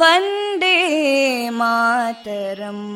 वन्दे मातरम्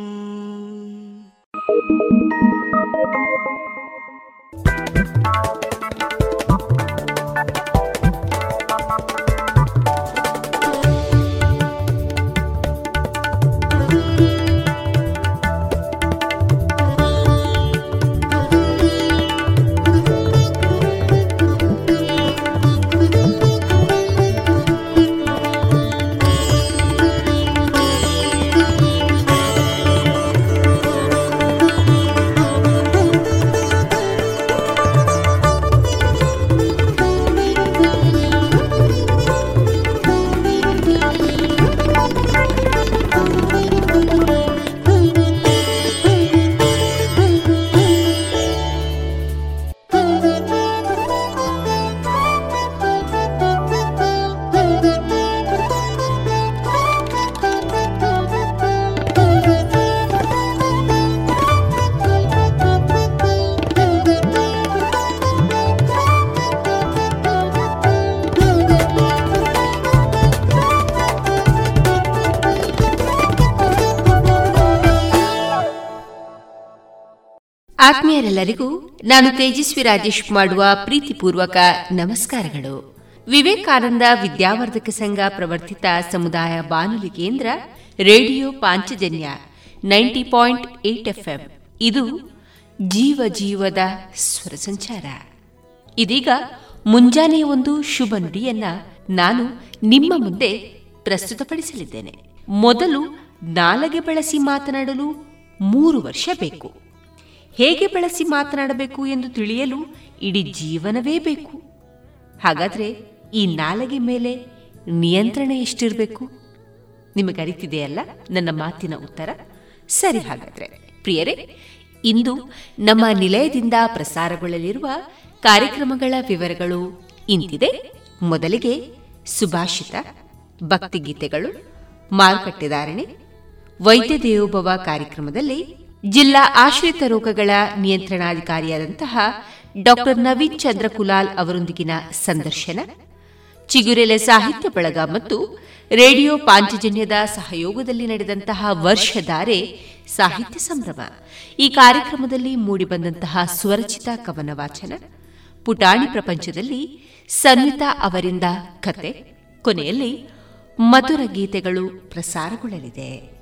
ಆತ್ಮೀಯರೆಲ್ಲರಿಗೂ ನಾನು ತೇಜಸ್ವಿ ರಾಜೇಶ್ ಮಾಡುವ ಪ್ರೀತಿಪೂರ್ವಕ ನಮಸ್ಕಾರಗಳು. ವಿವೇಕಾನಂದ ವಿದ್ಯಾವರ್ಧಕ ಸಂಘ ಪ್ರವರ್ತಿತ ಸಮುದಾಯ ಬಾನುಲಿ ಕೇಂದ್ರ radio Panchajanya ninety point eight ಇದು ಜೀವ ಜೀವದ ಸ್ವರ ಸಂಚಾರ. ಇದೀಗ ಮುಂಜಾನೆ ಒಂದು ಶುಭ ನುಡಿಯನ್ನ ನಾನು ನಿಮ್ಮ ಮುಂದೆ ಪ್ರಸ್ತುತಪಡಿಸಲಿದ್ದೇನೆ. ಮೊದಲು ನಾಲಗೆ ಬಳಸಿ ಮಾತನಾಡಲು ಮೂರು ವರ್ಷ ಬೇಕು. ಹೇಗೆ ಬಳಸಿ ಮಾತನಾಡಬೇಕು ಎಂದು ತಿಳಿಯಲು ಇಡೀ ಜೀವನವೇ ಬೇಕು. ಹಾಗಾದ್ರೆ ಈ ನಾಲಗೆ ಮೇಲೆ ನಿಯಂತ್ರಣ ಎಷ್ಟಿರಬೇಕು? ನಿಮಗರಿತಿದೆಯಲ್ಲ ನನ್ನ ಮಾತಿನ ಉತ್ತರ? ಸರಿ ಹಾಗಾದ್ರೆ, ಪ್ರಿಯರೇ, ಇಂದು ನಮ್ಮ ನಿಲಯದಿಂದ ಪ್ರಸಾರಗೊಳ್ಳಲಿರುವ ಕಾರ್ಯಕ್ರಮಗಳ ವಿವರಗಳು ಇಂತಿದೆ. ಮೊದಲಿಗೆ ಸುಭಾಷಿತ, ಭಕ್ತಿಗೀತೆಗಳು ಮಾರುಕಟ್ಟೆದಾರಣೆ ವೈದ್ಯ ದೇವೋಭವ ಕಾರ್ಯಕ್ರಮದಲ್ಲಿ ಜಿಲ್ಲಾ ಆಶ್ರಿತ ರೋಗಗಳ ನಿಯಂತ್ರಣಾಧಿಕಾರಿಯಾದಂತಹ ಡಾಕ್ಟರ್ ನವೀನ್ ಚಂದ್ರ ಕುಲಾಲ್ ಅವರೊಂದಿಗಿನ ಸಂದರ್ಶನ. ಚಿಗುರೆಲೆ ಸಾಹಿತ್ಯ ಬಳಗ ಮತ್ತು ರೇಡಿಯೋ ಪಾಂಚಜನ್ಯದ ಸಹಯೋಗದಲ್ಲಿ ನಡೆದಂತಹ ವರ್ಷಧಾರೆ ಸಾಹಿತ್ಯ ಸಂಭ್ರಮ. ಈ ಕಾರ್ಯಕ್ರಮದಲ್ಲಿ ಮೂಡಿಬಂದಂತಹ ಸ್ವರಚಿತ ಕವನ ವಾಚನ ಪುಟಾಣಿ ಪ್ರಪಂಚದಲ್ಲಿ ಸನ್ವಿತಾ ಅವರಿಂದ ಕತೆ, ಕೊನೆಯಲ್ಲಿ ಮಧುರ ಗೀತೆಗಳು ಪ್ರಸಾರಗೊಳ್ಳಲಿದೆ.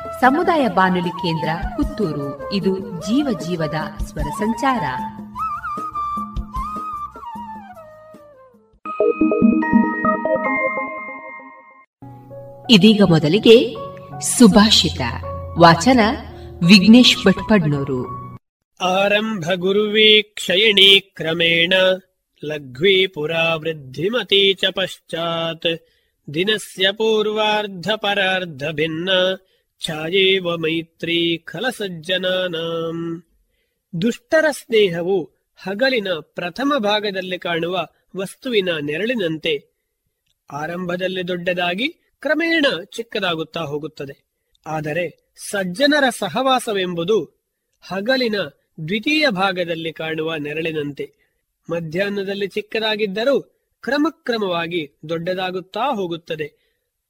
ಸಮುದಾಯ ಬಾನುಲಿ ಕೇಂದ್ರ ಪುತ್ತೂರು. ಇದು ಜೀವ ಜೀವದ ಸ್ವರ ಸಂಚಾರ. ಇದೀಗ ಮೊದಲಿಗೆ ಸುಭಾಷಿತ. ವಾಚನ ವಿಘ್ನೇಶ್ ಭಟ್ಪಡ್ನೂರು. ಆರಂಭ ಗುರುವೀಕ್ಷಯಿಣಿ ಕ್ರಮೇಣ. ಲಘ್ವೀ ಪುರಾವೃದ್ಧಿಮತಿ ಚ ಪಶ್ಚಾತ್. ದಿನಸ್ಯ ಪೂರ್ವಾರ್ಧ ಪರಾರ್ಧ ಭಿನ್ನ. ಛಾಯೇವ ಮೈತ್ರಿ ಖಲಸಜ್ಜನಾನಾಂ. ದುಷ್ಟರ ಸ್ನೇಹವು ಹಗಲಿನ ಪ್ರಥಮ ಭಾಗದಲ್ಲಿ ಕಾಣುವ ವಸ್ತುವಿನ ನೆರಳಿನಂತೆ ಆರಂಭದಲ್ಲಿ ದೊಡ್ಡದಾಗಿ ಕ್ರಮೇಣ ಚಿಕ್ಕದಾಗುತ್ತಾ ಹೋಗುತ್ತದೆ. ಆದರೆ ಸಜ್ಜನರ ಸಹವಾಸವೆಂಬುದು ಹಗಲಿನ ದ್ವಿತೀಯ ಭಾಗದಲ್ಲಿ ಕಾಣುವ ನೆರಳಿನಂತೆ. ಮಧ್ಯಾಹ್ನದಲ್ಲಿ ಚಿಕ್ಕದಾಗಿದ್ದರೂ ಕ್ರಮಕ್ರಮವಾಗಿ ದೊಡ್ಡದಾಗುತ್ತಾ ಹೋಗುತ್ತದೆ.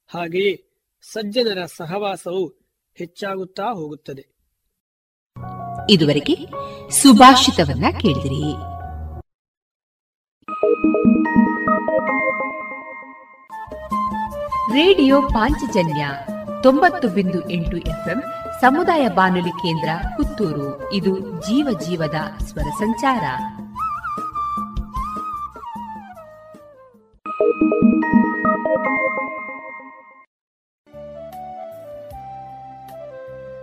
ಹಾಗೆಯೇ ಸಜ್ಜನರ ಸಹವಾಸವು ಹೆಚ್ಚಾಗುತ್ತಾ ಹೋಗುತ್ತದೆ. ಇದುವರೆಗೆ ಸುಭಾಷಿತವನ್ನ ಕೇಳಿದಿರಿ. ರೇಡಿಯೋ ಪಾಂಚಜನ್ಯ ತೊಂಬತ್ತು ಬಿಂದು ಎಂಟು ಎಫ್ಎಂ ಸಮುದಾಯ ಬಾನುಲಿ ಕೇಂದ್ರ ಪುತ್ತೂರು. ಇದು ಜೀವ ಜೀವದ ಸ್ವರ ಸಂಚಾರ.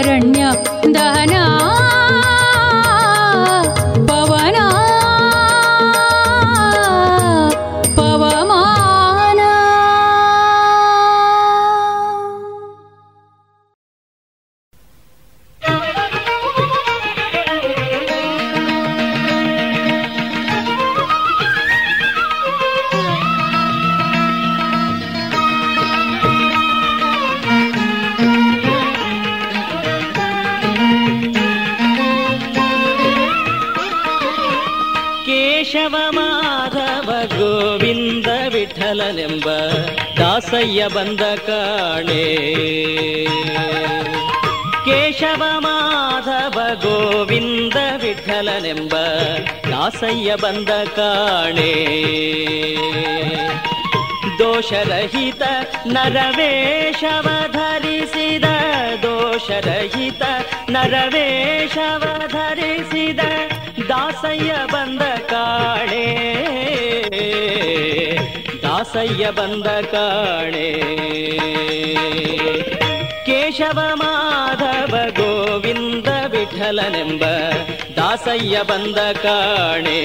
ಭವಭಯಾರಣ್ಯ ದಾಸಯ್ಯ ಬಂದ ಕಾಣೆ ದೋಷರಹಿತ ನರವೇಶವ ಧರಿಸಿದ ದೋಷರಹಿತ ನರವೇಶವ ಧರಿಸಿದ ದಾಸಯ್ಯ ಬಂದ ಕಾಣೆ ದಾಸಯ್ಯ ಬಂದ ಕಾಣೆ ಕೇಶವ ಮಾಧವ ಗೋವಿಂದ ವಿಠಲನೆಂಬ ದಾಸಯ್ಯ ಬಂದ ಕಾಣೆ.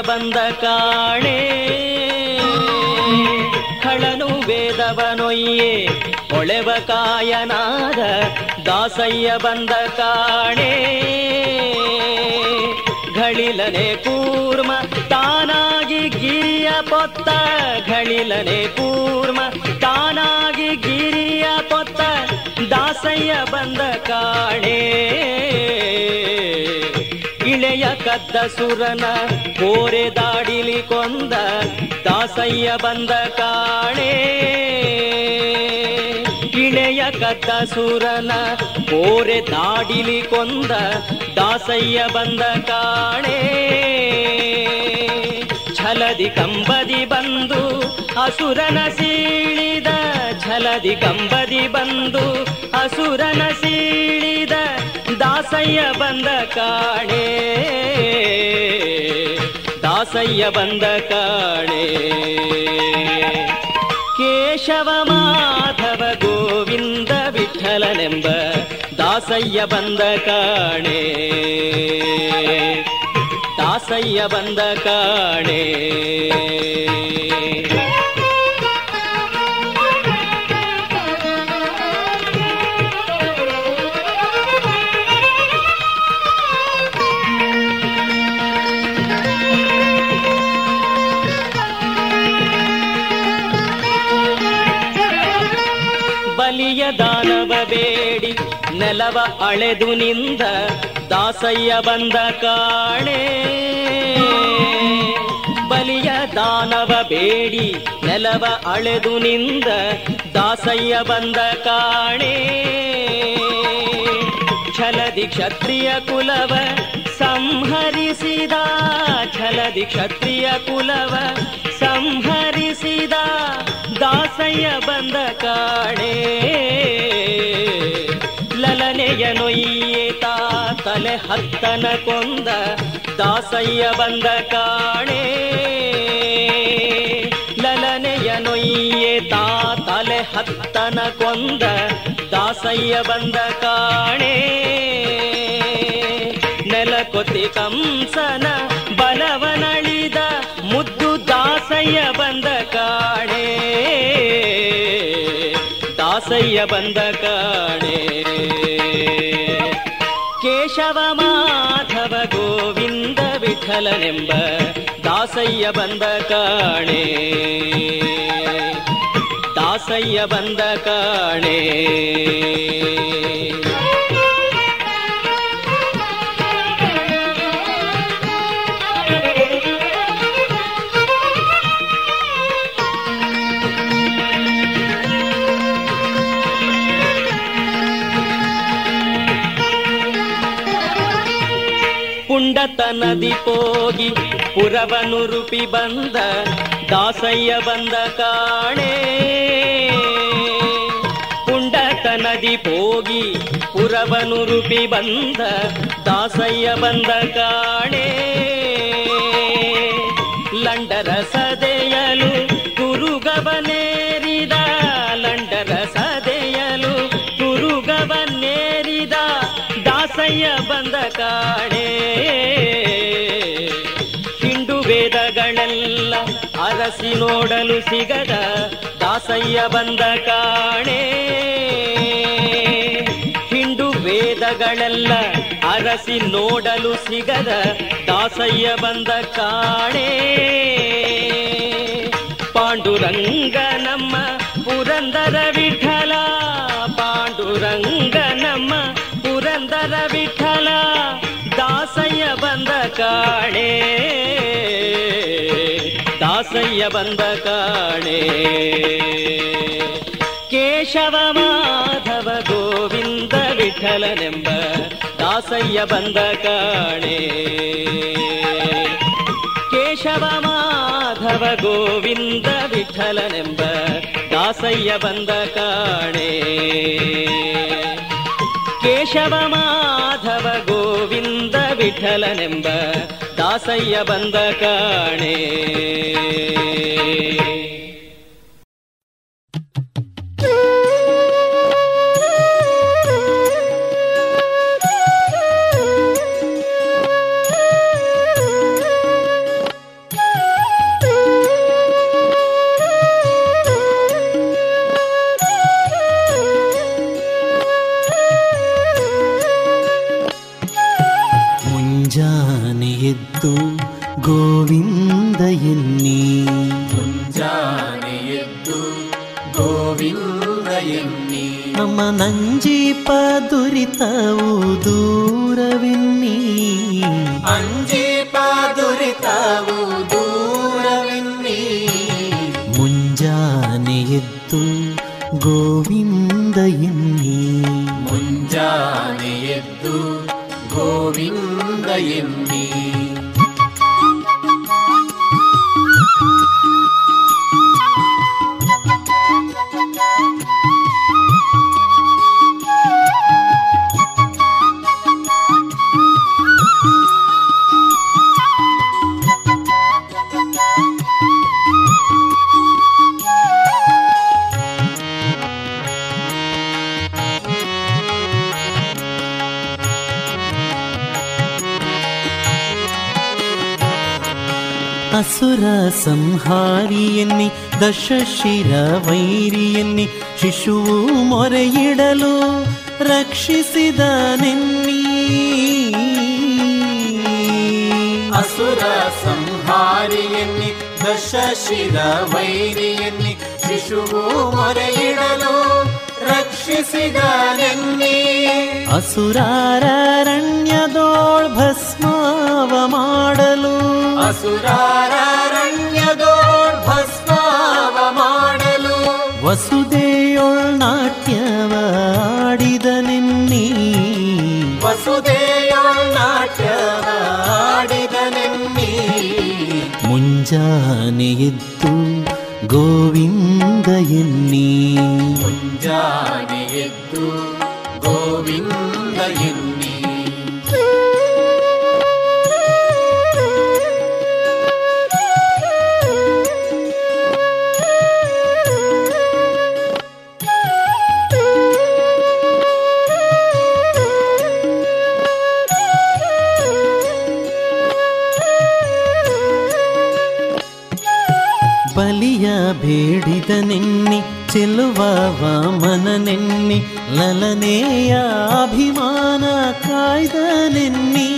ಬಂದ ಕಾಣೆ. ಖಳನು ವೇದವನೊಯ್ಯೆ, ಹೊಳೆವ ಕಾಯನಾದ ದಾಸಯ್ಯ ಬಂದ ಕಾಣೆ. ಘಳಿಲನೆ ಕೂರ್ಮ, ತಾನಾಗಿ ಗಿರಿಯ ಪೊತ್ತ. ಘಳಿಲನೆ ಕೂರ್ಮ, ತಾನಾಗಿ ಗಿರಿಯ ಪೊತ್ತ. ದಾಸಯ್ಯ ಬಂದ ಕಾಣೆ. ಇಳೆಯ ಕದ್ದ ಸುರನ, ಕೋರೆ ದಾಡಿಲಿ ಕೊಂದ ದಾಸಯ್ಯ ಬಂದ ಕಾಣೆ. ಕಿಣೆಯ ಕದ್ದ ಸುರನ, ಕೋರೆ ದಾಡಿಲಿ ಕೊಂದ ದಾಸಯ್ಯ ಬಂದ ಕಾಣೆ. ಛಲದಿ ಕಂಬದಿ ಬಂದು ಅಸುರನ ಸೀಳಿದ, ಛಲದಿ ಕಂಬದಿ ಬಂದು ಅಸುರನ ಸೀಳಿದ ದಾಸಯ್ಯ ಬಂದ ಕಾಣೆ ದಾಸಯ್ಯ ಬಂದ ಕಾಣೆ ಕೇಶವ ಮಾಧವ ಗೋವಿಂದ ವಿಠಲನೆಂಬ ದಾಸಯ್ಯ ಬಂದ ಕಾಣೆ ದಾಸಯ್ಯ ಬಂದ ಕಾಣೆ ಅಳೆದು ನಿಂದ ದಾಸಯ್ಯ ಬಂದ ಕಾಣೆ. ಬಲಿಯ ದಾನವ ಬೇಡಿ ನೆಲವ ಅಳೆದು ನಿಂದ ದಾಸಯ್ಯ ಬಂದ ಕಾಣೆ. ಛಲದಿ ಕ್ಷತ್ರಿಯ ಕುಲವ ಸಂಹರಿಸಿದ, ಛಲದಿ ಕ್ಷತ್ರಿಯ ಕುಲವ ಸಂಹರಿಸಿದ, ದಾಸಯ್ಯ ಬಂದ ಕಾಣೆ. ನೊಯ್ಯೇತ ತಲೆ ಹತ್ತನ ಕೊಂದ ದಾಸಯ್ಯ ಬಂದ ಕಾಣೆ. ಲಲನೆಯ ನೊಯ್ಯೇತ ತಲೆ ಹತ್ತನ ಕೊಂದ ದಾಸಯ್ಯ ಬಂದ ಕಾಣೆ. ನೆಲಕೊತಿ ಕಂಸನ ಬಲವನಳಿದ ಮುದ್ದು ದಾಸಯ್ಯ ಬಂದ ಕಾಣೆ. ದಾಸಯ್ಯ ಬಂದ ಕಾಣೆ. ಕೇಶವ ಮಾಧವ ಗೋವಿಂದ ವಿಠಲನೆಂಬ ದಾಸಯ್ಯ ಬಂದ ಕಾಣೆ. ದಾಸಯ್ಯ ಬಂದ ಕಾಣೆ. ನದಿ ಹೋಗಿ ಪುರವನು ರೂಪಿ ಬಂದ, ದಾಸಯ್ಯ ಬಂದ ಕಾಣೆ. ಪುಂಡತ ನದಿ ಪೋಗಿ ಪುರವನು ರೂಪಿ ಬಂದ, ದಾಸಯ್ಯ ಬಂದ ಕಾಣೆ. ಲಂಡರ ಸದೆಯಲು ಗುರುಗವನೇರಿದ ಬಂದ ಕಾಣೆ ಹಿಂಡು ವೇದಗಳೆಲ್ಲ ಅರಸಿ ನೋಡಲು ಸಿಗದ ದಾಸಯ್ಯ ಬಂದ ಕಾಣೆ ಹಿಂಡು ವೇದಗಳೆಲ್ಲ ಅರಸಿ ನೋಡಲು ಸಿಗದ ದಾಸಯ್ಯ ಬಂದ ಕಾಣೆ ಪಾಂಡುರಂಗ ನಮ್ಮ ಪುರಂದರ ವಿಠಲ, ಪಾಂಡುರಂಗ ನಮ್ಮ ಪುರಂದರ ವಿಠಲ. ದಾಸಯ್ಯ ಬಂದ ಕಾಣೆ ಕೇಶವ ಮಾಧವ ಗೋವಿಂದ ವಿಠಲನೆಂಬ ದಾಸಯ್ಯ ಬಂದ ಕಾಣೆ ಕೇಶವ ಮಾಧವ ಗೋವಿಂದ ವಿಠಲನೆಂಬ ದಾಸಯ್ಯ ಬಂದ ಕಾಣೆ ಕೇಶವ ಮಾಧವ ಗೋವಿಂದ ವಿಠಲನೆಂಬ ದಾಸಯ್ಯ ಬಂದ ಕಾಣೆ. ನಮ್ಮ ನಂಜೀಪ ದುರಿತವು ದೂರವೆನ್ನಿ ಅಂಜೀಪ ದುರಿತವು ದೂರವೆನ್ನಿ ಮುಂಜಾನೆ ಎದ್ದು ಗೋವಿಂದ ಎನ್ನಿ ಮುಂಜಾನೆ ಎದ್ದು ಗೋವಿಂದ ಎನ್ನಿ ಸಂಹಾರಿಯನ್ನಿ ದಶಶಿರ ವೈರಿಯನ್ನಿ ಶಿಶುವು ಮೊರೆಯಿಡಲು ರಕ್ಷಿಸಿದ ನಿನ್ನಿ. ಅಸುರ ಸಂಹಾರಿಯನ್ನಿ ದಶಶಿರ ವೈರಿಯನ್ನಿ ಶಿಶುವು ಮೊರೆಯಿಡಲು ರಕ್ಷಿಸಿದ ನಿನ್ನಿ. ಅಸುರಾರಣ್ಯದೋಳ್ ಭಸ್ಮಾವ ಮಾಡಲು ಅಸುರಾರಣ್ಯದೋಳ್ ವಸುದೆಯೊಳ್ ನಾಟ್ಯವಾಡಿದ ನಿನ್ನಿ ವಸುದೆಯೊಳ್ ನಾಟ್ಯವಾಡಿದ ನಿನ್ನಿ ನೆನ್ನಿ ಮುಂಜಾನೆ ಎದ್ದು ಗೋವಿಂದ ಎನ್ನಿ. ಮುಂಜಾನೆ ಎದ್ದು ಗೋವಿಂದ ಎನ್ನಿ. ಲಲನೆಯ ಅಭಿಮಾನ ಕಾಯ್ದ ನೆನ್ನಿ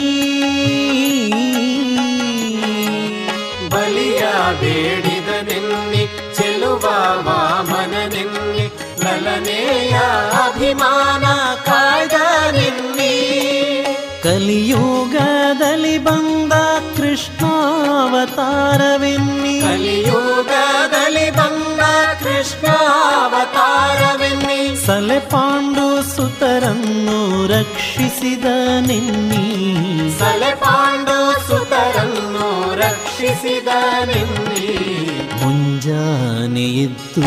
ಬಲಿಯ ಬೇಡಿದ ನಿನ್ನಿ ಚೆಲುವ ವಾಮನ ನಿನ್ನಿ ಲಲನೆಯ ಅಭಿಮಾನ ಕಾಯ್ದ ನಿನ್ನಿ ಕಲಿಯುಗದಲ್ಲಿ ಬಂದ ಕೃಷ್ಣಾವತಾರವೆನ್ನಿ. ಕಲಿಯುಗದಲ್ಲಿ ಬಂದ ಕೃಷ್ಣಾವತಾರವೆನ್ನಿ. ಸಲೆಪಾ ಸುತರನ್ನು ರಕ್ಷಿಸಿದ ನಿನ್ನಿ. ಸಲೆ ಪಾಂಡು ಸುತರನ್ನು ರಕ್ಷಿಸಿದ ನಿನ್ನಿ. ಮುಂಜಾನೆ ಎದ್ದು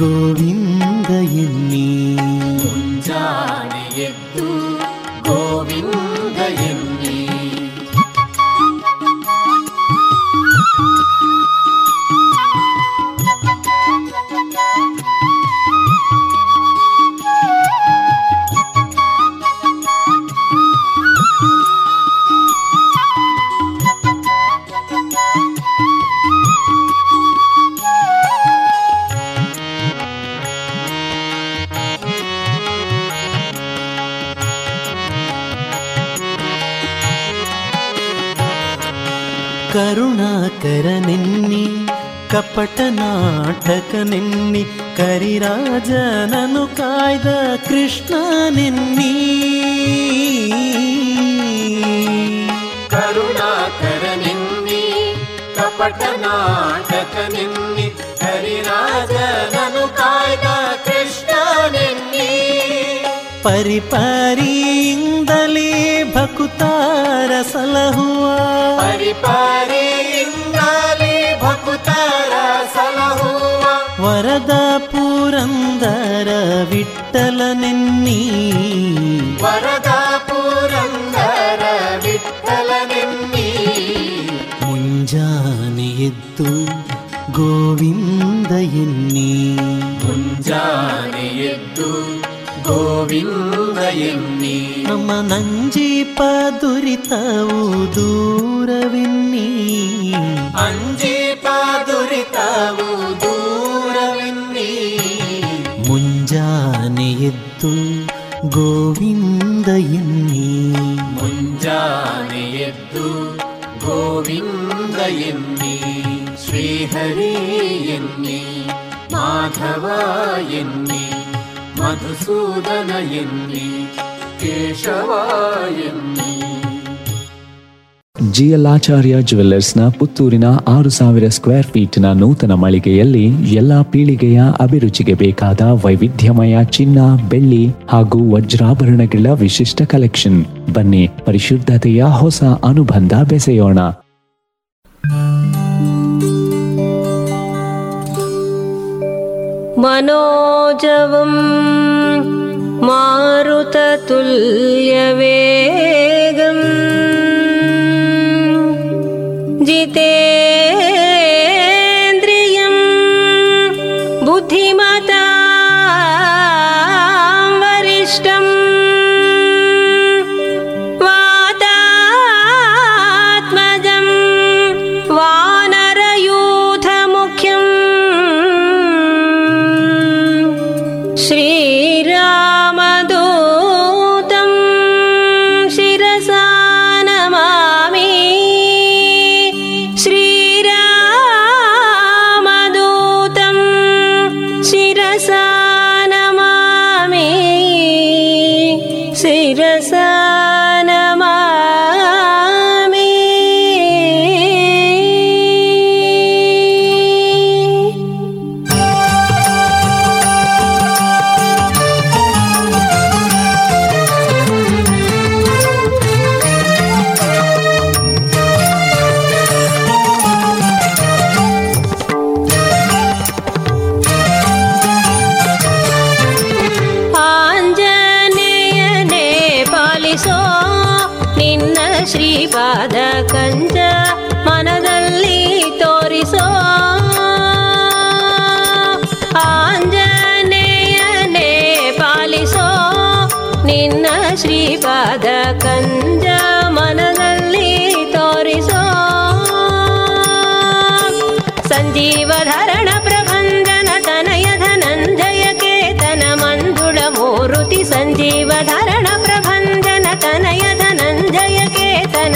ಗೋವಿಂದ ಎನ್ನಿ. ಮುಂಜಾನೆ ಎದ್ದು ಗೋವಿಂದ ಎನ್ನಿ. ಕಪಟ ನಾಟಕ ನಿನ್ನಿ ಕರಿರಾಜನನು ಕಾಯ್ದ ಕೃಷ್ಣ ನಿನ್ನಿ. ಕರುಣಾಕರ ನಿನ್ನಿ ಕಪಟ ನಾಟಕ ನಿನ್ನಿ ಕರಿರಾಜನನು ಕಾಯ್ದ ಕೃಷ್ಣ ನಿನ್ನಿ. ಪರಿಪರಿಯಿಂದಲೇ ಭಕುತಾರ ಸಲಹುವ ಪರಿಪರಿಯಿಂದಲೇ ವರದ ಪುರಂದರ ವಿಠಲ ನಿನ್ನಿ ವರದ ಪುರಂದರ ವಿಠಲ ನಿನ್ನಿ ಮುಂಜಾನೆ ಎದ್ದು ಗೋವಿಂದ ಎನ್ನಿ ಮುಂಜಾನೆ ಎದ್ದು ಗೋವಿಂದ ಎನ್ನಿ ನಮ್ಮ ನಂಜೀಪ ದುರಿತವು ದೂರವೆನ್ನಿ ಎನ್ನಿ, ಶ್ರೀಹರಿ ಎನ್ನಿ, ಮಾಧವ ಎನ್ನಿ, ಮಧುಸೂದನ ಎನ್ನಿ, ಕೇಶವ ಎನ್ನಿ. ಜಿಎಲ್ಆಚಾರ್ಯ ಜುವೆಲ್ಲರ್ಸ್ನ ಪುತ್ತೂರಿನ ಆರು ಸಾವಿರ ಸ್ಕ್ವೇರ್ ಫೀಟ್ನ ನೂತನ ಮಳಿಗೆಯಲ್ಲಿ ಎಲ್ಲಾ ಪೀಳಿಗೆಯ ಅಭಿರುಚಿಗೆ ಬೇಕಾದ ವೈವಿಧ್ಯಮಯ ಚಿನ್ನ, ಬೆಳ್ಳಿ ಹಾಗೂ ವಜ್ರಾಭರಣಗಳ ವಿಶಿಷ್ಟ ಕಲೆಕ್ಷನ್. ಬನ್ನಿ, ಪರಿಶುದ್ಧತೆಯ ಹೊಸ ಅನುಬಂಧ ಬೆಸೆಯೋಣ. मनोजवम् मारुततुल्यवे।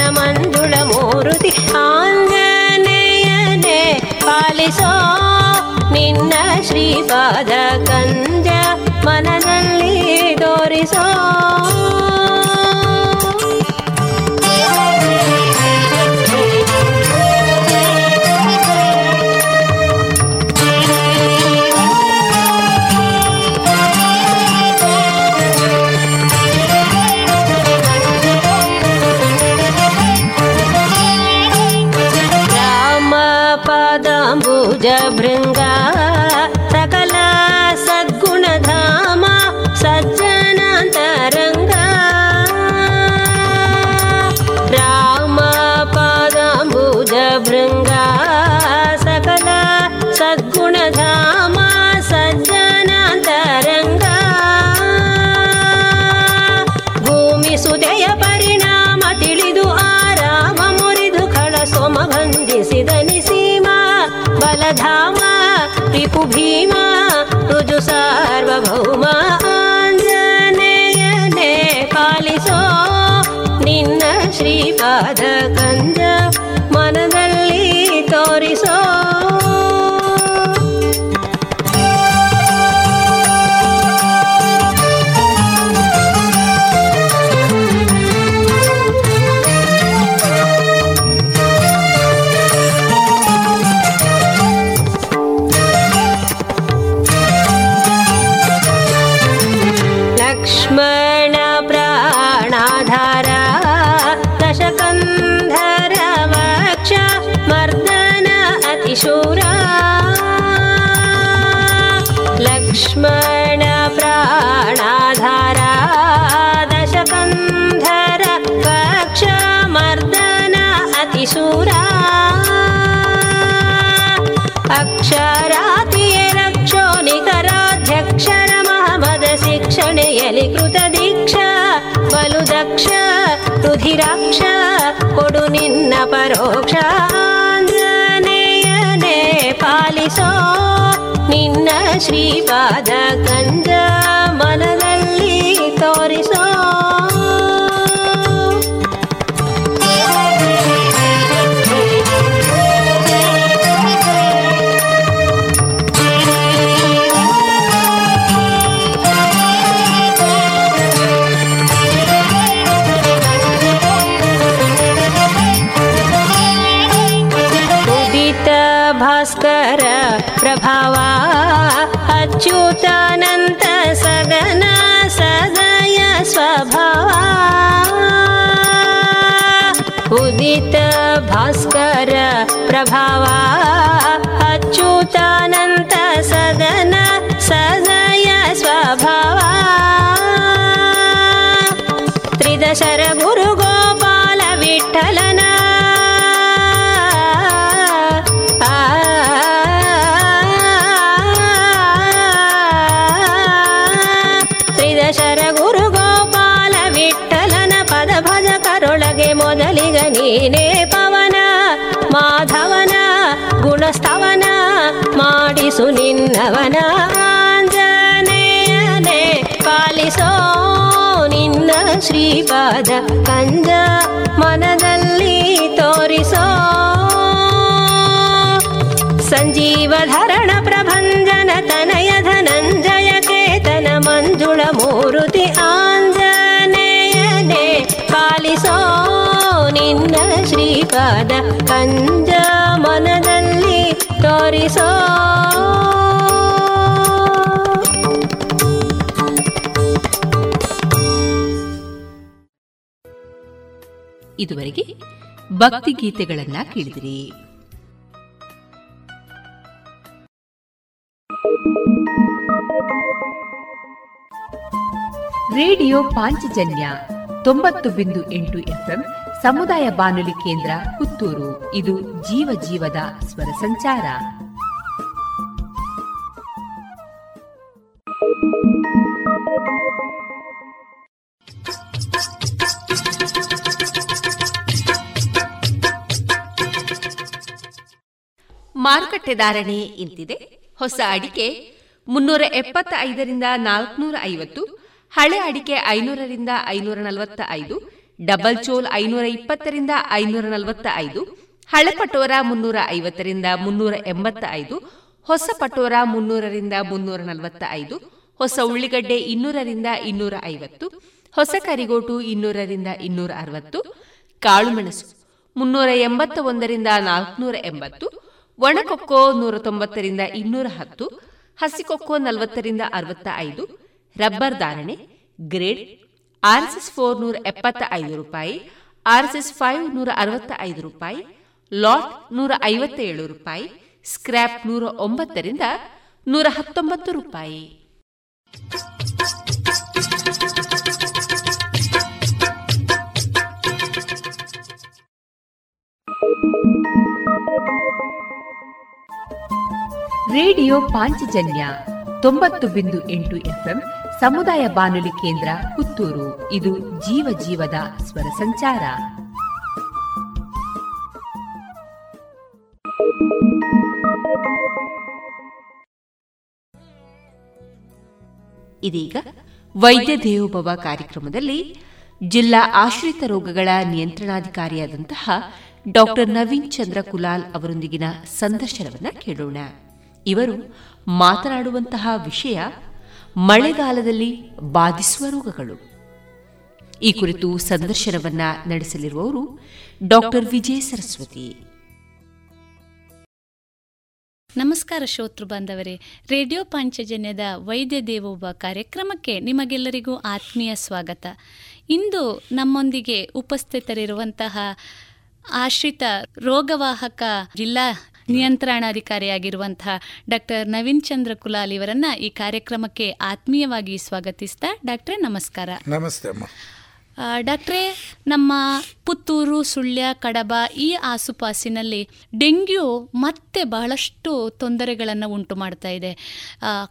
ಕೇತನ ಮಂಜುಳ ಮೂರುತಿ ಆಂಜನೇಯನೇ ಪಾಲಿಸೋ ನಿನ್ನ ಶ್ರೀಪಾದ ಕಂಜ ಮನದಲ್ಲಿ ತೋರಿಸೋ ಶ್ರೀಪಾದ ಕಂಜ ರುಧಿರಾಕ್ಷ ಕೊಡು ನಿನ್ನ ಪರೋಕ್ಷ. ಆಂಜನೇಯನೇ ಪಾಲಿಸೋ ನಿನ್ನ ಶ್ರೀಪಾದ ಕಂಜ ಮನದಲ್ಲಿ ತೋರಿಸೋ भास्कर प्रभावा ನೀನೇ ಪವನ, ಮಾಧವನ ಗುಣಸ್ತವನ ಮಾಡಿಸು ನಿನ್ನವನ. ಆಂಜನೇಯನೇ, ಪಾಲಿಸೋ ನಿನ್ನ ಶ್ರೀಪಾದ ಕಂಜ, ಮನದಲ್ಲಿ ತೋರಿಸೋ. ಸಂಜೀವ ಧರಣ ಪ್ರಭಂಜನ ತನಯ ಧನಂಜಯ ಶ್ರೀಪಾದ ಕಂಜ ಮನದಲ್ಲಿ ತೋರಿಸೋ. ಇದುವರೆಗೆ ಭಕ್ತಿ ಗೀತೆಗಳನ್ನ ಕೇಳಿದಿರಿ. ರೇಡಿಯೋ ಪಾಂಚಜನ್ಯ ತೊಂಬತ್ತು ಬಿಂದು ಎಂಟು ಎಫ್ಎಂ ಸಮುದಾಯ ಬಾನುಲಿ ಕೇಂದ್ರ ಪುತ್ತೂರು. ಇದು ಜೀವ ಜೀವದ ಸ್ವರ ಸಂಚಾರ. ಮಾರುಕಟ್ಟೆ ಧಾರಣೆ ಇಂತಿದೆ. ಹೊಸ ಅಡಿಕೆ ಮುನ್ನೂರ ಎಪ್ಪತ್ತೈದರಿಂದ ನಾಲ್ಕನೂರ ಐವತ್ತು ಹಳೆ ಅಡಿಕೆ ಐನೂರರಿಂದ ಐನೂರ ನಲವತ್ತ ಐದು ಡಬಲ್ ಚೋಲ್ ಐನೂರ ಇಪ್ಪತ್ತರಿಂದ ಐನೂರ ನಲವತ್ತ ಐದು ಹಳೆ ಪಟೋರ ಮುನ್ನೂರ ಐವತ್ತರಿಂದ ಮುನ್ನೂರ ಎಂಬತ್ತ ಐದು ಹೊಸ ಪಟೋರ ಮುನ್ನೂರರಿಂದ ಮುನ್ನೂರ ನಲವತ್ತ ಐದು ಹೊಸ ಉಳ್ಳಿಗಡ್ಡೆ ಇನ್ನೂರರಿಂದ ಇನ್ನೂರ ಐವತ್ತು, ಹೊಸ ಕರಿಗೋಟು ಇನ್ನೂರರಿಂದ ಇನ್ನೂರ ಅರವತ್ತು ಕಾಳುಮೆಣಸು ಮುನ್ನೂರ ಎಂಬತ್ತ ಒಂದರಿಂದ ನಾಲ್ಕುನೂರ ಎಂಬತ್ತು, ಒಣಕೊಕ್ಕೋ ನೂರ ತೊಂಬತ್ತರಿಂದ ಇನ್ನೂರ ಹತ್ತು ಹಸಿಕೊಕ್ಕೋ ನಲವತ್ತರಿಂದ ಅರವತ್ತ ಐದು ರಬ್ಬರ್ ಧಾರಣೆ, ಗ್ರೇಡ್ ಆರ್ಎಸ್ಎಸ್ ಫೋರ್ ನೂರ ಎಪ್ಪತ್ತ ಐದು ರೂಪಾಯಿ, ಆರ್ಎಸ್ಎಸ್ ಫೈವ್ ನೂರ ಅರವತ್ತ ಐದು ರೂಪಾಯಿ, ಲಾಟ್ ನೂರ ಐವತ್ತ ಏಳು ರೂಪಾಯಿ, ಸ್ಕ್ರ್ಯಾಪ್ ನೂರ ಒಂಬತ್ತರಿಂದ ನೂರ ಹತ್ತೊಂಬತ್ತು ರೂಪಾಯಿ. ರೇಡಿಯೋ ಪಾಂಚಜನ್ಯ ತೊಂಬತ್ತು ಬಿಂದು ಎಂಟು ಎಫ್ಎಂ ಸಮುದಾಯ ಬಾನುಲಿ ಕೇಂದ್ರ ಪುತ್ತೂರು. ಇದು ಜೀವ ಜೀವದ ಸ್ವರ ಸಂಚಾರ. ಇದೀಗ ವೈದ್ಯ ದೇವೋಭವ ಕಾರ್ಯಕ್ರಮದಲ್ಲಿ ಜಿಲ್ಲಾ ಆಶ್ರಿತ ರೋಗಗಳ ನಿಯಂತ್ರಣಾಧಿಕಾರಿಯಾದಂತಹ ಡಾಕ್ಟರ್ ನವೀನ್ ಚಂದ್ರ ಕುಲಾಲ್ ಅವರೊಂದಿಗಿನ ಸಂದರ್ಶನವನ್ನ ಕೇಳೋಣ. ಇವರು ಮಾತನಾಡುವಂತಹ ವಿಷಯ ಮಳೆಗಾಲದಲ್ಲಿ ಬಾಧಿಸುವ ರೋಗಗಳು. ಈ ಕುರಿತು ಸಂದರ್ಶನವನ್ನ ನಡೆಸಲಿರುವವರು ಡಾಕ್ಟರ್ ವಿಜಯ ಸರಸ್ವತಿ. ನಮಸ್ಕಾರ ಶ್ರೋತೃ ಬಾಂಧವರೇ. ರೇಡಿಯೋ ಪಾಂಚಜನ್ಯದ ವೈದ್ಯ ದೇವೋಭ ಕಾರ್ಯಕ್ರಮಕ್ಕೆ ನಿಮಗೆಲ್ಲರಿಗೂ ಆತ್ಮೀಯ ಸ್ವಾಗತ. ಇಂದು ನಮ್ಮೊಂದಿಗೆ ಉಪಸ್ಥಿತರಿರುವಂತಹ ಆಶ್ರಿತ ರೋಗವಾಹಕ ಜಿಲ್ಲಾ ನಿಯಂತ್ರಣಾಧಿಕಾರಿಯಾಗಿರುವಂತಹ ಡಾಕ್ಟರ್ ನವೀನ್ ಚಂದ್ರ ಕುಲಾಲ್ ಇವರನ್ನ ಈ ಕಾರ್ಯಕ್ರಮಕ್ಕೆ ಆತ್ಮೀಯವಾಗಿ ಸ್ವಾಗತಿಸ್ತಾ ಡಾಕ್ಟರ್ ನಮಸ್ಕಾರ. ನಮಸ್ತೆ ಡಾಕ್ಟ್ರೇ, ನಮ್ಮ ಪುತ್ತೂರು, ಸುಳ್ಯ, ಕಡಬ ಈ ಆಸುಪಾಸಿನಲ್ಲಿ ಡೆಂಗ್ಯೂ ಮತ್ತೆ ಬಹಳಷ್ಟು ತೊಂದರೆಗಳನ್ನು ಉಂಟು ಮಾಡ್ತಾ ಇದೆ.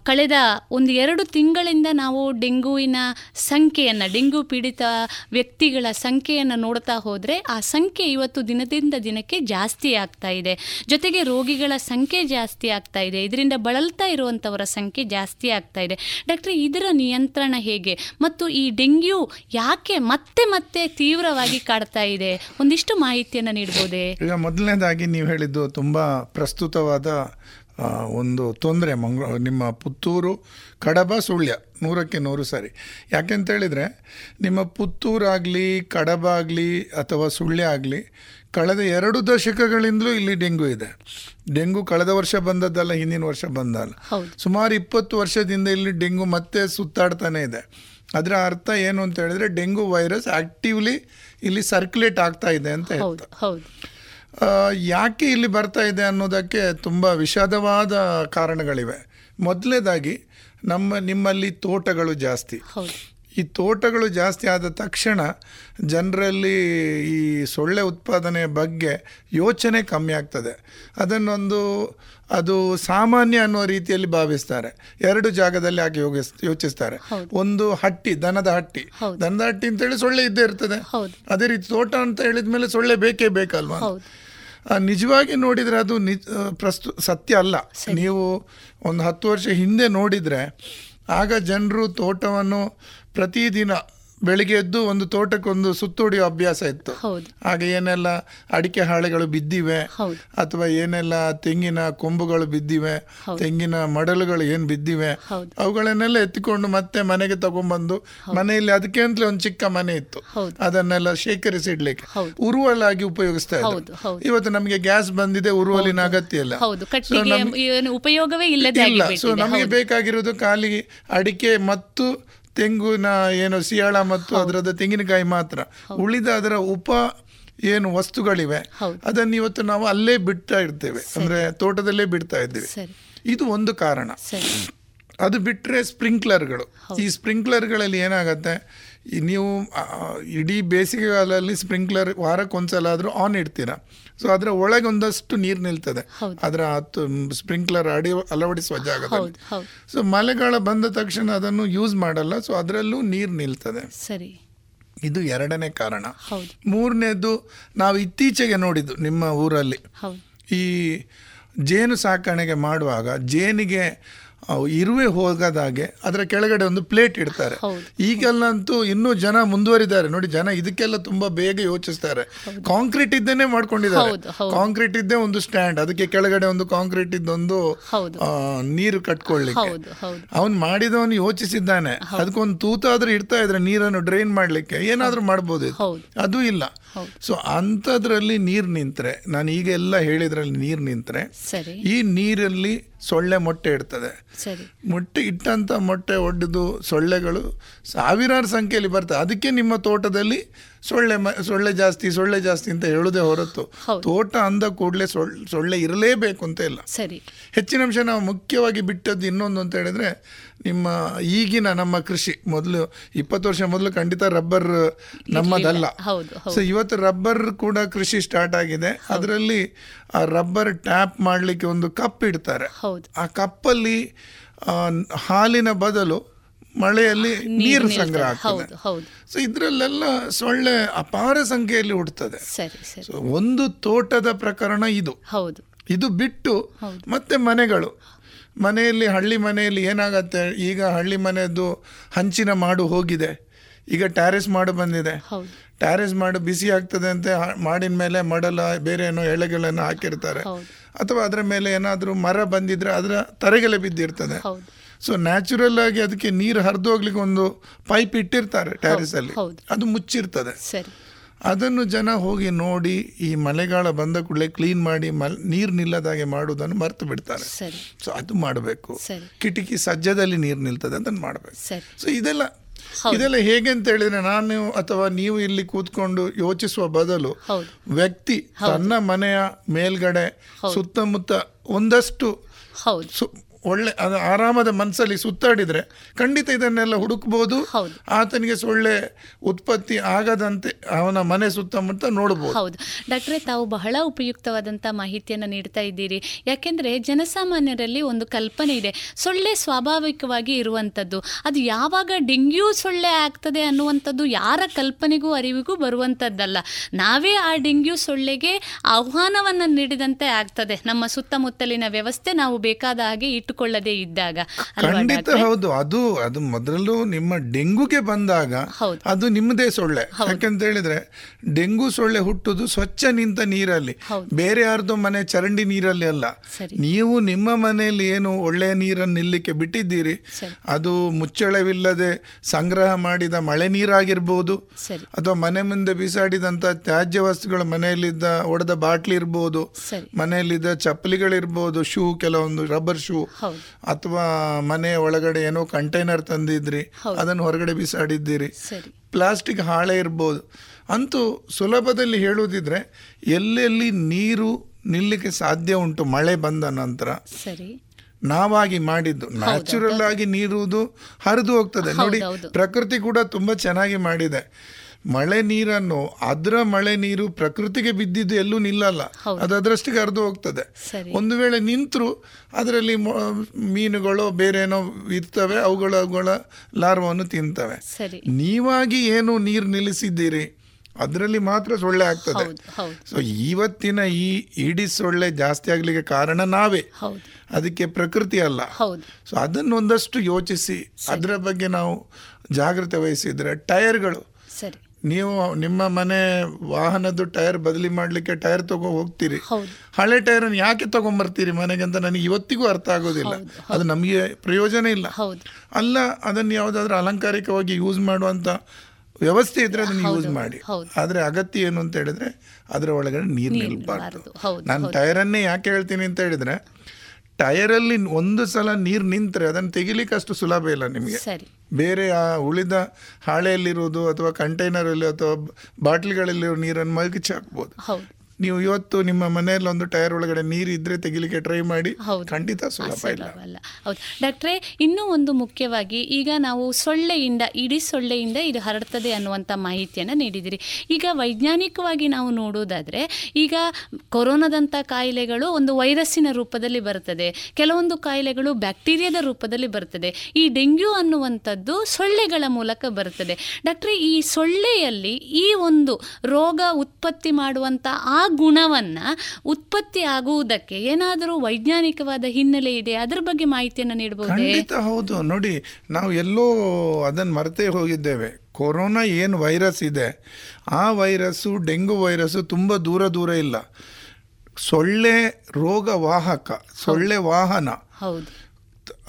ಕಳೆದ ಒಂದು ಎರಡು ತಿಂಗಳಿಂದ ನಾವು ಡೆಂಗ್ಯೂವಿನ ಸಂಖ್ಯೆಯನ್ನು, ಡೆಂಗ್ಯೂ ಪೀಡಿತ ವ್ಯಕ್ತಿಗಳ ಸಂಖ್ಯೆಯನ್ನು ನೋಡ್ತಾ ಹೋದರೆ ಆ ಸಂಖ್ಯೆ ಇವತ್ತು ದಿನದಿಂದ ದಿನಕ್ಕೆ ಜಾಸ್ತಿ ಆಗ್ತಾ ಇದೆ. ಜೊತೆಗೆ ರೋಗಿಗಳ ಸಂಖ್ಯೆ ಜಾಸ್ತಿ ಆಗ್ತಾ ಇದೆ. ಇದರಿಂದ ಬಳಲ್ತಾ ಇರುವಂಥವರ ಸಂಖ್ಯೆ ಜಾಸ್ತಿ ಆಗ್ತಾ ಇದೆ. ಡಾಕ್ಟ್ರೆ, ಇದರ ನಿಯಂತ್ರಣ ಹೇಗೆ? ಮತ್ತು ಈ ಡೆಂಗ್ಯೂ ಯಾಕೆ ಮತ್ತೆ ಮತ್ತೆ ತೀವ್ರವಾಗಿ ಕಾಡ್ತಾ ಇದೆ. ಒಂದಿಷ್ಟು ಮಾಹಿತಿಯನ್ನು ನೀಡಬಹುದೇ ಈಗ ಮೊದಲನೇದಾಗಿ ನೀವು ಹೇಳಿದ್ದು ತುಂಬಾ ಪ್ರಸ್ತುತವಾದ ಒಂದು ತೊಂದರೆ ಮಂಗ ನಿಮ್ಮ ಪುತ್ತೂರು ಕಡಬ ಸುಳ್ಯ ನೂರಕ್ಕೆ ನೂರು ಸರಿ. ಯಾಕೆಂತ ಹೇಳಿದರೆ ನಿಮ್ಮ ಪುತ್ತೂರಾಗಲಿ ಕಡಬ ಆಗಲಿ ಅಥವಾ ಸುಳ್ಯ ಆಗಲಿ ಕಳೆದ ಎರಡು ದಶಕಗಳಿಂದಲೂ ಇಲ್ಲಿ ಡೆಂಗು ಇದೆ. ಡೆಂಗು ಕಳೆದ ವರ್ಷ ಬಂದದ್ದಲ್ಲ ಹಿಂದಿನ ವರ್ಷ ಬಂದಲ್ಲ. ಸುಮಾರು ಇಪ್ಪತ್ತು ವರ್ಷದಿಂದ ಇಲ್ಲಿ ಡೆಂಗು ಮತ್ತೆ ಸುತ್ತಾಡ್ತಾನೆ ಇದೆ. ಅದರ ಅರ್ಥ ಏನು ಅಂತ ಹೇಳಿದ್ರೆ ಡೆಂಗು ವೈರಸ್ ಆಕ್ಟಿವ್ಲಿ ಇಲ್ಲಿ ಸರ್ಕ್ಯುಲೇಟ್ ಆಗ್ತಾ ಇದೆ ಅಂತ ಹೇಳ್ತಾರೆ. ಯಾಕೆ ಇಲ್ಲಿ ಬರ್ತಾ ಇದೆ ಅನ್ನೋದಕ್ಕೆ ತುಂಬ ವಿಷಾದವಾದ ಕಾರಣಗಳಿವೆ. ಮೊದಲನೇದಾಗಿ ನಮ್ಮ ನಿಮ್ಮಲ್ಲಿ ತೋಟಗಳು ಜಾಸ್ತಿ. ಈ ತೋಟಗಳು ಜಾಸ್ತಿ ಆದ ತಕ್ಷಣ ಜನರಲ್ಲಿ ಈ ಸೊಳ್ಳೆ ಉತ್ಪಾದನೆ ಬಗ್ಗೆ ಯೋಚನೆ ಕಮ್ಮಿ ಆಗ್ತದೆ. ಅದನ್ನೊಂದು ಅದು ಸಾಮಾನ್ಯ ಅನ್ನೋ ರೀತಿಯಲ್ಲಿ ಭಾವಿಸ್ತಾರೆ. ಎರಡು ಜಾಗದಲ್ಲಿ ಹಾಕಿ ಯೋಗಿಸ್ ಯೋಚಿಸ್ತಾರೆ. ಒಂದು ಹಟ್ಟಿ ದನದ ಹಟ್ಟಿ. ದನದ ಹಟ್ಟಿ ಅಂತೇಳಿ ಸೊಳ್ಳೆ ಇದ್ದೇ ಇರ್ತದೆ. ಅದೇ ರೀತಿ ತೋಟ ಅಂತ ಹೇಳಿದ ಮೇಲೆ ಸೊಳ್ಳೆ ಬೇಕೇ ಬೇಕಲ್ವಾ? ನಿಜವಾಗಿ ನೋಡಿದರೆ ಅದು ನಿಜ ಪ್ರಸ್ತು ಸತ್ಯ ಅಲ್ಲ. ನೀವು ಒಂದು ಹತ್ತು ವರ್ಷ ಹಿಂದೆ ನೋಡಿದರೆ ಆಗ ಜನರು ತೋಟವನ್ನು ಪ್ರತಿದಿನ ಬೆಳಿಗ್ಗೆ ಎದ್ದು ಒಂದು ತೋಟಕ್ಕೊಂದು ಸುತ್ತೋಡಿಯೋ ಅಭ್ಯಾಸ ಇತ್ತು. ಹಾಗೆ ಏನೆಲ್ಲ ಅಡಿಕೆ ಹಾಳೆಗಳು ಬಿದ್ದಿವೆ ಅಥವಾ ಏನೆಲ್ಲ ತೆಂಗಿನ ಕೊಂಬುಗಳು ಬಿದ್ದಿವೆ ತೆಂಗಿನ ಮಡಲುಗಳು ಏನು ಬಿದ್ದಿವೆ ಅವುಗಳನ್ನೆಲ್ಲ ಎತ್ತಿಕೊಂಡು ಮತ್ತೆ ಮನೆಗೆ ತಗೊಂಡ್ಬಂದು ಮನೆಯಲ್ಲಿ ಅದಕ್ಕೆ ಅಂತಲೇ ಒಂದು ಚಿಕ್ಕ ಮನೆ ಇತ್ತು. ಅದನ್ನೆಲ್ಲ ಶೇಖರಿಸಿಡ್ಲಿಕ್ಕೆ. ಉರುವಲಾಗಿ ಉಪಯೋಗಿಸ್ತಾ ಇದ್ದಾರೆ. ಇವತ್ತು ನಮಗೆ ಗ್ಯಾಸ್ ಬಂದಿದೆ ಉರುವಲಿನ ಅಗತ್ಯ ಇಲ್ಲ. ಉಪಯೋಗವೇ ಇಲ್ಲ. ಸೊ ನಮಗೆ ಬೇಕಾಗಿರೋದು ಖಾಲಿ ಅಡಿಕೆ ಮತ್ತು ತೆಂಗಿನ ಏನು ಸಿಯಾಳ ಮತ್ತು ಅದರದ ತೆಂಗಿನಕಾಯಿ ಮಾತ್ರ. ಉಳಿದ ಅದರ ಉಪ ಏನು ವಸ್ತುಗಳಿವೆ ಅದನ್ನು ಇವತ್ತು ನಾವು ಅಲ್ಲೇ ಬಿಡ್ತಾ ಇರ್ತೇವೆ. ಅಂದ್ರೆ ತೋಟದಲ್ಲೇ ಬಿಡ್ತಾ ಇದ್ದೀವಿ. ಇದು ಒಂದು ಕಾರಣ. ಅದು ಬಿಟ್ಟರೆ ಸ್ಪ್ರಿಂಕ್ಲರ್ಗಳು. ಈ ಸ್ಪ್ರಿಂಕ್ಲರ್ಗಳಲ್ಲಿ ಏನಾಗುತ್ತೆ ನೀವು ಇಡೀ ಬೇಸಿಗೆಗಾಲದಲ್ಲಿ ಸ್ಪ್ರಿಂಕ್ಲರ್ ವಾರಕ್ಕೊಂದ್ಸಲ ಆದರೂ ಆನ್ ಇಡ್ತೀರಾ? ಸೊ ಅದರ ಒಳಗೆ ಒಂದಷ್ಟು ನೀರು ನಿಲ್ತದೆ. ಅದರ ಸ್ಪ್ರಿಂಕ್ಲರ್ ಅಡಿ ಅಳವಡಿಸುವ ಜಾಗದಲ್ಲಿ. ಸೊ ಮಳೆಗಾಲ ಬಂದ ತಕ್ಷಣ ಅದನ್ನು ಯೂಸ್ ಮಾಡಲ್ಲ. ಸೊ ಅದರಲ್ಲೂ ನೀರು ನಿಲ್ತದೆ. ಸರಿ. ಇದು ಎರಡನೇ ಕಾರಣ. ಮೂರನೇದು ನಾವು ಇತ್ತೀಚೆಗೆ ನೋಡಿದ್ದು ನಿಮ್ಮ ಊರಲ್ಲಿ. ಈ ಜೇನು ಸಾಕಾಣಿಕೆ ಮಾಡುವಾಗ ಜೇನಿಗೆ ಇರುವೆ ಹೋಗದಾಗೆ ಅದರ ಕೆಳಗಡೆ ಒಂದು ಪ್ಲೇಟ್ ಇಡ್ತಾರೆ. ಈಗೆಲ್ಲಂತೂ ಇನ್ನೂ ಜನ ಮುಂದುವರಿದ್ದಾರೆ. ನೋಡಿ ಜನ ಇದಕ್ಕೆಲ್ಲ ತುಂಬಾ ಬೇಗ ಯೋಚಿಸ್ತಾರೆ. ಕಾಂಕ್ರೀಟ್ ಇದ್ದೇನೆ ಮಾಡ್ಕೊಂಡಿದ್ದಾರೆ. ಕಾಂಕ್ರೀಟ್ ಇದ್ದೇ ಒಂದು ಸ್ಟ್ಯಾಂಡ್. ಅದಕ್ಕೆ ಕೆಳಗಡೆ ಒಂದು ಕಾಂಕ್ರೀಟ್ ಇದ್ದೊಂದು ನೀರು ಕಟ್ಕೊಳ್ಳಿಕ್ಕೆ. ಅವನ್ ಮಾಡಿದವನು ಯೋಚಿಸಿದ್ದಾನೆ. ಅದಕ್ಕೊಂದು ತೂತಾದ್ರೂ ಇಡ್ತಾ ಇದ್ರೆ ನೀರನ್ನು ಡ್ರೈನ್ ಮಾಡ್ಲಿಕ್ಕೆ ಏನಾದ್ರೂ ಮಾಡ್ಬೋದು ಅದು ಇಲ್ಲ. ಸೊ ಅಂಥದ್ರಲ್ಲಿ ನೀರು ನಿಂತ್ರೆ ನಾನು ಈಗ ಎಲ್ಲ ಹೇಳಿದ್ರಲ್ಲಿ ನೀರು ನಿಂತ್ರೆ ಈ ನೀರಲ್ಲಿ ಸೊಳ್ಳೆ ಮೊಟ್ಟೆ ಇಡ್ತದೆ. ಮೊಟ್ಟೆ ಇಟ್ಟಂಥ ಮೊಟ್ಟೆ ಒಡ್ಡಿದ್ದು ಸೊಳ್ಳೆಗಳು ಸಾವಿರಾರು ಸಂಖ್ಯೆಯಲ್ಲಿ ಬರ್ತದೆ. ಅದಕ್ಕೆ ನಿಮ್ಮ ತೋಟದಲ್ಲಿ ಸೊಳ್ಳೆ ಮ ಸೊಳ್ಳೆ ಜಾಸ್ತಿ ಸೊಳ್ಳೆ ಜಾಸ್ತಿ ಅಂತ ಹೇಳುದೇ ಹೊರತು. ತೋಟ ಅಂದ ಕೂಡಲೇ ಸೊಳ್ಳೆ ಇರಲೇಬೇಕು ಅಂತ ಇಲ್ಲ. ಸರಿ. ಹೆಚ್ಚಿನ ಅಂಶ ನಾವು ಮುಖ್ಯವಾಗಿ ಬಿಟ್ಟದ್ದು ಇನ್ನೊಂದು ಅಂತ ಹೇಳಿದ್ರೆ ನಿಮ್ಮ ಈಗಿನ ನಮ್ಮ ಕೃಷಿ. ಮೊದಲು ಇಪ್ಪತ್ತು ವರ್ಷ ಮೊದಲು ಖಂಡಿತ ರಬ್ಬರ್ ನಮ್ಮದಲ್ಲ. ಸೊ ಇವತ್ತು ರಬ್ಬರ್ ಕೂಡ ಕೃಷಿ ಸ್ಟಾರ್ಟ್ ಆಗಿದೆ. ಅದರಲ್ಲಿ ಆ ರಬ್ಬರ್ ಟ್ಯಾಪ್ ಮಾಡಲಿಕ್ಕೆ ಒಂದು ಕಪ್ ಇಡ್ತಾರೆ. ಆ ಕಪ್ಪಲ್ಲಿ ಹಾಲಿನ ಬದಲು ಮಳೆಯಲ್ಲಿ ನೀರು. ಸಂಗ್ರಹ ಸೊ ಇದರಲ್ಲೆಲ್ಲ ಸೊಳ್ಳೆ ಅಪಾರ ಸಂಖ್ಯೆಯಲ್ಲಿ ಹುಡ್ತದೆ ಒಂದು ತೋಟದ ಪ್ರಕರಣ ಇದು. ಹೌದು. ಇದು ಬಿಟ್ಟು ಮತ್ತೆ ಮನೆಗಳು. ಮನೆಯಲ್ಲಿ ಹಳ್ಳಿ ಮನೆಯಲ್ಲಿ ಏನಾಗತ್ತೆ? ಈಗ ಹಳ್ಳಿ ಮನೆಯದ್ದು ಹಂಚಿನ ಮಾಡು ಹೋಗಿದೆ. ಈಗ ಟ್ಯಾರೆಸ್ ಮಾಡು ಬಂದಿದೆ. ಟ್ಯಾರೆಸ್ ಮಾಡು ಬಿಸಿ ಆಗ್ತದೆ ಅಂತ ಮಾಡಿನ ಮೇಲೆ ಮಡಲ ಬೇರೆ ಏನೋ ಎಳೆಗಳನ್ನು ಹಾಕಿರ್ತಾರೆ. ಅಥವಾ ಅದರ ಮೇಲೆ ಏನಾದರೂ ಮರ ಬಂದಿದ್ರೆ ಅದರ ತರೆಗೆಲೆ ಬಿದ್ದಿರ್ತದೆ. ಸೊ ನ್ಯಾಚುರಲ್ ಆಗಿ ಅದಕ್ಕೆ ನೀರು ಹರಿದು ಹೋಗ್ಲಿಕ್ಕೆ ಒಂದು ಪೈಪ್ ಇಟ್ಟಿರ್ತಾರೆ ಟ್ಯಾರಿಸ್ ಅಲ್ಲಿ. ಹೌದು. ಅದು ಮುಚ್ಚಿರ್ತದೆ. ಅದನ್ನು ಜನ ಹೋಗಿ ನೋಡಿ ಈ ಮಳೆಗಾಲ ಬಂದ ಕೂಡಲೇ ಕ್ಲೀನ್ ಮಾಡಿ ಮಲ್ ನೀರು ನಿಲ್ಲದಾಗೆ ಮಾಡುವುದನ್ನು ಮರೆತು ಬಿಡ್ತಾರೆ. ಸೊ ಅದು ಮಾಡಬೇಕು. ಕಿಟಕಿ ಸಜ್ಜದಲ್ಲಿ ನೀರು ನಿಲ್ತದೆ ಅದನ್ನು ಮಾಡಬೇಕು. ಸೊ ಇದೆಲ್ಲ ಇದೆಲ್ಲ ಹೇಗೆ ಅಂತ ಹೇಳಿದ್ರೆ ನಾನು ಅಥವಾ ನೀವು ಇಲ್ಲಿ ಕೂತ್ಕೊಂಡು ಯೋಚಿಸುವ ಬದಲು ವ್ಯಕ್ತಿ ತನ್ನ ಮನೆಯ ಮೇಲ್ಗಡೆ ಸುತ್ತಮುತ್ತ ಒಂದಷ್ಟು ಒಳ್ಳೆ ಅದು ಆರಾಮದ ಮನಸ್ಸಲ್ಲಿ ಸುತ್ತಾಡಿದ್ರೆ ಖಂಡಿತ ಇದನ್ನೆಲ್ಲ ಹುಡುಕ್ಬೋದು. ಆತನಿಗೆ ಸೊಳ್ಳೆ ಉತ್ಪತ್ತಿ ಆಗದಂತೆ ಅವನ ಮನೆ ಸುತ್ತಮುತ್ತ ನೋಡ್ಬೋದು. ಹೌದು. ಡಾಕ್ಟ್ರೆ ತಾವು ಬಹಳ ಉಪಯುಕ್ತವಾದಂಥ ಮಾಹಿತಿಯನ್ನು ನೀಡ್ತಾ ಇದ್ದೀರಿ. ಯಾಕೆಂದರೆ ಜನಸಾಮಾನ್ಯರಲ್ಲಿ ಒಂದು ಕಲ್ಪನೆ ಇದೆ. ಸೊಳ್ಳೆ ಸ್ವಾಭಾವಿಕವಾಗಿ ಇರುವಂಥದ್ದು. ಅದು ಯಾವಾಗ ಡೆಂಗ್ಯೂ ಸೊಳ್ಳೆ ಆಗ್ತದೆ ಅನ್ನುವಂಥದ್ದು ಯಾರ ಕಲ್ಪನೆಗೂ ಅರಿವಿಗೂ ಬರುವಂಥದ್ದಲ್ಲ. ನಾವೇ ಆ ಡೆಂಗ್ಯೂ ಸೊಳ್ಳೆಗೆ ಆಹ್ವಾನವನ್ನು ನೀಡಿದಂತೆ ಆಗ್ತದೆ. ನಮ್ಮ ಸುತ್ತಮುತ್ತಲಿನ ವ್ಯವಸ್ಥೆ ನಾವು ಬೇಕಾದ ಹಾಗೆ ಇಟ್ಟುಕೊಳ್ಳದೆ ಇದ್ದಾಗ ಖಂಡಿತ ಹೌದು. ಅದು ಅದು ಮೊದಲು ನಿಮ್ಮ ಡೆಂಗುಗೆ ಬಂದಾಗ ಅದು ನಿಮ್ಮದೇ ಸೊಳ್ಳೆ. ಯಾಕೆಂತ ಹೇಳಿದ್ರೆ ಡೆಂಗು ಸೊಳ್ಳೆ ಹುಟ್ಟುದು ಸ್ವಚ್ಛ ನಿಂತ ನೀರಲ್ಲಿ. ಬೇರೆ ಯಾರ್ದು ಮನೆ ಚರಂಡಿ ನೀರಲ್ಲಿ ಅಲ್ಲ. ನೀವು ನಿಮ್ಮ ಮನೆಯಲ್ಲಿ ಏನು ಒಳ್ಳೆಯ ನೀರನ್ನು ನಿಲ್ಲಿಕ್ಕೆ ಬಿಟ್ಟಿದ್ದೀರಿ ಅದು ಮುಚ್ಚಳವಿಲ್ಲದೆ ಸಂಗ್ರಹ ಮಾಡಿದ ಮಳೆ ನೀರಾಗಿರ್ಬೋದು ಅಥವಾ ಮನೆ ಮುಂದೆ ಬಿಸಾಡಿದಂತ ತ್ಯಾಜ್ಯ ವಸ್ತುಗಳು ಮನೆಯಲ್ಲಿದ್ದ ಒಡೆದ ಬಾಟ್ಲಿ ಇರ್ಬೋದು ಮನೆಯಲ್ಲಿದ್ದ ಚಪ್ಪಲಿಗಳಿರ್ಬೋದು ಶೂ ಕೆಲವೊಂದು ರಬ್ಬರ್ ಶೂ ಅಥವಾ ಮನೆ ಒಳಗಡೆ ಏನೋ ಕಂಟೈನರ್ ತಂದಿದ್ರಿ ಅದನ್ನು ಹೊರಗಡೆ ಬಿಸಾಡಿದ್ದೀರಿ. ಪ್ಲಾಸ್ಟಿಕ್ ಹಾಳೆ ಇರ್ಬೋದು. ಅಂತೂ ಸುಲಭದಲ್ಲಿ ಹೇಳುವುದಿದ್ರೆ ಎಲ್ಲೆಲ್ಲಿ ನೀರು ನಿಲ್ಲಕ್ಕೆ ಸಾಧ್ಯ ಉಂಟು ಮಳೆ ಬಂದ ನಂತರ ಸರಿ. ನಾವಾಗಿ ಮಾಡಿದ್ದು. ನ್ಯಾಚುರಲ್ ಆಗಿ ನೀರುವುದು ಹರಿದು ಹೋಗ್ತದೆ. ನೋಡಿ ಪ್ರಕೃತಿ ಕೂಡ ತುಂಬಾ ಚೆನ್ನಾಗಿ ಮಾಡಿದೆ. ಮಳೆ ನೀರನ್ನು ಅದರ ಮಳೆ ನೀರು ಪ್ರಕೃತಿಗೆ ಬಿದ್ದಿದ್ದು ಎಲ್ಲೂ ನಿಲ್ಲಲ್ಲ. ಅದು ಅದರಷ್ಟಿಗೆ ಹರಿದು ಹೋಗ್ತದೆ. ಒಂದು ವೇಳೆ ನಿಂತರು ಅದರಲ್ಲಿ ಮೀನುಗಳು ಬೇರೆ ಏನೋ ಇರ್ತವೆ ಅವುಗಳ ಅವುಗಳ ಲಾರ್ವವನ್ನು ತಿಂತವೆ. ನೀವಾಗಿ ಏನು ನೀರು ನಿಲ್ಲಿಸಿದ್ದೀರಿ ಅದರಲ್ಲಿ ಮಾತ್ರ ಸೊಳ್ಳೆ ಆಗ್ತದೆ. ಸೊ ಇವತ್ತಿನ ಈ ಇಡೀ ಸೊಳ್ಳೆ ಜಾಸ್ತಿ ಆಗ್ಲಿಕ್ಕೆ ಕಾರಣ ನಾವೇ. ಅದಕ್ಕೆ ಪ್ರಕೃತಿ ಅಲ್ಲ. ಸೊ ಅದನ್ನೊಂದಷ್ಟು ಯೋಚಿಸಿ ಅದರ ಬಗ್ಗೆ ನಾವು ಜಾಗ್ರತೆ ವಹಿಸಿದ್ರೆ ಟೈರ್ಗಳು ಸರಿ. ನೀವು ನಿಮ್ಮ ಮನೆ ವಾಹನದ್ದು ಟೈರ್ ಬದಲಿ ಮಾಡ್ಲಿಕ್ಕೆ ಟೈರ್ ತಗೋ ಹೋಗ್ತೀರಿ. ಹಳೆ ಟೈರ್ ಯಾಕೆ ತಗೊಂಬರ್ತೀರಿ ಮನೆಗೆ ಅಂತ ನನಗೆ ಇವತ್ತಿಗೂ ಅರ್ಥ ಆಗೋದಿಲ್ಲ. ಅದು ನಮಗೆ ಪ್ರಯೋಜನ ಇಲ್ಲ. ಅಲ್ಲ ಅದನ್ನು ಯಾವುದಾದ್ರೂ ಅಲಂಕಾರಿಕವಾಗಿ ಯೂಸ್ ಮಾಡುವಂತ ವ್ಯವಸ್ಥೆ ಇದ್ರೆ ಅದನ್ನು ಯೂಸ್ ಮಾಡಿ. ಆದ್ರೆ ಅಗತ್ಯ ಏನು ಅಂತ ಹೇಳಿದ್ರೆ ಅದರ ಒಳಗಡೆ ನೀರು ನಿಲ್ಬಾರ್ದು. ನಾನು ಟೈರನ್ನೇ ಯಾಕೆ ಹೇಳ್ತೀನಿ ಅಂತ ಹೇಳಿದ್ರೆ ಟೈರಲ್ಲಿ ಒಂದು ಸಲ ನೀರು ನಿಂತರೆ ಅದನ್ನು ತೆಗಿಲಿಕ್ಕೆ ಅಷ್ಟು ಸುಲಭ ಇಲ್ಲ ನಿಮಗೆ. ಬೇರೆ ಆ ಉಳಿದ ಹಾಳೆಯಲ್ಲಿರುವುದು ಅಥವಾ ಕಂಟೈನರಲ್ಲಿ ಅಥವಾ ಬಾಟ್ಲಿಗಳಲ್ಲಿರೋ ನೀರನ್ನು ಮಲಗಿಸಿ ಹಾಕ್ಬೋದು. ನೀವು ಇವತ್ತು ನಿಮ್ಮ ಮನೆಯಲ್ಲಿ ಒಂದು ಟೈರ್ ಒಳಗಡೆ ನೀರು ಇದ್ರೆ ತೆಗಿಲಿಕ್ಕೆ ಟ್ರೈ ಮಾಡಿ. ಖಂಡಿತ ಸುಲಭ ಇಲ್ಲ. ಹೌದು. ಡಾಕ್ಟ್ರೇ ಇನ್ನೂ ಒಂದು ಮುಖ್ಯವಾಗಿ ಈಗ ನಾವು ಸೊಳ್ಳೆಯಿಂದ ಇಡೀ ಸೊಳ್ಳೆಯಿಂದ ಇದು ಹರಡ್ತದೆ ಅನ್ನುವಂಥ ಮಾಹಿತಿಯನ್ನು ನೀಡಿದಿರಿ. ಈಗ ವೈಜ್ಞಾನಿಕವಾಗಿ ನಾವು ನೋಡೋದಾದರೆ ಈಗ ಕೊರೋನಾದಂಥ ಕಾಯಿಲೆಗಳು ಒಂದು ವೈರಸ್ಸಿನ ರೂಪದಲ್ಲಿ ಬರ್ತದೆ. ಕೆಲವೊಂದು ಕಾಯಿಲೆಗಳು ಬ್ಯಾಕ್ಟೀರಿಯಾದ ರೂಪದಲ್ಲಿ ಬರ್ತದೆ. ಈ ಡೆಂಗ್ಯೂ ಅನ್ನುವಂಥದ್ದು ಸೊಳ್ಳೆಗಳ ಮೂಲಕ ಬರ್ತದೆ. ಡಾಕ್ಟ್ರೆ ಈ ಸೊಳ್ಳೆಯಲ್ಲಿ ಈ ಒಂದು ರೋಗ ಉತ್ಪತ್ತಿ ಮಾಡುವಂಥ ಆ ಗುಣವನ್ನು ಉತ್ಪತ್ತಿ ಆಗುವುದಕ್ಕೆ ಏನಾದರೂ ವೈಜ್ಞಾನಿಕವಾದ ಹಿನ್ನೆಲೆ ಇದೆ ಅದರ ಬಗ್ಗೆ ಮಾಹಿತಿಯನ್ನು ನೀಡಬಹುದು ಖಂಡಿತ ಹೌದು. ನೋಡಿ ನಾವು ಎಲ್ಲೋ ಅದನ್ನು ಮರೆತೇ ಹೋಗಿದ್ದೇವೆ. ಕೊರೋನಾ ಏನು ವೈರಸ್ ಇದೆ? ಆ ವೈರಸ್ಸು ಡೆಂಗು ವೈರಸ್ಸು ತುಂಬ ದೂರ ದೂರ ಇಲ್ಲ. ಸೊಳ್ಳೆ ರೋಗ ವಾಹಕ ಸೊಳ್ಳೆ ವಾಹನ. ಹೌದು.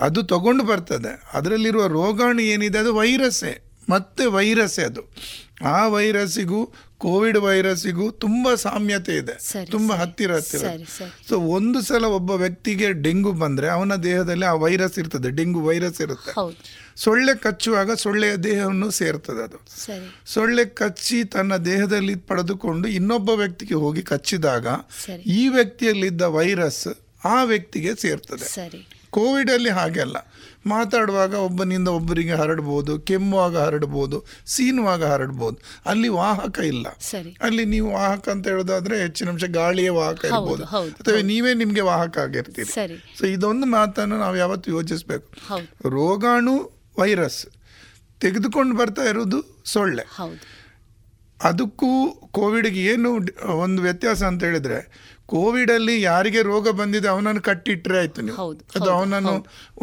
ಅದು ತಗೊಂಡು ಬರ್ತದೆ. ಅದರಲ್ಲಿರುವ ರೋಗಾಣು ಏನಿದೆ? ಅದು ವೈರಸ್ಸೇ. ಮತ್ತೆ ವೈರಸ್ಸೇ ಅದು. ಆ ವೈರಸ್ಸಿಗೂ ಕೋವಿಡ್ ವೈರಸ್ಸಿಗೂ ತುಂಬಾ ಸಾಮ್ಯತೆ ಇದೆ. ತುಂಬಾ ಹತ್ತಿರ ಹತ್ತಿರ. ಸೊ ಒಂದು ಸಲ ಒಬ್ಬ ವ್ಯಕ್ತಿಗೆ ಡೆಂಗು ಬಂದ್ರೆ ಅವನ ದೇಹದಲ್ಲಿ ಆ ವೈರಸ್ ಇರ್ತದೆ ಡೆಂಗು ವೈರಸ್ ಇರುತ್ತೆ. ಸೊಳ್ಳೆ ಕಚ್ಚುವಾಗ ಸೊಳ್ಳೆಯ ದೇಹವನ್ನು ಸೇರ್ತದೆ ಅದು. ಸೊಳ್ಳೆ ಕಚ್ಚಿ ತನ್ನ ದೇಹದಲ್ಲಿ ಪಡೆದುಕೊಂಡು ಇನ್ನೊಬ್ಬ ವ್ಯಕ್ತಿಗೆ ಹೋಗಿ ಕಚ್ಚಿದಾಗ ಈ ವ್ಯಕ್ತಿಯಲ್ಲಿದ್ದ ವೈರಸ್ ಆ ವ್ಯಕ್ತಿಗೆ ಸೇರ್ತದೆ. ಸರಿ. ಕೋವಿಡ್ ಅಲ್ಲಿ ಹಾಗೆಲ್ಲ ಮಾತಾಡುವಾಗ ಒಬ್ಬನಿಂದ ಒಬ್ಬರಿಗೆ ಹರಡ್ಬೋದು ಕೆಮ್ಮುವಾಗ ಹರಡ್ಬೋದು ಸೀನುವಾಗ ಹರಡ್ಬೋದು. ಅಲ್ಲಿ ವಾಹಕ ಇಲ್ಲ. ಅಲ್ಲಿ ನೀವು ವಾಹಕ ಅಂತ ಹೇಳೋದಾದ್ರೆ ಹೆಚ್ಚಿನ ಅಂಶ ಗಾಳಿಯ ವಾಹಕ ಇರ್ಬೋದು. ಅಥವಾ ನೀವೇ ನಿಮ್ಗೆ ವಾಹಕ ಆಗಿರ್ತೀರಿ. ಸೊ ಇದೊಂದು ಮಾತನ್ನು ನಾವು ಯಾವತ್ತು ಯೋಚಿಸ್ಬೇಕು. ರೋಗಾಣು ವೈರಸ್ ತೆಗೆದುಕೊಂಡು ಬರ್ತಾ ಇರೋದು ಸೊಳ್ಳೆ. ಅದಕ್ಕೂ ಕೋವಿಡ್ಗೆ ಏನು ಒಂದು ವ್ಯತ್ಯಾಸ ಅಂತ ಹೇಳಿದ್ರೆ ಕೋವಿಡ್ ಅಲ್ಲಿ ಯಾರಿಗೆ ರೋಗ ಬಂದಿದೆ ಅವನನ್ನು ಕಟ್ಟಿಟ್ರೆ ಆಯ್ತು ನೀವು. ಅದು ಅವನನ್ನು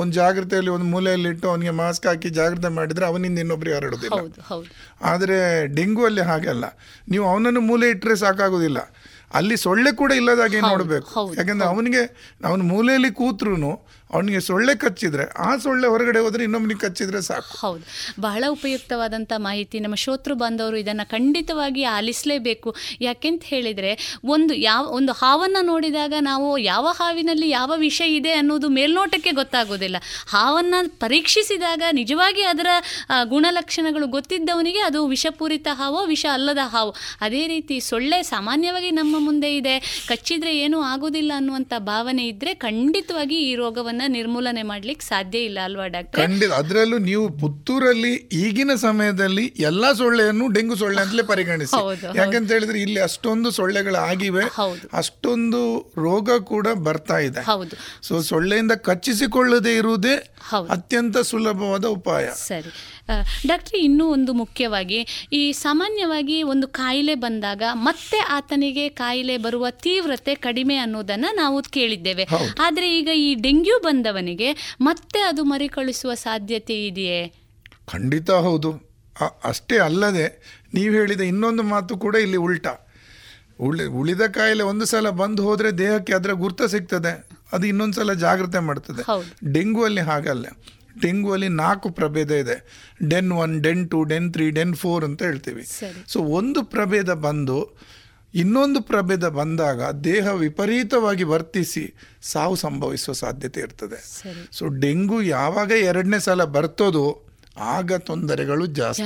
ಒಂದು ಜಾಗ್ರತೆಯಲ್ಲಿ ಒಂದು ಮೂಲೆಯಲ್ಲಿ ಇಟ್ಟು ಅವನಿಗೆ ಮಾಸ್ಕ್ ಹಾಕಿ ಜಾಗ್ರತೆ ಮಾಡಿದ್ರೆ ಅವನಿಂದ ಇನ್ನೊಬ್ರಿಗೆ ಹರಡುದಿಲ್ಲ ಆದರೆ ಡೆಂಗು ಅಲ್ಲಿ. ಹಾಗಲ್ಲ ನೀವು ಅವನನ್ನು ಮೂಲೆ ಇಟ್ಟರೆ ಸಾಕಾಗುದಿಲ್ಲ. ಅಲ್ಲಿ ಸೊಳ್ಳೆ ಕೂಡ ಇಲ್ಲದಾಗೆ ನೋಡಬೇಕು. ಯಾಕಂದ್ರೆ ಅವನಿಗೆ ಅವನ ಮೂಲೆಯಲ್ಲಿ ಕೂತ್ರು ಅವನಿಗೆ ಸೊಳ್ಳೆ ಕಚ್ಚಿದ್ರೆ, ಆ ಸೊಳ್ಳೆ ಹೊರಗಡೆ ಹೋದ್ರೆ ಇನ್ನೊಮ್ಮನಿಗೆ ಕಚ್ಚಿದ್ರೆ ಸಾಕು. ಹೌದು. ಬಹಳ ಉಪಯುಕ್ತವಾದಂಥ ಮಾಹಿತಿ ನಮ್ಮ ಶ್ರೋತೃ ಬಾಂಧವರು ಇದನ್ನು ಖಂಡಿತವಾಗಿ ಆಲಿಸಲೇಬೇಕು. ಯಾಕೆಂತ ಹೇಳಿದರೆ, ಒಂದು ಯಾವ, ಒಂದು ಹಾವನ್ನು ನೋಡಿದಾಗ ನಾವು ಯಾವ ಹಾವಿನಲ್ಲಿ ಯಾವ ವಿಷ ಇದೆ ಅನ್ನೋದು ಮೇಲ್ನೋಟಕ್ಕೆ ಗೊತ್ತಾಗೋದಿಲ್ಲ. ಹಾವನ್ನು ಪರೀಕ್ಷಿಸಿದಾಗ ನಿಜವಾಗಿ ಅದರ ಗುಣಲಕ್ಷಣಗಳು ಗೊತ್ತಿದ್ದವನಿಗೆ ಅದು ವಿಷಪೂರಿತ ಹಾವೋ, ವಿಷ ಅಲ್ಲದ ಹಾವು. ಅದೇ ರೀತಿ ಸೊಳ್ಳೆ ಸಾಮಾನ್ಯವಾಗಿ ನಮ್ಮ ಮುಂದೆ ಇದೆ. ಕಚ್ಚಿದ್ರೆ ಏನೂ ಆಗೋದಿಲ್ಲ ಅನ್ನುವಂಥ ಭಾವನೆ ಇದ್ದರೆ ಖಂಡಿತವಾಗಿ ಈ ರೋಗವನ್ನು ನಿರ್ಮೂಲನೆ ಮಾಡ್ಲಿಕ್ಕೆ ಸಾಧ್ಯ ಇಲ್ಲ ಅಲ್ವಾ ಡಾಕ್ಟರ್? ಖಂಡಿತ. ಅದರಲ್ಲೂ ನೀವು ಪುತ್ತೂರಲ್ಲಿ ಈಗಿನ ಸಮಯದಲ್ಲಿ ಎಲ್ಲಾ ಸೊಳ್ಳೆಯನ್ನು ಡೆಂಗು ಸೊಳ್ಳೆ ಅಂತಲೇ ಪರಿಗಣಿಸಿ. ಯಾಕಂತ ಹೇಳಿದ್ರೆ ಇಲ್ಲಿ ಅಷ್ಟೊಂದು ಸೊಳ್ಳೆಗಳು ಆಗಿವೆ. ಅಷ್ಟೊಂದು ರೋಗ ಕೂಡ ಬರ್ತಾ ಇದೆ. ಸೊ ಸೊಳ್ಳೆಯಿಂದ ಕಚ್ಚಿಸಿಕೊಳ್ಳದೆ ಇರುವುದೇ. ಅತ್ಯಂತ ಸುಲಭವಾದ ಉಪಾಯ. ಸರಿ. ಡಾಕ್ಟರ್ ಇನ್ನೂ ಒಂದು ಮುಖ್ಯವಾಗಿ ಈ ಸಾಮಾನ್ಯವಾಗಿ ಒಂದು ಕಾಯಿಲೆ ಬಂದಾಗ ಮತ್ತೆ ಆತನಿಗೆ ಕಾಯಿಲೆ ಬರುವ ತೀವ್ರತೆ ಕಡಿಮೆ ಅನ್ನೋದನ್ನ ನಾವು ಕೇಳಿದ್ದೇವೆ. ಆದರೆ ಈಗ ಈ ಡೆಂಗ್ಯೂ ಬಂದವನಿಗೆ ಮತ್ತೆ ಅದು ಮರಿಕಳಿಸುವ ಸಾಧ್ಯತೆ ಇದೆಯೇ? ಖಂಡಿತ ಹೌದು. ಅಷ್ಟೇ ಅಲ್ಲದೆ ನೀವು ಹೇಳಿದ ಇನ್ನೊಂದು ಮಾತು ಕೂಡ ಇಲ್ಲಿ ಉಲ್ಟಾ. ಉಳಿ ಉಳಿದ ಕಾಯಿಲೆ ಒಂದು ಸಲ ಬಂದು ಹೋದರೆ ದೇಹಕ್ಕೆ ಅದರ ಗುರ್ತ ಸಿಗ್ತದೆ. ಅದು ಇನ್ನೊಂದ್ಸಲ ಜಾಗ್ರತೆ ಮಾಡ್ತದೆ. ಡೆಂಗು ಅಲ್ಲಿ ಹಾಗಲ್ಲ. ಡೆಂಗು ಅಲ್ಲಿ ನಾಲ್ಕು ಪ್ರಭೇದ ಇದೆ. DEN one DEN two DEN three DEN four ಅಂತ ಹೇಳ್ತೀವಿ. ಸೊ ಒಂದು ಪ್ರಭೇದ ಬಂದು ಇನ್ನೊಂದು ಪ್ರಭೇದ ಬಂದಾಗ ದೇಹ ವಿಪರೀತವಾಗಿ ವರ್ತಿಸಿ ಸಾವು ಸಂಭವಿಸುವ ಸಾಧ್ಯತೆ ಇರ್ತದೆ. ಸೊ ಡೆಂಗು ಯಾವಾಗ ಎರಡನೇ ಸಲ ಬರ್ತದೋ ಆಗ ತೊಂದರೆಗಳು ಜಾಸ್ತಿ.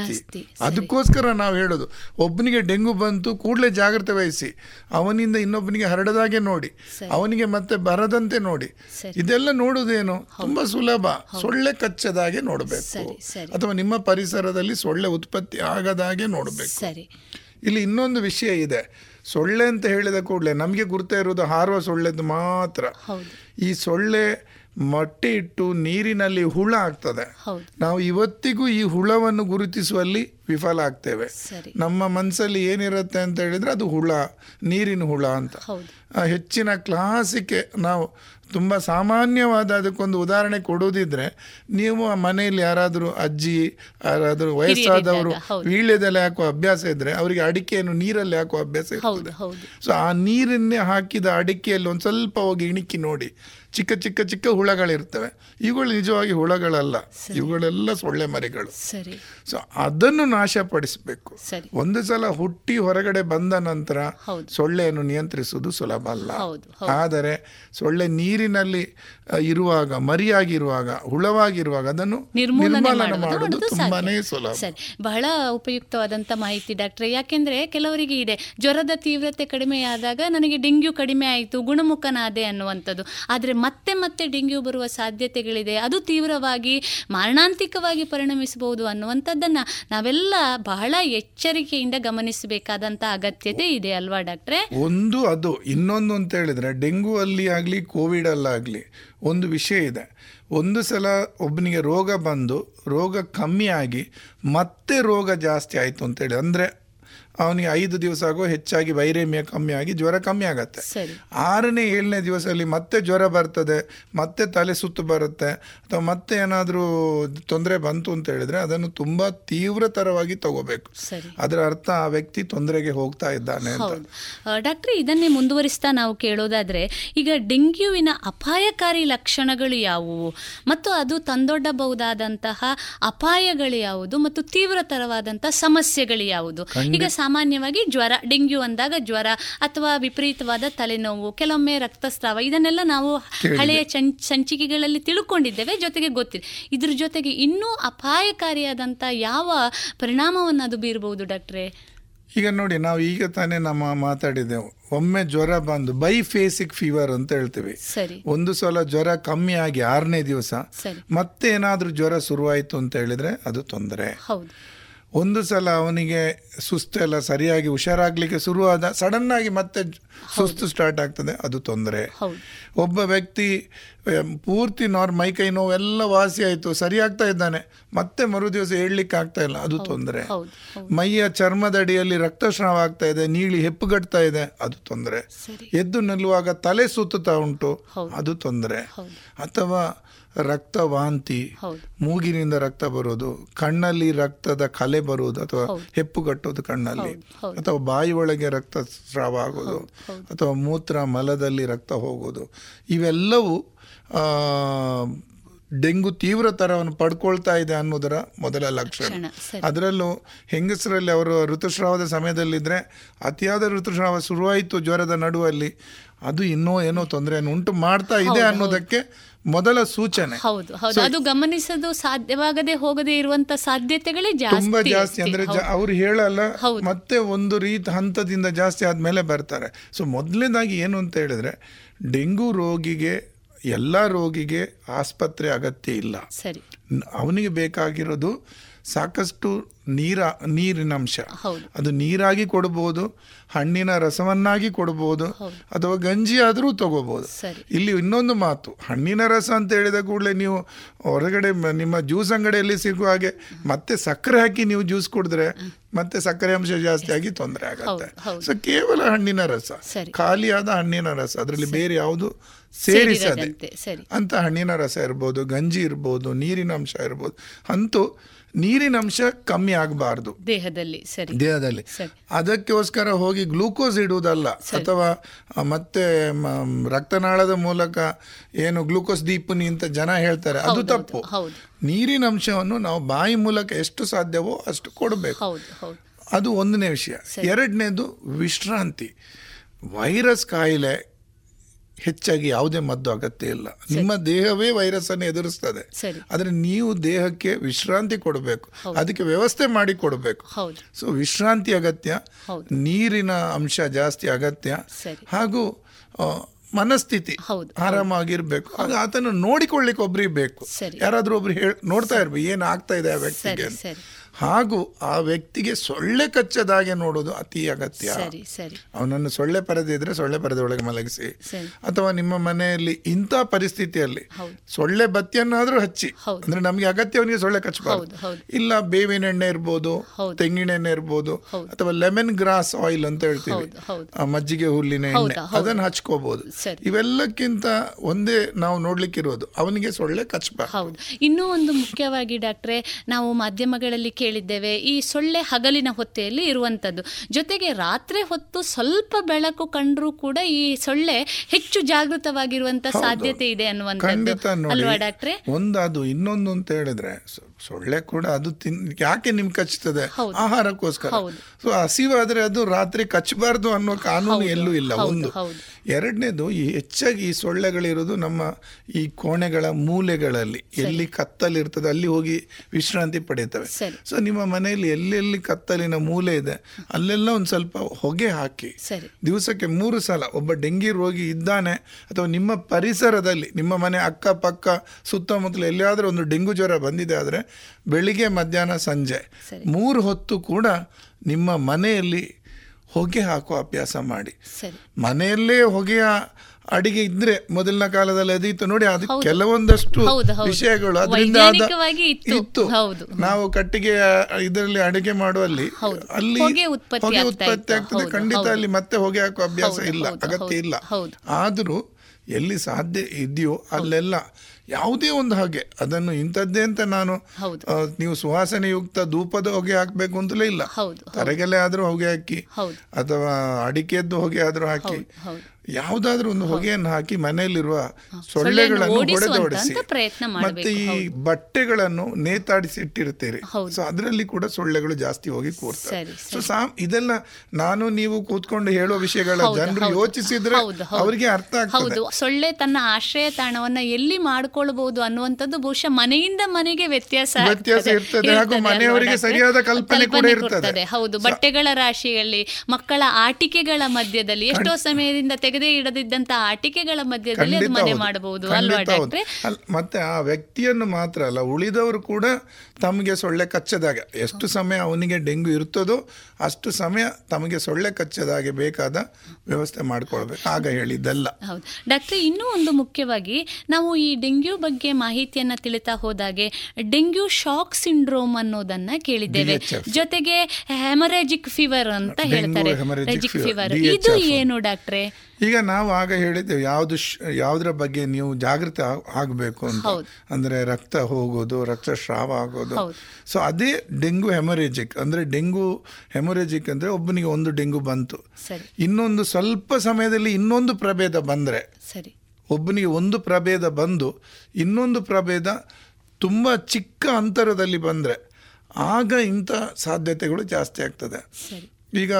ಅದಕ್ಕೋಸ್ಕರ ನಾವು ಹೇಳೋದು ಒಬ್ಬನಿಗೆ ಡೆಂಗು ಬಂತು ಕೂಡಲೇ ಜಾಗ್ರತೆ ವಹಿಸಿ. ಅವನಿಂದ ಇನ್ನೊಬ್ಬನಿಗೆ ಹರಡದಾಗೆ ನೋಡಿ ಅವನಿಗೆ ಮತ್ತೆ ಬರದಂತೆ ನೋಡಿ. ಇದೆಲ್ಲ ನೋಡುವುದೇನು? ತುಂಬಾ ಸುಲಭ. ಸೊಳ್ಳೆ ಕಚ್ಚದಾಗೆ ನೋಡಬೇಕು. ಅಥವಾ ನಿಮ್ಮ ಪರಿಸರದಲ್ಲಿ ಸೊಳ್ಳೆ ಉತ್ಪತ್ತಿ ಆಗದಾಗೆ ನೋಡಬೇಕು. ಇಲ್ಲಿ ಇನ್ನೊಂದು ವಿಷಯ ಇದೆ. ಸೊಳ್ಳೆ ಅಂತ ಹೇಳಿದ ಕೂಡಲೇ ನಮಗೆ ಗುರುತ ಇರೋದು ಹಾರುವ ಸೊಳ್ಳೆದು ಮಾತ್ರ. ಈ ಸೊಳ್ಳೆ ಮೊಟ್ಟೆ ಇಟ್ಟು ನೀರಿನಲ್ಲಿ ಹುಳ ಆಗ್ತದೆ. ನಾವು ಇವತ್ತಿಗೂ ಈ ಹುಳವನ್ನು ಗುರುತಿಸುವಲ್ಲಿ ವಿಫಲ ಆಗ್ತೇವೆ. ನಮ್ಮ ಮನಸ್ಸಲ್ಲಿ ಏನಿರುತ್ತೆ ಅಂತ ಹೇಳಿದ್ರೆ ಅದು ಹುಳ ನೀರಿನ ಹುಳ ಅಂತ. ಹೆಚ್ಚಿನ ಕ್ಲಾಸಿಗೆ ನಾವು ತುಂಬ ಸಾಮಾನ್ಯವಾದ ಅದಕ್ಕೊಂದು ಉದಾಹರಣೆ ಕೊಡೋದಿದ್ರೆ ನೀವು ಆ ಮನೆಯಲ್ಲಿ ಯಾರಾದರೂ ಅಜ್ಜಿ ಯಾರಾದರೂ ವಯಸ್ಸಾದವರು ವೀಳ್ಯದಲ್ಲಿ ವೀಳ್ಯದೆಲೆ ಹಾಕುವ ಅಭ್ಯಾಸ ಇದ್ರೆ ಅವರಿಗೆ ಅಡಿಕೆಯನ್ನು ನೀರಲ್ಲಿ ಹಾಕುವ ಅಭ್ಯಾಸ ಇರ್ತದೆ. ಸೊ ಆ ನೀರನ್ನೇ ಹಾಕಿದ ಅಡಿಕೆಯಲ್ಲಿ ಒಂದು ಸ್ವಲ್ಪ ಹೋಗಿ ಇಣಿಕಿ ನೋಡಿ. ಚಿಕ್ಕ ಚಿಕ್ಕ ಚಿಕ್ಕ ಹುಳಗಳಿರ್ತವೆ. ಇವುಗಳು ನಿಜವಾಗಿ ಹುಳಗಳಲ್ಲ. ಇವುಗಳೆಲ್ಲ ಸೊಳ್ಳೆ ಮರಿಗಳು. ಸರಿ. ಸೊ ಅದನ್ನು ನಾಶಪಡಿಸಬೇಕು. ಒಂದು ಸಲ ಹುಟ್ಟಿ ಹೊರಗಡೆ ಬಂದ ನಂತರ. ಸೊಳ್ಳೆಯನ್ನು ನಿಯಂತ್ರಿಸುವುದು ಸುಲಭ ಅಲ್ಲ. ಆದರೆ ಸೊಳ್ಳೆ ನೀರಿನಲ್ಲಿ ಇರುವಾಗ ಮರಿಯಾಗಿರುವಾಗ ಹುಳವಾಗಿರುವಾಗ ಅದನ್ನು ನಿರ್ಮೂಲನೆ ಮಾಡೋದು ಮಾಡುವುದು ತುಂಬಾನೇ ಸುಲಭ. ಸರಿ. ಬಹಳ ಉಪಯುಕ್ತವಾದಂಥ ಮಾಹಿತಿ ಡಾಕ್ಟ್ರೆ. ಯಾಕೆಂದ್ರೆ ಕೆಲವರಿಗೆ ಇದೆ. ಜ್ವರದ ತೀವ್ರತೆ ಕಡಿಮೆಯಾದಾಗ ನನಗೆ ಡೆಂಗ್ಯೂ ಕಡಿಮೆ ಆಯಿತು ಗುಣಮುಖನಾದೆ ಅನ್ನುವಂಥದ್ದು. ಆದರೆ ಮತ್ತೆ ಮತ್ತೆ ಡೆಂಗ್ಯೂ ಬರುವ ಸಾಧ್ಯತೆಗಳಿದೆ. ಅದು ತೀವ್ರವಾಗಿ ಮಾರಣಾಂತಿಕವಾಗಿ ಪರಿಣಮಿಸಬಹುದು ಅನ್ನುವಂಥದ್ದನ್ನು ನಾವೆಲ್ಲ ಬಹಳ ಎಚ್ಚರಿಕೆಯಿಂದ ಗಮನಿಸಬೇಕಾದಂಥ ಅಗತ್ಯತೆ ಇದೆ ಅಲ್ವಾ ಡಾಕ್ಟ್ರೆ? ಒಂದು ಅದು. ಇನ್ನೊಂದು ಅಂತ ಹೇಳಿದ್ರೆ ಡೆಂಗು ಅಲ್ಲಿ ಆಗಲಿ, ಕೋವಿಡ್ ಅಲ್ಲಾಗಲಿ ಒಂದು ವಿಷಯ ಇದೆ. ಒಂದು ಸಲ ಒಬ್ಬನಿಗೆ ರೋಗ ಬಂದು ರೋಗ ಕಮ್ಮಿ ಆಗಿ ಮತ್ತೆ ರೋಗ ಜಾಸ್ತಿ ಆಯಿತು ಅಂತೇಳಿ ಅಂದರೆ ಅವನಿಗೆ ಐದು ದಿವಸ ಆಗೋ ಹೆಚ್ಚಾಗಿ ವೈರೇಮ್ಯ ಕಮ್ಮಿ ಆಗಿ ಜ್ವರ ಕಮ್ಮಿ ಆಗತ್ತೆ. ಆರನೇ ಏಳನೇ ದಿವಸದಲ್ಲಿ ಮತ್ತೆ ಜ್ವರ ಬರ್ತದೆ ಮತ್ತೆ ತಲೆ ಸುತ್ತು ಬರುತ್ತೆ ಅಥವಾ ಮತ್ತೆ ಏನಾದರೂ ತೊಂದರೆ ಬಂತು ಅಂತ ಹೇಳಿದ್ರೆ ಅದನ್ನು ತುಂಬಾ ತೀವ್ರತರವಾಗಿ ತಗೋಬೇಕು. ಅದರ ಅರ್ಥ ಆ ವ್ಯಕ್ತಿ ತೊಂದರೆಗೆ ಹೋಗ್ತಾ ಇದ್ದಾನೆ ಡಾಕ್ಟ್ರಿ ಇದನ್ನೇ ಮುಂದುವರಿಸ್ತಾ ನಾವು ಕೇಳೋದಾದ್ರೆ ಈಗ ಡೆಂಗ್ಯೂವಿನ ಅಪಾಯಕಾರಿ ಲಕ್ಷಣಗಳು ಯಾವುವು? ಮತ್ತು ಅದು ತಂದೊಡ್ಡಬಹುದಾದಂತಹ ಅಪಾಯಗಳು ಯಾವುದು? ಮತ್ತು ತೀವ್ರತರವಾದಂತಹ ಸಮಸ್ಯೆಗಳು ಯಾವುದು? ಈಗ ಸಾಮಾನ್ಯವಾಗಿ ಜ್ವರ ಡೆಂಗ್ಯೂ ಅಂದಾಗ ಜ್ವರ ಅಥವಾ ವಿಪರೀತವಾದ ತಲೆನೋವು ಕೆಲವೊಮ್ಮೆ ರಕ್ತಸ್ರಾವ ಇದನ್ನೆಲ್ಲ ನಾವು ಹಳೆಯ ಸಂಚಿಕೆಗಳಲ್ಲಿ ತಿಳ್ಕೊಂಡಿದ್ದೇವೆ. ಜೊತೆಗೆ ಗೊತ್ತಿದೆ ಇದ್ರ ಜೊತೆಗೆ ಇನ್ನೂ ಅಪಾಯಕಾರಿಯಾದಂಥ ಯಾವ ಪರಿಣಾಮವನ್ನು ಅದು ಬೀರಬಹುದು ಡಾಕ್ಟ್ರೆ? ಈಗ ನೋಡಿ ನಾವು ಈಗ ತಾನೇ ನಮ್ಮ ಮಾತಾಡಿದೆವು ಒಮ್ಮೆ ಜ್ವರ ಬಂದು ಬೈ ಫೇಸಿಕ್ ಫೀವರ್ ಅಂತ ಹೇಳ್ತೀವಿ. ಒಂದು ಸಲ ಜ್ವರ ಕಮ್ಮಿ ಆಗಿ ಆರನೇ ದಿವಸ ಮತ್ತೆ ಏನಾದರೂ ಜ್ವರ ಶುರುವಾಯಿತು ಅಂತ ಹೇಳಿದ್ರೆ ಅದು ತೊಂದರೆ. ಹೌದು. ಒಂದು ಸಲ ಅವನಿಗೆ ಸುಸ್ತು ಎಲ್ಲ ಸರಿಯಾಗಿ ಹುಷಾರಾಗಲಿಕ್ಕೆ ಶುರುವಾದ ಸಡನ್ ಆಗಿ ಮತ್ತೆ ಸುಸ್ತು ಸ್ಟಾರ್ಟ್ ಆಗ್ತದೆ ಅದು ತೊಂದರೆ. ಒಬ್ಬ ವ್ಯಕ್ತಿ ಪೂರ್ತಿ ನಾರ್ ಮೈಕೈ ನೋವು ಎಲ್ಲ ವಾಸಿ ಆಯಿತು ಸರಿ ಆಗ್ತಾ ಇದ್ದಾನೆ ಮತ್ತೆ ಮರು ದಿವಸ ಹೇಳಲಿಕ್ಕೆ ಆಗ್ತಾ ಇಲ್ಲ ಅದು ತೊಂದರೆ. ಮೈಯ ಚರ್ಮದಡಿಯಲ್ಲಿ ರಕ್ತಸ್ರಾವ ಆಗ್ತಾ ಇದೆ ನೀಳಿ ಹೆಪ್ಪುಗಟ್ತಾ ಇದೆ ಅದು ತೊಂದರೆ. ಎದ್ದು ನಿಲ್ಲುವಾಗ ತಲೆ ಸುತ್ತುತ್ತಾ ಉಂಟು ಅದು ತೊಂದರೆ. ಅಥವಾ ರಕ್ತ ವಾಂತಿ ಮೂಗಿನಿಂದ ರಕ್ತ ಬರೋದು ಕಣ್ಣಲ್ಲಿ ರಕ್ತದ ಕಲೆ ಬರುವುದು ಅಥವಾ. ಹೆಪ್ಪುಗಟ್ಟೋದು ಕಣ್ಣಲ್ಲಿ. ಅಥವಾ ಬಾಯಿ ಒಳಗೆ ರಕ್ತ ಸ್ರಾವ ಆಗೋದು ಅಥವಾ ಮೂತ್ರ ಮಲದಲ್ಲಿ ರಕ್ತ ಹೋಗೋದು. ಇವೆಲ್ಲವೂ ಡೆಂಗು ಡೆಂಗು ತೀವ್ರತರವನ್ನು ಪಡ್ಕೊಳ್ತಾ ಇದೆ ಅನ್ನೋದರ ಮೊದಲ ಲಕ್ಷಣ. ಲಕ್ಷಣ, ಅದರಲ್ಲೂ ಹೆಂಗಸರಲ್ಲಿ ಅವರು ಋತುಸ್ರಾವದ ಸಮಯದಲ್ಲಿದ್ದರೆ ಅತಿಯಾದ ಋತುಸ್ರಾವ ಶುರುವಾಯಿತು ಜ್ವರದ ನಡುವಲ್ಲಿ. ಅದು ಇನ್ನೂ ಏನೋ ತೊಂದರೆಯನ್ನು ಉಂಟು ಮಾಡ್ತಾ ಇದೆ ಅನ್ನೋದಕ್ಕೆ ಮೊದಲ ಸೂಚನೆ. ಹೌದು ಹೌದು. ಅದು ಗಮನಿಸೋದು ಸಾಧ್ಯವಾಗದೆ ಹೋಗದೆ ಇರುವಂತ ಸಾಧ್ಯತೆಗಳೇ ತುಂಬಾ ಜಾಸ್ತಿ. ಅಂದ್ರೆ. ಅವ್ರು ಹೇಳಲ್ಲ ಮತ್ತೆ ಒಂದು ರೀತಿ ಹಂತದಿಂದ ಜಾಸ್ತಿ ಆದ್ಮೇಲೆ ಬರ್ತಾರೆ. ಸೊ ಮೊದಲನೇದಾಗಿ ಏನು ಅಂತ ಹೇಳಿದ್ರೆ ಡೆಂಗು ರೋಗಿಗೆ ಎಲ್ಲ ರೋಗಿಗೆ ಆಸ್ಪತ್ರೆ ಅಗತ್ಯ ಇಲ್ಲ. ಸರಿ. ಅವನಿಗೆ ಬೇಕಾಗಿರೋದು ಸಾಕಷ್ಟು ನೀರ ನೀರಿನ ಅಂಶ ಅದು ನೀರಾಗಿ ಕೊಡ್ಬೋದು ಹಣ್ಣಿನ ರಸವನ್ನಾಗಿ ಕೊಡ್ಬೋದು ಅಥವಾ ಗಂಜಿ ಆದರೂ ತಗೋಬಹುದು ಇಲ್ಲಿ ಇನ್ನೊಂದು ಮಾತು ಹಣ್ಣಿನ ರಸ ಅಂತ ಹೇಳಿದ ಕೂಡಲೇ ನೀವು ಹೊರಗಡೆ ನಿಮ್ಮ ಜ್ಯೂಸ್ ಅಂಗಡಿಯಲ್ಲಿ ಸಿಗುವ ಹಾಗೆ ಮತ್ತೆ ಸಕ್ಕರೆ ಹಾಕಿ ನೀವು ಜ್ಯೂಸ್ ಕುಡಿದ್ರೆ ಮತ್ತೆ ಸಕ್ಕರೆ ಅಂಶ ಜಾಸ್ತಿ ಆಗಿ ತೊಂದರೆ ಆಗುತ್ತೆ. ಸೊ ಕೇವಲ ಹಣ್ಣಿನ ರಸ ಖಾಲಿಯಾದ ಹಣ್ಣಿನ ರಸ ಅದರಲ್ಲಿ ಬೇರೆ ಯಾವುದು ಸೇರಿಸದೆ ಅಂತ ಹಣ್ಣಿನ ರಸ ಇರ್ಬೋದು ಗಂಜಿ ಇರ್ಬೋದು ನೀರಿನ ಅಂಶ ಇರ್ಬೋದು ಅಂತೂ ನೀರಿನ ಅಂಶ ಕಮ್ಮಿ ಆಗಬಾರ್ದು. ದೇಹದಲ್ಲಿ ಸರಿ. ದೇಹದಲ್ಲಿ. ಅದಕ್ಕೋಸ್ಕರ ಹೋಗಿ ಗ್ಲೂಕೋಸ್ ಇಡುವುದಲ್ಲ ಅಥವಾ ಮತ್ತೆ ರಕ್ತನಾಳದ ಮೂಲಕ ಏನು ಗ್ಲೂಕೋಸ್ ದೀಪನಿ ಅಂತ ಜನ ಹೇಳ್ತಾರೆ ಅದು ತಪ್ಪು. ನೀರಿನ ಅಂಶವನ್ನು ನಾವು ಬಾಯಿ ಮೂಲಕ ಎಷ್ಟು ಸಾಧ್ಯವೋ ಅಷ್ಟು ಕೊಡಬೇಕು. ಅದು ಒಂದನೇ ವಿಷಯ. ಎರಡನೇದು ವಿಶ್ರಾಂತಿ. ವೈರಸ್ ಕಾಯಿಲೆ ಹೆಚ್ಚಾಗಿ ಯಾವುದೇ ಮದ್ದು ಅಗತ್ಯ ಇಲ್ಲ. ನಿಮ್ಮ ದೇಹವೇ ವೈರಸ್ ಅನ್ನು ಎದುರಿಸ್ತದೆ ಆದರೆ ನೀವು ದೇಹಕ್ಕೆ ವಿಶ್ರಾಂತಿ ಕೊಡಬೇಕು. ಅದಕ್ಕೆ ವ್ಯವಸ್ಥೆ ಮಾಡಿ ಕೊಡಬೇಕು. ಸೊ ವಿಶ್ರಾಂತಿ ಅಗತ್ಯ ನೀರಿನ ಅಂಶ ಜಾಸ್ತಿ ಅಗತ್ಯ ಹಾಗೂ ಮನಸ್ಥಿತಿ ಆರಾಮಾಗಿರ್ಬೇಕು. ಆಗ ಆತನ ನೋಡಿಕೊಳ್ಳಿಕ್ಕೆ ಒಬ್ರಿಗೆ ಬೇಕು. ಯಾರಾದ್ರೂ ಒಬ್ರು ಹೇಳಿ ನೋಡ್ತಾ ಇರ್ಬೇಕು ಏನ್ ಆಗ್ತಾ ಇದೆ ಆ ವ್ಯಕ್ತಿಗೆ ಹಾಗೂ ಆ ವ್ಯಕ್ತಿಗೆ ಸೊಳ್ಳೆ ಕಚ್ಚದಾಗೆ ನೋಡೋದು ಅತಿ ಅಗತ್ಯ. ಅವನನ್ನು ಸೊಳ್ಳೆ ಪರದೆ ಇದ್ರೆ ಸೊಳ್ಳೆ ಪರದೆ ಒಳಗೆ ಮಲಗಿಸಿ. ಅಥವಾ ನಿಮ್ಮ ಮನೆಯಲ್ಲಿ ಇಂಥ ಪರಿಸ್ಥಿತಿಯಲ್ಲಿ. ಸೊಳ್ಳೆ ಬತ್ತಿಯನ್ನಾದ್ರೂ ಹಚ್ಚಿ. ಅಂದ್ರೆ ನಮ್ಗೆ ಅಗತ್ಯ ಅವನಿಗೆ ಸೊಳ್ಳೆ ಕಚ್ಚಬಾರ್ದು. ಇಲ್ಲ ಬೇವಿನ ಎಣ್ಣೆ ಇರ್ಬೋದು ಹೌದು. ತೆಂಗಿನ ಎಣ್ಣೆ ಇರ್ಬೋದು. ಅಥವಾ ಲೆಮನ್ ಗ್ರಾಸ್ ಆಯಿಲ್ ಅಂತ ಹೇಳ್ತೀವಿ. ಮಜ್ಜಿಗೆ ಹುಲ್ಲಿನ ಎಣ್ಣೆ ಅದನ್ನು ಹಚ್ಕೋಬಹುದು. ಇವೆಲ್ಲಕ್ಕಿಂತ ಒಂದೇ ನಾವು ನೋಡ್ಲಿಕ್ಕಿರೋದು ಅವನಿಗೆ ಸೊಳ್ಳೆ ಕಚ್ಚಬಾರ್ದು. ಇನ್ನೂ ಒಂದು ಮುಖ್ಯವಾಗಿ ಡಾಕ್ಟ್ರೆ ನಾವು ಮಾಧ್ಯಮಗಳಲ್ಲಿ ಕೇಳಿದ್ದೇವೆ ಈ ಸೊಳ್ಳೆ ಹಗಲಿನ ಹೊತ್ತೆಯಲ್ಲಿ ಇರುವಂಥದ್ದು ಜೊತೆಗೆ ರಾತ್ರಿ ಹೊತ್ತು ಸ್ವಲ್ಪ ಬೆಳಕು ಕಂಡರೂ ಕೂಡ ಈ ಸೊಳ್ಳೆ ಹೆಚ್ಚು ಜಾಗೃತವಾಗಿರುವಂತ ಸಾಧ್ಯತೆ ಇದೆ ಅನ್ನುವಂಥದ್ದು. ಅಲ್ವಾ ಡಾಕ್ಟ್ರೆ? ಒಂದು ಅದು ಇನ್ನೊಂದು ಅಂತ ಹೇಳಿದ್ರೆ ಸೊಳ್ಳೆ ಕೂಡ ಅದು ತಿನ್ ಯಾಕೆ ನಿಮ್ಗೆ ಕಚ್ತದೆ? ಆಹಾರಕ್ಕೋಸ್ಕರ. ಸೊ ಹಸಿವಾದ್ರೆ ಅದು ರಾತ್ರಿ ಕಚ್ಚಬಾರ್ದು ಅನ್ನೋ ಕಾನೂನು ಎಲ್ಲೂ ಇಲ್ಲ. ಒಂದು. ಎರಡನೇದು ಈ ಹೆಚ್ಚಾಗಿ ಈ ಸೊಳ್ಳೆಗಳಿರೋದು ನಮ್ಮ ಈ ಕೋಣೆಗಳ ಮೂಲೆಗಳಲ್ಲಿ ಎಲ್ಲಿ ಕತ್ತಲಿರ್ತದೆ ಅಲ್ಲಿ ಹೋಗಿ ವಿಶ್ರಾಂತಿ ಪಡೆಯುತ್ತವೆ. ಸೊ ನಿಮ್ಮ ಮನೆಯಲ್ಲಿ ಎಲ್ಲೆಲ್ಲಿ ಕತ್ತಲಿನ ಮೂಲೆ ಇದೆ ಅಲ್ಲೆಲ್ಲ ಒಂದು ಸ್ವಲ್ಪ ಹೊಗೆ ಹಾಕಿ. ದಿವಸಕ್ಕೆ ಮೂರು ಸಲ ಒಬ್ಬ ಡೆಂಗಿ ರೋಗಿ ಇದ್ದಾನೆ ಅಥವಾ ನಿಮ್ಮ ಪರಿಸರದಲ್ಲಿ ನಿಮ್ಮ ಮನೆ ಅಕ್ಕಪಕ್ಕ ಸುತ್ತಮುತ್ತಲು ಎಲ್ಲಿಯಾದರೂ ಒಂದು ಡೆಂಗು ಜ್ವರ ಬಂದಿದೆ ಆದರೆ ಬೆಳಿಗ್ಗೆ ಮಧ್ಯಾಹ್ನ ಸಂಜೆ ಮೂರು ಹೊತ್ತು ಕೂಡ ನಿಮ್ಮ ಮನೆಯಲ್ಲಿ ಹೊಗೆ ಹಾಕುವ ಅಭ್ಯಾಸ ಮಾಡಿ. ಮನೆಯಲ್ಲೇ ಹೊಗೆಯ ಅಡಿಗೆ ಇದ್ರೆ ಮೊದಲಿನ ಕಾಲದಲ್ಲಿ ಅದಿತ್ತು. ನೋಡಿ ಅದು ಕೆಲವೊಂದಷ್ಟು. ವಿಷಯಗಳು ಅದರಿಂದ ಇತ್ತು. ನಾವು ಕಟ್ಟಿಗೆ ಇದರಲ್ಲಿ ಅಡಿಗೆ ಮಾಡುವಲ್ಲಿ ಅಲ್ಲಿ ಹೊಗೆ ಉತ್ಪತ್ತಿ ಹೊಗೆ ಉತ್ಪತ್ತಿ ಇತ್ತು. ಆಗ್ತದೆ. ಖಂಡಿತ ಅಲ್ಲಿ ಮತ್ತೆ ಹೊಗೆ ಹಾಕುವ ಅಭ್ಯಾಸ ಇಲ್ಲ. ಅಗತ್ಯ ಇಲ್ಲ. ಆದರೂ ಎಲ್ಲಿ ಸಾಧ್ಯ ಇದೆಯೋ ಅಲ್ಲೆಲ್ಲ ಯಾವುದೇ ಒಂದು ಹಾಗೆ. ಅದನ್ನು ಇಂಥದ್ದೇ ಅಂತ ನಾನು ನೀವು ಸುವಾಸನೆಯುಕ್ತ ಧೂಪದ ಹೊಗೆ ಹಾಕಬೇಕು ಅಂತಲೇ ಇಲ್ಲ. ತರಗೆಲೆ ಆದ್ರೂ ಹೊಗೆ ಹಾಕಿ. ಅಥವಾ ಅಡಿಕೆದ್ದು ಹೊಗೆ ಆದರೂ ಹಾಕಿ. ಯಾವುದಾದ್ರೂ ಒಂದು ಹೊಗೆಯನ್ನು ಹಾಕಿ ಮನೆಯಲ್ಲಿರುವ ಸೊಳ್ಳೆಗಳನ್ನು ಹೊಡೆದೋಡಿಸಿ ಮತ್ತೆ ಈ ಬಟ್ಟೆಗಳನ್ನು ನೇತಾಡಿಸಿ ಇಟ್ಟಿರುತ್ತೇವೆ. ಸೊ ಅದರಲ್ಲಿ ಕೂಡ ಸೊಳ್ಳೆಗಳು ಜಾಸ್ತಿ ಹೋಗಿ ಕೂರ್ತವೆ ಸೊ ಸಾ ಇದೆಲ್ಲ ನಾನು ನೀವು ಕೂತ್ಕೊಂಡು ಹೇಳುವ ವಿಷಯಗಳ ಜನರು. ಯೋಚಿಸಿದ್ರೆ. ಅವರಿಗೆ ಅರ್ಥ ಆಗ್ತದೆ. ಸೊಳ್ಳೆ ತನ್ನ ಆಶ್ರಯ ತಾಣವನ್ನ ಎಲ್ಲಿ ಮಾಡ್ಕೊಳ್ಬಹುದು ಅನ್ನುವಂಥದ್ದು ಬಹುಶಃ ಮನೆಯಿಂದ ಮನೆಗೆ ವ್ಯತ್ಯಾಸ ವ್ಯತ್ಯಾಸ ಇರ್ತದೆ. ಹಾಗೂ ಮನೆಯವರಿಗೆ ಸರಿಯಾದ? ಕಲ್ಪನೆ ಕೂಡ ಇರ್ತದೆ. ಹೌದು. ಬಟ್ಟೆಗಳ ರಾಶಿಯಲ್ಲಿ ಮಕ್ಕಳ ಆಟಿಕೆಗಳ ಮಧ್ಯದಲ್ಲಿ ಎಷ್ಟೋ ಸಮಯದಿಂದ ತೆಗೆದೇ ಇಡದಿದ್ದಂತ ಆಟಿಕೆಗಳ ಮಧ್ಯದಲ್ಲಿ ಅದು ಮನೆ ಮಾಡಬಹುದು ಅಲ್ವಾ ಡಾಕ್ಟ್ರೆ? ಮತ್ತೆ ಆ ವ್ಯಕ್ತಿಯನ್ನು ಮಾತ್ರ ಅಲ್ಲ ಉಳಿದವರು ಕೂಡ ತಮಗೆ ಸೊಳ್ಳೆ ಕಚ್ಚದಾಗ. ಎಷ್ಟು ಸಮಯ ಅವನಿಗೆ ಡೆಂಗು ಇರ್ತದೋ ಅಷ್ಟು ಸಮಯ ತಮಗೆ ಸೊಳ್ಳೆ ಕಚ್ಚದಾಗೆ ಬೇಕಾದ ವ್ಯವಸ್ಥೆ ಮಾಡ್ಕೊಳ್ಬೇಕು. ಆಗ ಹೇಳಿದ್ದಲ್ಲ. ಹೌದು. ಡಾಕ್ಟ್ರೆ ಇನ್ನೂ ಒಂದು ಮುಖ್ಯವಾಗಿ ನಾವು ಈ ಡೆಂಗ್ಯೂ ಬಗ್ಗೆ ಮಾಹಿತಿಯನ್ನ ತಿಳಿತಾ ಹೋದಾಗೆ ಡೆಂಗ್ಯೂ ಶಾಕ್ ಸಿಂಡ್ರೋಮ್ ಅನ್ನೋದನ್ನ ಕೇಳಿದ್ದೇವೆ. ಜೊತೆಗೆ ಹೆಮರಾಜಿಕ್ ಫೀವರ್ ಅಂತ ಹೇಳ್ತಾರೆ. ಫೀವರ್. ಇದು ಏನು ಡಾಕ್ಟ್ರೆ? ಈಗ ನಾವು ಆಗ ಹೇಳಿದ್ದೇವೆ ಯಾವುದು ಯಾವುದರ ಬಗ್ಗೆ ನೀವು ಜಾಗೃತಿ ಆಗಬೇಕು ಅಂತ. ಅಂದರೆ ರಕ್ತ ಹೋಗೋದು ರಕ್ತ ಶ್ರಾವ ಆಗೋದು. ಸೊ ಅದೇ ಡೆಂಗು ಹೆಮರೇಜಿಕ್ ಅಂದ್ರೆ ಡೆಂಗು ಹೆಮೊರೇಜಿಕ್ ಅಂದ್ರೆ ಒಬ್ಬನಿಗೆ ಒಂದು ಡೆಂಗು ಬಂತು. ಇನ್ನೊಂದು ಸ್ವಲ್ಪ ಸಮಯದಲ್ಲಿ ಇನ್ನೊಂದು ಪ್ರಭೇದ ಬಂದ್ರೆ ಸರಿ. ಒಬ್ಬನಿಗೆ ಒಂದು ಪ್ರಭೇದ ಬಂದು ಇನ್ನೊಂದು ಪ್ರಭೇದ ತುಂಬ ಚಿಕ್ಕ ಅಂತರದಲ್ಲಿ ಬಂದರೆ ಆಗ ಇಂಥ ಸಾಧ್ಯತೆಗಳು ಜಾಸ್ತಿ ಆಗ್ತದೆ. ಈಗ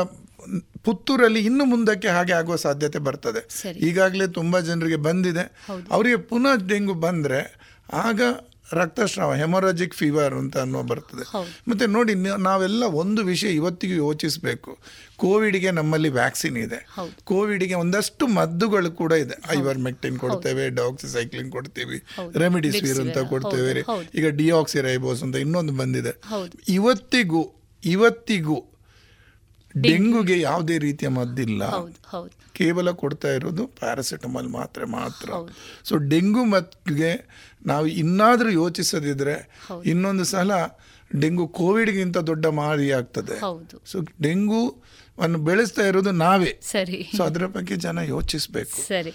ಪುತ್ತೂರಲ್ಲಿ ಇನ್ನು ಮುಂದಕ್ಕೆ ಹಾಗೆ ಆಗುವ ಸಾಧ್ಯತೆ ಬರ್ತದೆ. ಈಗಾಗಲೇ ತುಂಬ ಜನರಿಗೆ ಬಂದಿದೆ. ಅವರಿಗೆ ಪುನಃ ಡೆಂಗು ಬಂದರೆ ಆಗ ರಕ್ತಸ್ರಾವ ಹೆಮೊರಾಜಿಕ್ ಫೀವರ್ ಅಂತ ಅನ್ನೋ ಬರ್ತದೆ. ಮತ್ತು ನೋಡಿ ನಾವೆಲ್ಲ ಒಂದು ವಿಷಯ ಇವತ್ತಿಗೂ ಯೋಚಿಸಬೇಕು. ಕೋವಿಡ್ಗೆ ನಮ್ಮಲ್ಲಿ ವ್ಯಾಕ್ಸಿನ್ ಇದೆ. ಕೋವಿಡ್ಗೆ ಒಂದಷ್ಟು ಮದ್ದುಗಳು ಕೂಡ ಇದೆ. ಐವರ್ ಮೆಕ್ಟಿನ್ ಕೊಡ್ತೇವೆ ಡಾಕ್ಸಿಸೈಕ್ಲಿನ್ ಕೊಡ್ತೀವಿ. ರೆಮಿಡಿಸಿವಿರ್ ಅಂತ ಕೊಡ್ತೇವೆ. ಈಗ ಡಿಆಕ್ಸಿರೈಬೋಸ್ ಅಂತ ಇನ್ನೊಂದು ಬಂದಿದೆ. ಇವತ್ತಿಗೂ ಇವತ್ತಿಗೂ ಡೆಂಗುಗೆ ಯಾವುದೇ ರೀತಿಯ ಮದ್ದಿಲ್ಲ. ಕೇವಲ ಕೊಡ್ತಾ ಇರೋದು ಪ್ಯಾರಾಸಿಟಮಾಲ್ ಮಾತ್ರ ಮಾತ್ರ. ಸೊ ಡೆಂಗು ಮತ್ತಿಗೆ ನಾವು ಇನ್ನಾದರೂ ಯೋಚಿಸದಿದ್ರೆ ಇನ್ನೊಂದು ಸಲ ಡೆಂಗು ಕೋವಿಡ್ಗಿಂತ ದೊಡ್ಡ ಮಾರಿ ಆಗ್ತದೆ ಸೊ ಡೆಂಗು ಅನ್ನು ಬೆಳೆಸ್ತಾ ಇರೋದು ನಾವೇ. ಸರಿ. ಸೊ ಅದರ ಬಗ್ಗೆ ಜನ ಯೋಚಿಸಬೇಕು. ಸರಿ.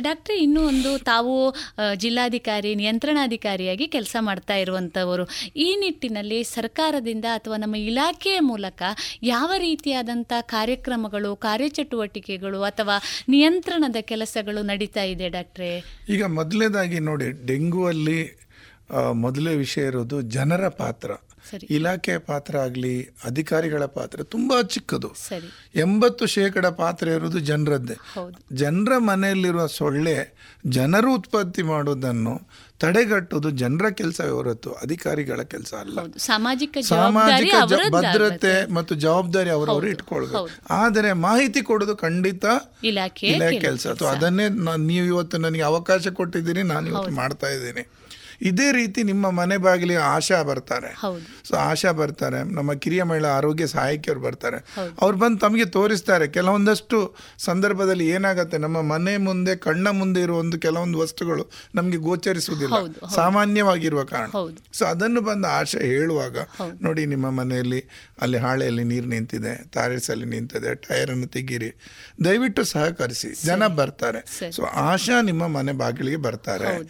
ಡಾಕ್ಟರ್ ಇನ್ನೂ ಒಂದು ತಾವು ಜಿಲ್ಲಾಧಿಕಾರಿ ನಿಯಂತ್ರಣಾಧಿಕಾರಿಯಾಗಿ ಕೆಲಸ ಮಾಡ್ತಾ ಇರುವಂಥವರು ಈ ನಿಟ್ಟಿನಲ್ಲಿ ಸರ್ಕಾರದಿಂದ ಅಥವಾ ನಮ್ಮ ಇಲಾಖೆಯ ಮೂಲಕ ಯಾವ ರೀತಿಯಾದಂಥ ಕಾರ್ಯಕ್ರಮಗಳು ಕಾರ್ಯಚಟುವಟಿಕೆಗಳು ಅಥವಾ ನಿಯಂತ್ರಣದ ಕೆಲಸಗಳು ನಡೀತಾ ಇದೆ ಡಾಕ್ಟ್ರೆ? ಈಗ ಮೊದಲನೇದಾಗಿ ನೋಡಿ ಡೆಂಗುವಲ್ಲಿ ಅಲ್ಲಿ ಮೊದಲೇ ವಿಷಯ ಇರೋದು ಜನರ ಪಾತ್ರ. ಸರಿ. ಇಲಾಖೆಯ ಪಾತ್ರ ಆಗಲಿ ಅಧಿಕಾರಿಗಳ ಪಾತ್ರ ತುಂಬಾ ಚಿಕ್ಕದು. ಎಂಬತ್ತು ಶೇಕಡ ಪಾತ್ರ ಇರುವುದು ಜನರದ್ದೇ. ಜನರ ಮನೆಯಲ್ಲಿರುವ ಸೊಳ್ಳೆ ಜನರು ಉತ್ಪತ್ತಿ ಮಾಡೋದನ್ನು ತಡೆಗಟ್ಟುವುದು ಜನರ ಕೆಲಸ ಹೊರತು ಅಧಿಕಾರಿಗಳ ಕೆಲಸ ಅಲ್ಲ. ಸಾಮಾಜಿಕ ಸಾಮಾಜಿಕ ಭದ್ರತೆ ಮತ್ತು ಜವಾಬ್ದಾರಿ ಅವರವರು ಇಟ್ಕೊಳ್ಬೇಕು. ಆದರೆ ಮಾಹಿತಿ ಕೊಡೋದು ಖಂಡಿತ ಇಲಾಖೆ ಕೆಲ- ಕೆಲಸ. ಅಥವಾ ಅದನ್ನೇ ನೀವು ಇವತ್ತು ನನಗೆ ಅವಕಾಶ ಕೊಟ್ಟಿದ್ದೀರಿ ನಾನು ಇವತ್ತು ಮಾಡ್ತಾ ಇದ್ದೀನಿ. ಇದೇ ರೀತಿ ನಿಮ್ಮ ಮನೆ ಬಾಗಿಲಿಗೆ ಆಶಾ ಬರ್ತಾರೆ. ಸೊ ಆಶಾ ಬರ್ತಾರೆ. ನಮ್ಮ ಕಿರಿಯ ಮಹಿಳಾ ಆರೋಗ್ಯ ಸಹಾಯಕಿಯವರು ಬರ್ತಾರೆ. ಅವ್ರು ಬಂದು ತಮಗೆ ತೋರಿಸ್ತಾರೆ. ಕೆಲವೊಂದಷ್ಟು ಸಂದರ್ಭದಲ್ಲಿ ಏನಾಗುತ್ತೆ ನಮ್ಮ ಮನೆ ಮುಂದೆ ಕಣ್ಣ ಮುಂದೆ ಇರುವ ಒಂದು ಕೆಲವೊಂದು ವಸ್ತುಗಳು ನಮಗೆ ಗೋಚರಿಸುವುದಿಲ್ಲ. ಸಾಮಾನ್ಯವಾಗಿರುವ ಕಾರಣ. ಸೊ ಅದನ್ನು ಬಂದು ಆಶಾ ಹೇಳುವಾಗ ನೋಡಿ ನಿಮ್ಮ ಮನೆಯಲ್ಲಿ ಅಲ್ಲಿ ಹಾಳೆಯಲ್ಲಿ ನೀರು ನಿಂತಿದೆ ತಾರಿಸಲ್ಲಿ ನಿಂತಿದೆ ಟೈರ್ ಅನ್ನು ತೆಗೀರಿ. ದಯವಿಟ್ಟು ಸಹಕರಿಸಿ. ಜನ ಬರ್ತಾರೆ. ಸೊ ಆಶಾ ನಿಮ್ಮ ಮನೆ ಬಾಗಿಲಿಗೆ ಬರ್ತಾರೆ.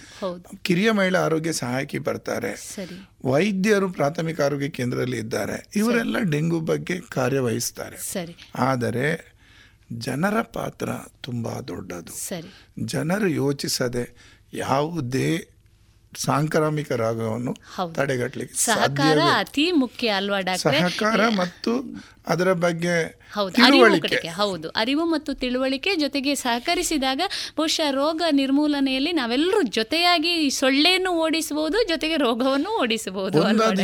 ಕಿರಿಯ ಮಹಿಳಾ ಆರೋಗ್ಯ ಸಹಾಯಕಿ ಬರ್ತಾರೆ. ವೈದ್ಯರು ಪ್ರಾಥಮಿಕ ಆರೋಗ್ಯ ಕೇಂದ್ರದಲ್ಲಿ ಇದ್ದಾರೆ. ಇವರೆಲ್ಲ ಡೆಂಗು ಬಗ್ಗೆ ಕಾರ್ಯವಹಿಸ್ತಾರೆ. ಆದರೆ ಜನರ ಪಾತ್ರ ತುಂಬ ದೊಡ್ಡದು. ಜನರು ಯೋಚಿಸದೆ ಯಾವುದೇ ಸಾಂಕ್ರಾಮಿಕ ರೋಗವನ್ನು. ತಡೆಗಟ್ಟಲಿಕ್ಕೆ ಸಹಕಾರ ಅತಿ ಮುಖ್ಯ ಅಲ್ವಾ ಡಾಕ್ಟರ್? ಸಹಕಾರ ಮತ್ತು ಅದರ ಬಗ್ಗೆ ಹೌದು ಅರಿವು ತಿಳುವಳಿಕೆ ಹೌದು. ಅರಿವು ಮತ್ತು ತಿಳುವಳಿಕೆ ಜೊತೆಗೆ ಸಹಕರಿಸಿದಾಗ ಬಹುಶಃ ರೋಗ ನಿರ್ಮೂಲನೆಯಲ್ಲಿ ನಾವೆಲ್ಲರೂ ಜೊತೆಯಾಗಿ ಸೊಳ್ಳೆಯನ್ನು ಓಡಿಸಬಹುದು ಜೊತೆಗೆ ರೋಗವನ್ನು ಓಡಿಸಬಹುದು?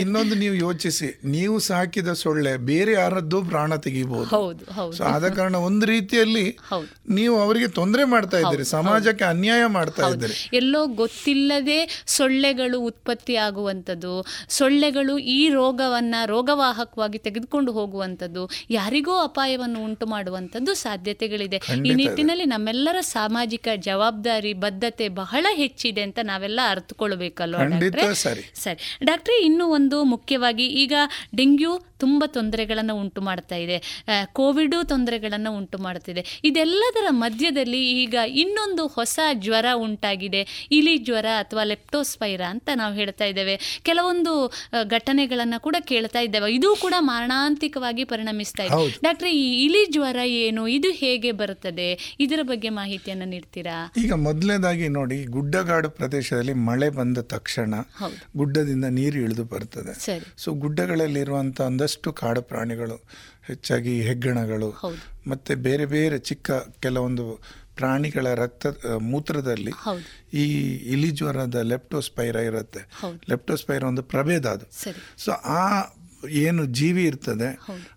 ಇನ್ನೊಂದು ನೀವು ಯೋಚಿಸಿ. ನೀವು ಸಾಕಿದ ಸೊಳ್ಳೆ ಬೇರೆ ಯಾರದ್ದು ಪ್ರಾಣ ತೆಗಿಬಹುದು ಹೌದು ಹೌದು. ಆದ ಕಾರಣ ಒಂದು ರೀತಿಯಲ್ಲಿ ನೀವು ಅವರಿಗೆ ತೊಂದರೆ ಮಾಡ್ತಾ ಇದ್ದೀರಿ. ಸಮಾಜಕ್ಕೆ ಅನ್ಯಾಯ ಮಾಡ್ತಾ ಇದ್ದೀರಿ. ಎಲ್ಲೋ ಗೊತ್ತಿಲ್ಲದೆ ಸೊಳ್ಳೆಗಳು ಉತ್ಪತ್ತಿ ಆಗುವಂಥದ್ದು ಸೊಳ್ಳೆಗಳು ಈ ರೋಗವನ್ನು ರೋಗವಾಹಕವಾಗಿ ತೆಗೆದುಕೊಂಡು ಹೋಗುವಂಥದ್ದು ಯಾರಿಗೂ ಅಪಾಯವನ್ನು ಉಂಟು ಮಾಡುವಂಥದ್ದು ಸಾಧ್ಯತೆಗಳಿದೆ ಈ ನಿಟ್ಟಿನಲ್ಲಿ ನಮ್ಮೆಲ್ಲರ ಸಾಮಾಜಿಕ ಜವಾಬ್ದಾರಿ ಬದ್ಧತೆ ಬಹಳ ಹೆಚ್ಚಿದೆ ಅಂತ ನಾವೆಲ್ಲ ಅರ್ಥಕೊಳ್ಬೇಕಲ್ವ ಡಾಕ್ಟ್ರೆ? ಸರಿ. ಸರಿ ಡಾಕ್ಟ್ರೆ ಇನ್ನೂ ಒಂದು ಮುಖ್ಯವಾಗಿ ಈಗ ಡೆಂಗ್ಯೂ ತುಂಬ ತೊಂದರೆಗಳನ್ನು ಉಂಟು ಮಾಡ್ತಾ ಇದೆ. ಕೋವಿಡು ತೊಂದರೆಗಳನ್ನು ಉಂಟು ಮಾಡ್ತಿದೆ. ಇದೆಲ್ಲದರ ಮಧ್ಯದಲ್ಲಿ ಈಗ ಇನ್ನೊಂದು ಹೊಸ ಜ್ವರ ಉಂಟಾಗಿದೆ. ಇಲಿ ಜ್ವರ ಅಥವಾ ಲೆಪ್ಟೋಸ್ಪೈರಾ ಅಂತ ನಾವು ಹೇಳ್ತಾ ಇದ್ದೇವೆ. ಕೆಲವೊಂದು ಘಟನೆಗಳನ್ನು ಕೂಡ ಕೇಳ್ತಾ ಇದ್ದೇವೆ. ಇದು ಕೂಡ ಮಾರಣಾಂತಿಕವಾಗಿ ಪರಿಣಮಿಸ್ತಾ ಇದೆ. ಡಾಕ್ಟ್ರೆ ಈ ಇಲಿ ಜ್ವರ ಏನು? ಇದು ಹೇಗೆ ಬರುತ್ತದೆ? ಇದರ ಬಗ್ಗೆ ಮಾಹಿತಿಯನ್ನು ನೀಡ್ತೀರಾ? ಈಗ ಮೊದಲನೇದಾಗಿ ನೋಡಿ ಗುಡ್ಡಗಾಡು ಪ್ರದೇಶದಲ್ಲಿ ಮಳೆ ಬಂದ ತಕ್ಷಣ. ಗುಡ್ಡದಿಂದ ನೀರು ಇಳಿದು ಬರ್ತದೆ. ಸರಿ. ಸೊ ಗುಡ್ಡಗಳಲ್ಲಿರುವಂಥ ಒಂದಷ್ಟು ಕಾಡು ಪ್ರಾಣಿಗಳು ಹೆಚ್ಚಾಗಿ ಹೆಗ್ಗಣಗಳು. ಮತ್ತೆ ಬೇರೆ ಬೇರೆ ಚಿಕ್ಕ ಕೆಲವೊಂದು ಪ್ರಾಣಿಗಳ ರಕ್ತ ಮೂತ್ರದಲ್ಲಿ ಈ ಇಲಿ ಜ್ವರದ ಲೆಪ್ಟೋಸ್ಪೈರ ಇರುತ್ತೆ. ಲೆಪ್ಟೋಸ್ಪೈರ ಒಂದು ಪ್ರಭೇದ ಅದು. ಸೊ ಆ ಏನು ಜೀವಿ ಇರ್ತದೆ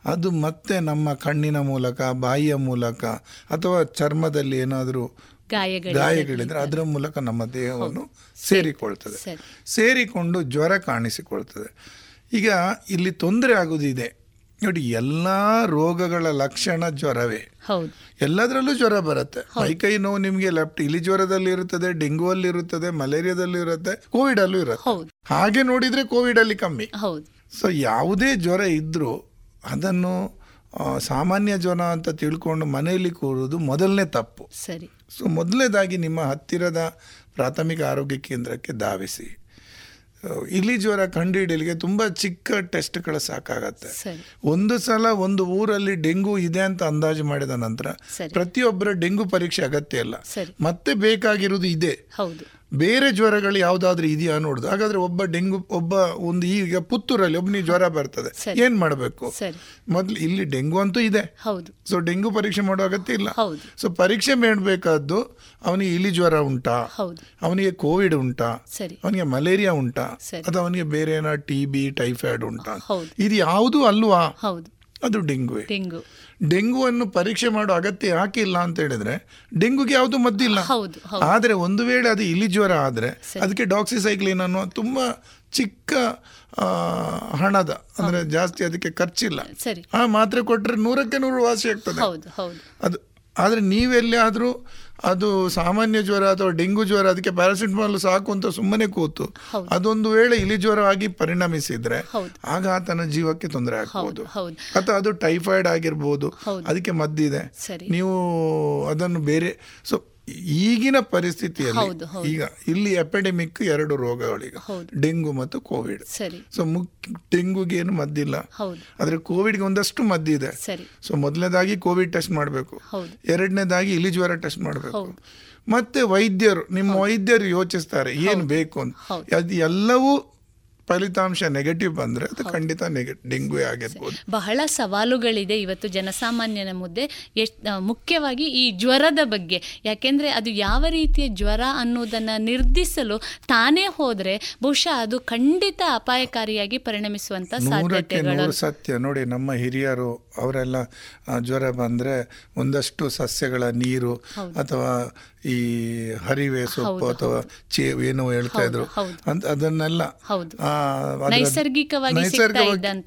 ಅದು ಮತ್ತೆ ನಮ್ಮ ಕಣ್ಣಿನ ಮೂಲಕ ಬಾಯಿಯ ಮೂಲಕ ಅಥವಾ ಚರ್ಮದಲ್ಲಿ ಏನಾದರೂ ಗಾಯಗಳಿದ್ರೆ ಅದರ ಮೂಲಕ ನಮ್ಮ ದೇಹವನ್ನು ಸೇರಿಕೊಳ್ತದೆ. ಸೇರಿಕೊಂಡು ಜ್ವರ ಕಾಣಿಸಿಕೊಳ್ತದೆ. ಈಗ ಇಲ್ಲಿ ತೊಂದರೆ ಆಗೋದಿದೆ. ನೋಡಿ ಎಲ್ಲ ರೋಗಗಳ ಲಕ್ಷಣ ಜ್ವರವೇ. ಎಲ್ಲದರಲ್ಲೂ ಜ್ವರ ಬರುತ್ತೆ. ಮೈಕೈ ನೋವು ನಿಮಗೆ ಲೆಫ್ಟ್ ಇಲಿ ಜ್ವರದಲ್ಲಿ ಇರುತ್ತದೆ ಡೆಂಗು ಅಲ್ಲಿ ಇರುತ್ತದೆ ಮಲೇರಿಯಾದಲ್ಲಿ ಇರುತ್ತೆ ಕೋವಿಡ್ ಅಲ್ಲೂ ಇರುತ್ತೆ ಹಾಗೆ ನೋಡಿದ್ರೆ ಕೋವಿಡ್ ಅಲ್ಲಿ ಕಮ್ಮಿ ಸೊ ಯಾವುದೇ ಜ್ವರ ಇದ್ದರೂ ಅದನ್ನು ಸಾಮಾನ್ಯ ಜ್ವರ ಅಂತ ತಿಳ್ಕೊಂಡು ಮನೆಯಲ್ಲಿ ಕೂರೋದು ಮೊದಲನೇ ತಪ್ಪು. ಸರಿ. ಸೊ ಮೊದಲನೇದಾಗಿ ನಿಮ್ಮ ಹತ್ತಿರದ ಪ್ರಾಥಮಿಕ ಆರೋಗ್ಯ ಕೇಂದ್ರಕ್ಕೆ ಧಾವಿಸಿ. ಇಲಿ ಜ್ವರ ಕಂಡುಹಿಡಿಯಲಿಕ್ಕೆ ತುಂಬ ಚಿಕ್ಕ ಟೆಸ್ಟ್ಗಳು ಸಾಕಾಗತ್ತೆ. ಒಂದು ಸಲ ಒಂದು ಊರಲ್ಲಿ ಡೆಂಗು ಇದೆ ಅಂತ ಅಂದಾಜು ಮಾಡಿದ ನಂತರ ಪ್ರತಿಯೊಬ್ಬರ ಡೆಂಗು ಪರೀಕ್ಷೆ ಅಗತ್ಯ ಇಲ್ಲ. ಮತ್ತೆ ಬೇಕಾಗಿರೋದು ಇದೆ. ಬೇರೆ ಜ್ವರಗಳು ಯಾವುದಾದ್ರೂ ಇದೆಯಾ ನೋಡುದು. ಹಾಗಾದ್ರೆ ಒಬ್ಬ ಡೆಂಗು ಒಬ್ಬ ಒಂದು ಈಗ ಪುತ್ತೂರಲ್ಲಿ ಒಬ್ಬನಿಗೆ ಜ್ವರ ಬರ್ತದೆ. ಏನ್ ಮಾಡಬೇಕು? ಮೊದಲು ಇಲ್ಲಿ ಡೆಂಗು ಅಂತೂ ಇದೆ. ಸೊ ಡೆಂಗು ಪರೀಕ್ಷೆ ಮಾಡೋ ಅಗತ್ಯ ಇಲ್ಲ. ಸೊ ಪರೀಕ್ಷೆ ಮಾಡಬೇಕಾದ್ದು ಅವನಿಗೆ ಇಲಿ ಜ್ವರ ಉಂಟಾ? ಅವನಿಗೆ ಕೋವಿಡ್ ಉಂಟಾ? ಅವನಿಗೆ ಮಲೇರಿಯಾ ಉಂಟಾ. ಅಥವಾ ಅವನಿಗೆ ಬೇರೆ ಏನೋ ಟಿ ಬಿ ಟೈಫಾಯ್ಡ್ ಉಂಟಾ? ಇದು ಯಾವುದು ಅಲ್ವಾ? ಅದು ಡೆಂಗುವೆ. ಡೆಂಗು. ಡೆಂಗುವನ್ನು ಪರೀಕ್ಷೆ ಮಾಡೋ ಅಗತ್ಯ ಯಾಕಿಲ್ಲ ಅಂತ ಹೇಳಿದ್ರೆ ಡೆಂಗುಗೆ ಯಾವುದು ಮದ್ದಿಲ್ಲ ಆದರೆ ಒಂದು ವೇಳೆ ಅದು ಇಲಿ ಜ್ವರ ಆದರೆ ಅದಕ್ಕೆ ಡಾಕ್ಸಿಸೈಕ್ಲಿನ್ ಅನ್ನೋ ತುಂಬ ಚಿಕ್ಕ ಹಣದ ಅಂದರೆ ಜಾಸ್ತಿ ಅದಕ್ಕೆ ಖರ್ಚಿಲ್ಲ. ಆ ಮಾತ್ರೆ ಕೊಟ್ಟರೆ ನೂರಕ್ಕೆ ನೂರು ವಾಸಿ ಆಗ್ತದೆ. ಅದು ಆದರೆ ನೀವೆಲ್ಲಿ ಆದರೂ ಅದು ಸಾಮಾನ್ಯ ಜ್ವರ ಅಥವಾ ಡೆಂಗು ಜ್ವರ ಅದಕ್ಕೆ ಪ್ಯಾರಾಸಿಟಮಾಲ್ ಸಾಕು ಅಂತ ಸುಮ್ಮನೆ ಕೂತು. ಅದೊಂದು ವೇಳೆ ಇಲಿ ಜ್ವರ ಆಗಿ ಪರಿಣಮಿಸಿದ್ರೆ. ಆಗ ಆತನ ಜೀವಕ್ಕೆ ತೊಂದರೆ ಆಗ್ಬೋದು. ಅಥವಾ ಅದು ಟೈಫಾಯ್ಡ್ ಆಗಿರ್ಬೋದು. ಅದಕ್ಕೆ ಮದ್ದಿದೆ. ನೀವು ಅದನ್ನು ಬೇರೆ ಸೊ ಈಗಿನ ಪರಿಸ್ಥಿತಿಯಲ್ಲಿ. ಈಗ ಇಲ್ಲಿ ಎಪಿಡೆಮಿಕ್ ಎರಡು ರೋಗಗಳಿಗೆ ಡೆಂಗು ಮತ್ತು ಕೋವಿಡ್ ಸೊ ಮುಖ್ಯ ಡೆಂಗುಗೆ ಏನು ಮದ್ದಿಲ್ಲ. ಆದ್ರೆ ಕೋವಿಡ್ಗೆ ಒಂದಷ್ಟು ಮದ್ದಿದೆ ಸೊ ಮೊದಲನೇದಾಗಿ ಕೋವಿಡ್ ಟೆಸ್ಟ್ ಮಾಡಬೇಕು. ಎರಡನೇದಾಗಿ ಇಲಿ ಜ್ವರ ಟೆಸ್ಟ್ ಮಾಡಬೇಕು. ಮತ್ತೆ ವೈದ್ಯರು ನಿಮ್ಮ ವೈದ್ಯರು ಯೋಚಿಸ್ತಾರೆ ಏನು ಬೇಕು ಅಂತ. ಅದು ಎಲ್ಲವೂ ಫಲಿತಾಂಶ ನೆಗೆಟಿವ್ ಬಂದ್ರೆ ಅದು ಖಂಡಿತ ನೆಗೆ ಡೆಂಗ್ಯೂ ಆಗಿರ್ಬೋದು. ಬಹಳ ಸವಾಲುಗಳಿದೆ ಇವತ್ತು ಜನಸಾಮಾನ್ಯನ ಮುದ್ದೆ. ಎಷ್ಟ್ ಮುಖ್ಯವಾಗಿ ಈ ಜ್ವರದ ಬಗ್ಗೆ. ಯಾಕೆಂದರೆ ಅದು ಯಾವ ರೀತಿಯ ಜ್ವರ ಅನ್ನೋದನ್ನು ನಿರ್ಧಿಸಲು ತಾನೇ ಹೋದರೆ ಬಹುಶಃ ಅದು ಖಂಡಿತ ಅಪಾಯಕಾರಿಯಾಗಿ ಪರಿಣಮಿಸುವಂಥ ಸಾಧ್ಯತೆಗಳು. ಸತ್ಯ. ನೋಡಿ ನಮ್ಮ ಹಿರಿಯರು ಅವರೆಲ್ಲ ಜ್ವರ ಬಂದ್ರೆ ಒಂದಷ್ಟು ಸಸ್ಯಗಳ ನೀರು ಅಥವಾ ಈ ಹರಿವೆ ಸೊಪ್ಪು ಅಥವಾ ಚೇವು ಏನೋ ಹೇಳ್ತಾ ಇದ್ರು. ಅಂತ ಅದನ್ನೆಲ್ಲ ನೈಸರ್ಗಿಕವಾಗಿ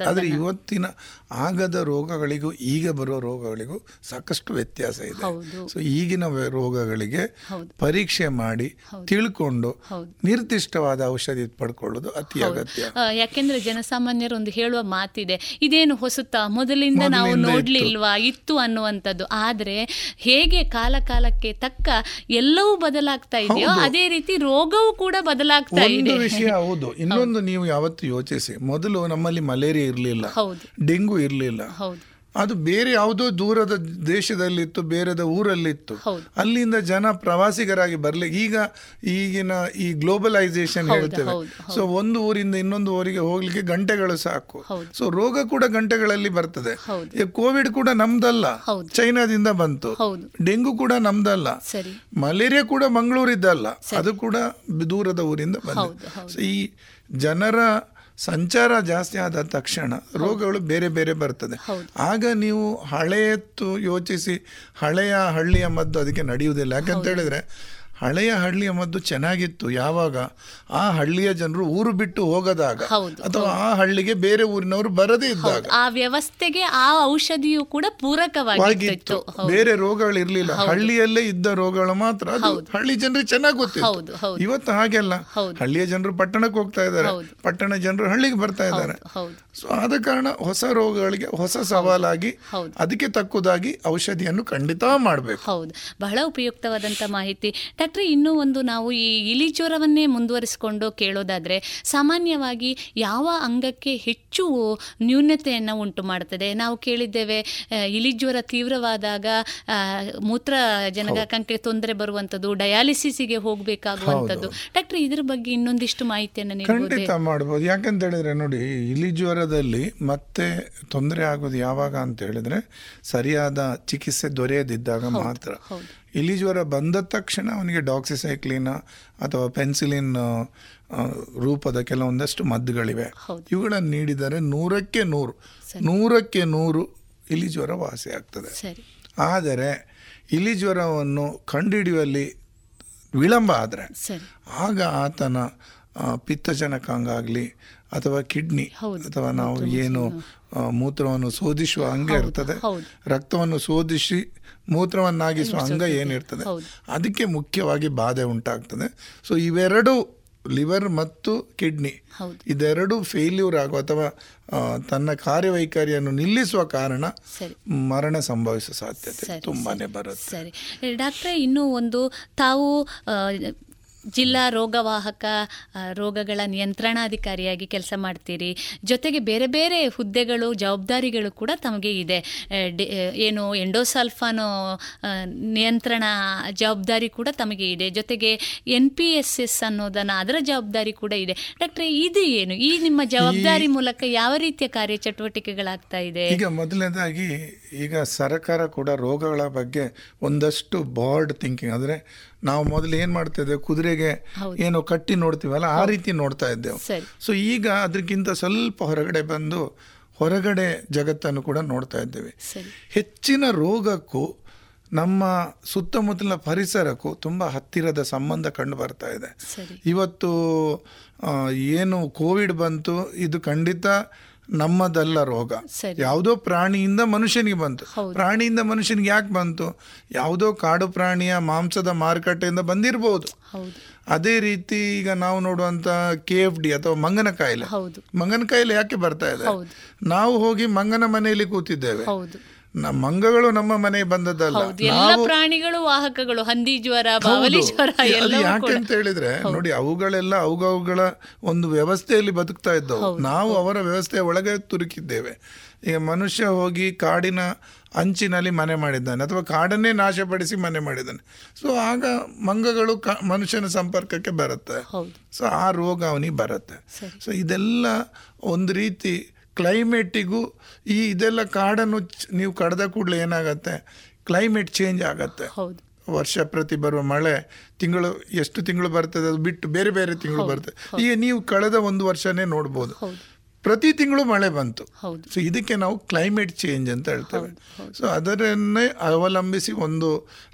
ಆದ್ರೆ ಇವತ್ತಿನ ಆಗದ ರೋಗಗಳಿಗೂ ಈಗ ಬರುವ ರೋಗಗಳಿಗೂ ಸಾಕಷ್ಟು ವ್ಯತ್ಯಾಸ ಇದೆ. ಸೊ ಈಗಿನ ರೋಗಗಳಿಗೆ. ಪರೀಕ್ಷೆ ಮಾಡಿ ತಿಳ್ಕೊಂಡು ನಿರ್ದಿಷ್ಟವಾದ ಔಷಧಿ ಪಡ್ಕೊಳ್ಳೋದು ಅತಿ ಅಗತ್ಯ. ಯಾಕೆಂದ್ರೆ ಜನಸಾಮಾನ್ಯರು ಒಂದು ಹೇಳುವ ಮಾತಿದೆ ಇದೇನು ಹೊಸತ ಮೊದಲಿಂದ ನಾವು ನೋಡ್ಲಿಲ್ವಾ? ಇತ್ತು ಅನ್ನುವಂಥದ್ದು. ಆದ್ರೆ ಹೇಗೆ ಕಾಲ ಕಾಲಕ್ಕೆ ತಕ್ಕ ಎಲ್ಲವೂ ಬದಲಾಗ್ತಾ ಇದೆಯೋ ಅದೇ ರೀತಿ ರೋಗವೂ ಕೂಡ ಬದಲಾಗ್ತಾ ಇದೆ. ವಿಷಯ ಹೌದು. ಇನ್ನೊಂದು ನೀವು ಯಾವತ್ತು ಯೋಚಿಸಿ. ಮೊದಲು ನಮ್ಮಲ್ಲಿ ಮಲೇರಿಯಾ ಇರಲಿಲ್ಲ. ಡೆಂಗು ಇರಲಿಲ್ಲ. ಹೌದು. ಅದು ಬೇರೆ ಯಾವುದೋ ದೂರದ ದೇಶದಲ್ಲಿತ್ತು ಬೇರೆದ ಊರಲ್ಲಿತ್ತು. ಅಲ್ಲಿಂದ ಜನ ಪ್ರವಾಸಿಗರಾಗಿ ಬರಲಿ ಈಗ ಈಗಿನ ಈ ಗ್ಲೋಬಲೈಸೇಷನ್ ಹೇಳ್ತೇವೆ. ಸೊ ಒಂದು ಊರಿಂದ ಇನ್ನೊಂದು ಊರಿಗೆ ಹೋಗ್ಲಿಕ್ಕೆ ಗಂಟೆಗಳು ಸಾಕು. ಸೊ ರೋಗ ಕೂಡ ಗಂಟೆಗಳಲ್ಲಿ ಬರ್ತದೆ. ಕೋವಿಡ್ ಕೂಡ ನಮ್ದಲ್ಲ. ಚೈನಾದಿಂದ ಬಂತು. ಡೆಂಗು ಕೂಡ ನಮ್ದಲ್ಲ. ಮಲೇರಿಯಾ ಕೂಡ ಮಂಗಳೂರಿದ್ದಲ್ಲ. ಅದು ಕೂಡ ದೂರದ ಊರಿಂದ ಬಂತು. ಸೊ ಈ ಜನರ ಸಂಚಾರ ಜಾಸ್ತಿ ಆದ ತಕ್ಷಣ ರೋಗಗಳು ಬೇರೆ ಬೇರೆ ಬರ್ತದೆ. ಆಗ ನೀವು ಹಳೆಯತ್ತು ಯೋಚಿಸಿ ಹಳೆಯ ಹಳ್ಳಿಯ ಮದ್ದು ಅದಕ್ಕೆ ನಡೆಯುವುದಿಲ್ಲ. ಯಾಕಂತ ಹೇಳಿದ್ರೆ ಹಳೆಯ ಹಳ್ಳಿಯ ಮದ್ದು ಚೆನ್ನಾಗಿತ್ತು ಯಾವಾಗ? ಆ ಹಳ್ಳಿಯ ಜನರು ಊರು ಬಿಟ್ಟು ಹೋಗದಾಗ ಅಥವಾ ಆ ಹಳ್ಳಿಗೆ ಬೇರೆ ಊರಿನವರು ಬರದೇ ಇದ್ದಾಗ ಆ ವ್ಯವಸ್ಥೆಗೆ ಆ ಔಷಧಿಯು ಕೂಡ ಪೂರಕವಾಗಿತ್ತು. ವಾಗಿತ್ತು ಬೇರೆ ರೋಗಗಳು ಇರಲಿಲ್ಲ. ಹಳ್ಳಿಯಲ್ಲೇ ಇದ್ದ ರೋಗಗಳು ಮಾತ್ರ. ಹಳ್ಳಿ ಜನರು ಚೆನ್ನಾಗಿ ಗೊತ್ತಿತ್ತು. ಇವತ್ತು ಹಾಗೆಲ್ಲ. ಹಳ್ಳಿಯ ಜನರು ಪಟ್ಟಣಕ್ಕೆ ಹೋಗ್ತಾ ಇದ್ದಾರೆ. ಪಟ್ಟಣ ಜನರು ಹಳ್ಳಿಗೆ ಬರ್ತಾ ಇದ್ದಾರೆ. ಸೊ ಆದ ಕಾರಣ ಹೊಸ ರೋಗಗಳಿಗೆ ಹೊಸ ಸವಾಲಾಗಿ ಅದಕ್ಕೆ ತಕ್ಕುದಾಗಿ ಔಷಧಿಯನ್ನು ಖಂಡಿತ ಮಾಡಬೇಕು. ಹೌದು. ಬಹಳ ಉಪಯುಕ್ತವಾದಂತಹ ಮಾಹಿತಿ. ಡಾಕ್ಟ್ರೆ ಇನ್ನೂ ಒಂದು ನಾವು ಈ ಇಲಿ ಜ್ವರವನ್ನೇ ಮುಂದುವರಿಸಿಕೊಂಡು ಕೇಳೋದಾದ್ರೆ ಸಾಮಾನ್ಯವಾಗಿ ಯಾವ ಅಂಗಕ್ಕೆ ಹೆಚ್ಚು ನ್ಯೂನತೆಯನ್ನು ಉಂಟು ಮಾಡ್ತದೆ? ನಾವು ಕೇಳಿದ್ದೇವೆ ಇಲಿ ಜ್ವರ ತೀವ್ರವಾದಾಗ ಮೂತ್ರ ಜನಗಕಂಕ್ಕೆ ತೊಂದರೆ ಬರುವಂಥದ್ದು ಡಯಾಲಿಸಿಸ್ಗೆ ಹೋಗಬೇಕಾಗುವಂಥದ್ದು. ಡಾಕ್ಟ್ರಿ ಇದ್ರ ಬಗ್ಗೆ ಇನ್ನೊಂದಿಷ್ಟು ಮಾಹಿತಿಯನ್ನು ನೀಡಬಹುದೇ ಖಂಡಿತ ಮಾಡ್ಬೋದು. ಯಾಕಂತ ಹೇಳಿದ್ರೆ ನೋಡಿ ಇಲಿ ಜ್ವರದಲ್ಲಿ ಮತ್ತೆ ತೊಂದರೆ ಆಗೋದು ಯಾವಾಗ ಅಂತ ಹೇಳಿದ್ರೆ ಸರಿಯಾದ ಚಿಕಿತ್ಸೆ ದೊರೆಯದಿದ್ದಾಗ ಮಾತ್ರ. ಹೌದು. ಇಲಿ ಜ್ವರ ಬಂದ ತಕ್ಷಣ ಅವನಿಗೆ ಡಾಕ್ಸಿಸೈಕ್ಲಿನ್ ಅಥವಾ ಪೆನ್ಸಿಲಿನ್ ರೂಪದ ಕೆಲವೊಂದಷ್ಟು ಮದ್ದುಗಳಿವೆ. ಇವುಗಳನ್ನು ನೀಡಿದರೆ ನೂರಕ್ಕೆ ನೂರು ನೂರಕ್ಕೆ ನೂರು ಇಲಿ ಜ್ವರ ವಾಸಿ ಆಗ್ತದೆ. ಆದರೆ ಇಲಿ ಜ್ವರವನ್ನು ಕಂಡುಹಿಡಿಯುವಲ್ಲಿ ವಿಳಂಬ ಆದರೆ ಆಗ ಆತನ ಪಿತ್ತಜನಕಾಂಗಾಗಲಿ ಪಿತ್ತಜನಕಾಂಗ ಆಗಲಿ ಅಥವಾ ಕಿಡ್ನಿ ಅಥವಾ ನಾವು ಏನು ಮೂತ್ರವನ್ನು ಶೋಧಿಸುವ ಹಂಗೆ ಇರ್ತದೆ. ರಕ್ತವನ್ನು ಶೋಧಿಸಿ ಮೂತ್ರವನ್ನಾಗಿಸುವ ಅಂಗ ಏನಿರ್ತದೆ. ಅದಕ್ಕೆ ಮುಖ್ಯವಾಗಿ ಬಾಧೆ ಉಂಟಾಗ್ತದೆ. ಸೊ ಇವೆರಡು ಲಿವರ್ ಮತ್ತು ಕಿಡ್ನಿ. ಇದೆರಡು ಫೇಲ್ಯೂರ್ ಆಗುವ ಅಥವಾ ತನ್ನ ಕಾರ್ಯವೈಖರಿಯನ್ನು ನಿಲ್ಲಿಸುವ ಕಾರಣ ಮರಣ ಸಂಭವಿಸುವ ಸಾಧ್ಯತೆ ತುಂಬಾನೇ ಬರುತ್ತೆ. ಸರಿ. ಡಾಕ್ಟ್ರೆ ಇನ್ನೂ ಒಂದು ತಾವು ಜಿಲ್ಲಾ ರೋಗವಾಹಕ ರೋಗಗಳ ನಿಯಂತ್ರಣಾಧಿಕಾರಿಯಾಗಿ ಕೆಲಸ ಮಾಡ್ತೀರಿ. ಜೊತೆಗೆ ಬೇರೆ ಬೇರೆ ಹುದ್ದೆಗಳು ಜವಾಬ್ದಾರಿಗಳು ಕೂಡ ತಮಗೆ ಇದೆ. ಏನು ಎಂಡೋಸಲ್ಫಾನು ನಿಯಂತ್ರಣ ಜವಾಬ್ದಾರಿ ಕೂಡ ತಮಗೆ ಇದೆ. ಜೊತೆಗೆ ಎನ್ ಪಿ ಎಸ್ ಎಸ್ ಅನ್ನೋದನ್ನು ಅದರ ಜವಾಬ್ದಾರಿ ಕೂಡ ಇದೆ. ಡಾಕ್ಟ್ರೆ ಇದು ಏನು? ಈ ನಿಮ್ಮ ಜವಾಬ್ದಾರಿ ಮೂಲಕ ಯಾವ ರೀತಿಯ ಕಾರ್ಯಚಟುವಟಿಕೆಗಳಾಗ್ತಾ ಇದೆ? ಈಗ ಮೊದಲನೇದಾಗಿ ಈಗ ಸರ್ಕಾರ ಕೂಡ ರೋಗಗಳ ಬಗ್ಗೆ ಒಂದಷ್ಟು ಬಾರ್ಡ್ ಥಿಂಕಿಂಗ್ ಅಂದ್ರೆ ನಾವು ಮೊದಲು ಏನು ಮಾಡ್ತಾ ಇದ್ದೇವೆ? ಕುದುರೆಗೆ ಏನೋ ಕಟ್ಟಿ ನೋಡ್ತೀವಲ್ಲ ಆ ರೀತಿ ನೋಡ್ತಾ ಇದ್ದೇವೆ. ಸೊ ಈಗ ಅದಕ್ಕಿಂತ ಸ್ವಲ್ಪ ಹೊರಗಡೆ ಬಂದು ಹೊರಗಡೆ ಜಗತ್ತನ್ನು ಕೂಡ ನೋಡ್ತಾ ಇದ್ದೇವೆ. ಹೆಚ್ಚಿನ ರೋಗಕ್ಕೂ ನಮ್ಮ ಸುತ್ತಮುತ್ತಲಿನ ಪರಿಸರಕ್ಕೂ ತುಂಬ ಹತ್ತಿರದ ಸಂಬಂಧ ಕಂಡು ಬರ್ತಾ ಇದೆ. ಇವತ್ತು ಏನು ಕೋವಿಡ್ ಬಂತು ಇದು ಖಂಡಿತ ನಮ್ಮದಲ್ಲ ರೋಗ. ಯಾವುದೋ ಪ್ರಾಣಿಯಿಂದ ಮನುಷ್ಯನಿಗೆ ಬಂತು. ಪ್ರಾಣಿಯಿಂದ ಮನುಷ್ಯನಿಗೆ ಯಾಕೆ ಬಂತು? ಯಾವುದೋ ಕಾಡು ಪ್ರಾಣಿಯ ಮಾಂಸದ ಮಾರುಕಟ್ಟೆಯಿಂದ ಬಂದಿರಬಹುದು ಅದೇ ರೀತಿ ಈಗ ನಾವು ನೋಡುವಂತ ಕೆ ಎಫ್ ಡಿ ಅಥವಾ ಮಂಗನ ಕಾಯಿಲೆ ಮಂಗನ ಕಾಯಿಲೆ ಯಾಕೆ ಬರ್ತಾ ಇದೆ? ನಾವು ಹೋಗಿ ಮಂಗನ ಮನೆಯಲ್ಲಿ ಕೂತಿದ್ದೇವೆ. ಹೌದು ನ- ಮಂಗಗಳು ನಮ್ಮ ಮನೆಗೆ ಬಂದದ್ದಲ್ಲ. ಎಲ್ಲ ಪ್ರಾಣಿಗಳು ವಾಹಕಗಳು ಹಂದಿ ಜ್ವರ ಬಾವಲಿ. ಜ್ವರ ಯಾಕೆ ಅಂತ ಹೇಳಿದ್ರೆ ನೋಡಿ ಅವುಗಳೆಲ್ಲ ಅವುಗಳ ಒಂದು ವ್ಯವಸ್ಥೆಯಲ್ಲಿ ಬದುಕ್ತಾ ಇದ್ದವು. ನಾವು ಅವರ ವ್ಯವಸ್ಥೆಯ ಒಳಗೆ ತುರುಕಿದ್ದೇವೆ. ಈಗ ಮನುಷ್ಯ ಹೋಗಿ ಕಾಡಿನ ಅಂಚಿನಲ್ಲಿ ಮನೆ ಮಾಡಿದ್ದಾನೆ ಅಥವಾ ಕಾಡನ್ನೇ ನಾಶಪಡಿಸಿ ಮನೆ ಮಾಡಿದ್ದಾನೆ. ಸೊ ಆಗ ಮಂಗಗಳು ಕ ಮನುಷ್ಯನ ಸಂಪರ್ಕಕ್ಕೆ ಬರುತ್ತೆ. ಸೊ ಆ ರೋಗ ಅವನಿಗೆ ಬರುತ್ತೆ. ಸೊ ಇದೆಲ್ಲ ಒಂದು ರೀತಿ ಕ್ಲೈಮೇಟಿಗೂ ಈ ಇದೆಲ್ಲ ಕಾಡನ್ನು ನೀವು ಕಡ್ದ ಕೂಡಲೇ ಏನಾಗುತ್ತೆ? ಕ್ಲೈಮೇಟ್ ಚೇಂಜ್ ಆಗತ್ತೆ. ವರ್ಷ ಪ್ರತಿ ಬರುವ ಮಳೆ ತಿಂಗಳು ಎಷ್ಟು ತಿಂಗಳು ಬರ್ತದೆ ಅದು ಬಿಟ್ಟು ಬೇರೆ ಬೇರೆ ತಿಂಗಳು ಬರ್ತದೆ. ಈಗ ನೀವು ಕಳೆದ ಒಂದು ವರ್ಷನೇ ನೋಡ್ಬೋದು. ಪ್ರತಿ ತಿಂಗಳು ಮಳೆ ಬಂತು. ಸೊ ಇದಕ್ಕೆ ನಾವು ಕ್ಲೈಮೇಟ್ ಚೇಂಜ್ ಅಂತ ಹೇಳ್ತೇವೆ. ಸೊ ಅದರನ್ನೇ ಅವಲಂಬಿಸಿ ಒಂದು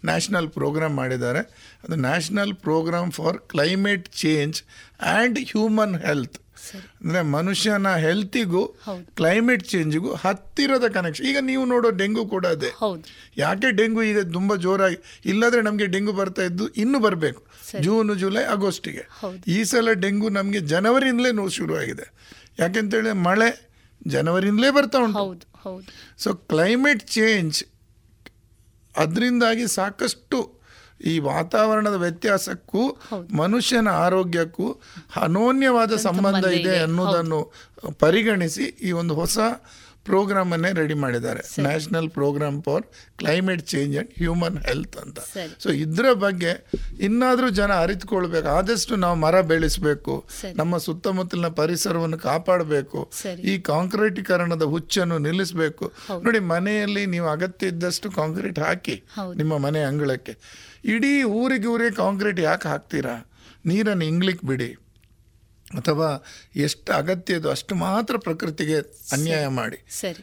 ನ್ಯಾಷನಲ್ ಪ್ರೋಗ್ರಾಮ್ ಮಾಡಿದ್ದಾರೆ. ಅದು national program for climate change and human health ಅಂದರೆ ಮನುಷ್ಯನ ಹೆಲ್ತಿಗೂ ಕ್ಲೈಮೇಟ್ ಚೇಂಜಿಗೂ ಹತ್ತಿರದ ಕನೆಕ್ಷನ್ ಈಗ ನೀವು ನೋಡೋ ಡೆಂಗು ಕೂಡ ಅದೇ. ಯಾಕೆ ಡೆಂಗು ಈಗ ತುಂಬ ಜೋರಾಗಿ ಇಲ್ಲದ್ರೆ ನಮಗೆ ಡೆಂಗು ಬರ್ತಾ ಇದ್ದು ಇನ್ನು ಬರಬೇಕು. ಜೂನ್ ಜುಲೈ ಆಗಸ್ಟಿಗೆ. ಈ ಸಲ ಡೆಂಗು ನಮಗೆ ಜನವರಿಯಿಂದಲೇ ನೋವು ಶುರುವಾಗಿದೆ. ಯಾಕೆಂತೇಳಿ ಮಳೆ ಜನವರಿಯಿಂದಲೇ ಬರ್ತಾ ಉಂಟು. ಸೊ ಕ್ಲೈಮೇಟ್ ಚೇಂಜ್ ಅದರಿಂದಾಗಿ ಸಾಕಷ್ಟು ಈ ವಾತಾವರಣದ ವ್ಯತ್ಯಾಸಕ್ಕೂ ಮನುಷ್ಯನ ಆರೋಗ್ಯಕ್ಕೂ ಅನೋನ್ಯವಾದ ಸಂಬಂಧ ಇದೆ ಅನ್ನೋದನ್ನು ಪರಿಗಣಿಸಿ ಈ ಒಂದು ಹೊಸ ಪ್ರೋಗ್ರಾಮ್ ಅನ್ನೇ ರೆಡಿ ಮಾಡಿದ್ದಾರೆ. National program for climate change and human health ಅಂತ. ಸೊ ಇದರ ಬಗ್ಗೆ ಇನ್ನಾದರೂ ಜನ ಅರಿತುಕೊಳ್ಬೇಕು. ಆದಷ್ಟು ನಾವು ಮರ ಬೆಳೆಸಬೇಕು. ನಮ್ಮ ಸುತ್ತಮುತ್ತಲಿನ ಪರಿಸರವನ್ನು ಕಾಪಾಡಬೇಕು. ಈ ಕಾಂಕ್ರೀಟೀಕರಣದ ಹುಚ್ಚನ್ನು ನಿಲ್ಲಿಸಬೇಕು. ನೋಡಿ ಮನೆಯಲ್ಲಿ ನೀವು ಅಗತ್ಯ ಇದ್ದಷ್ಟು ಕಾಂಕ್ರೀಟ್ ಹಾಕಿ ನಿಮ್ಮ ಮನೆ ಅಂಗಳಕ್ಕೆ. ಇಡೀ ಊರಿಗೆ ಊರಿಗೆ ಕಾಂಕ್ರೀಟ್ ಯಾಕೆ ಹಾಕ್ತೀರಾ? ನೀರನ್ನು ಇಂಗ್ಲಿಕ್ ಬಿಡಿ. ಅಥವಾ ಎಷ್ಟು ಅಗತ್ಯ ಇದೋ ಅಷ್ಟು ಮಾತ್ರ ಪ್ರಕೃತಿಗೆ ಅನ್ಯಾಯ ಮಾಡಿ.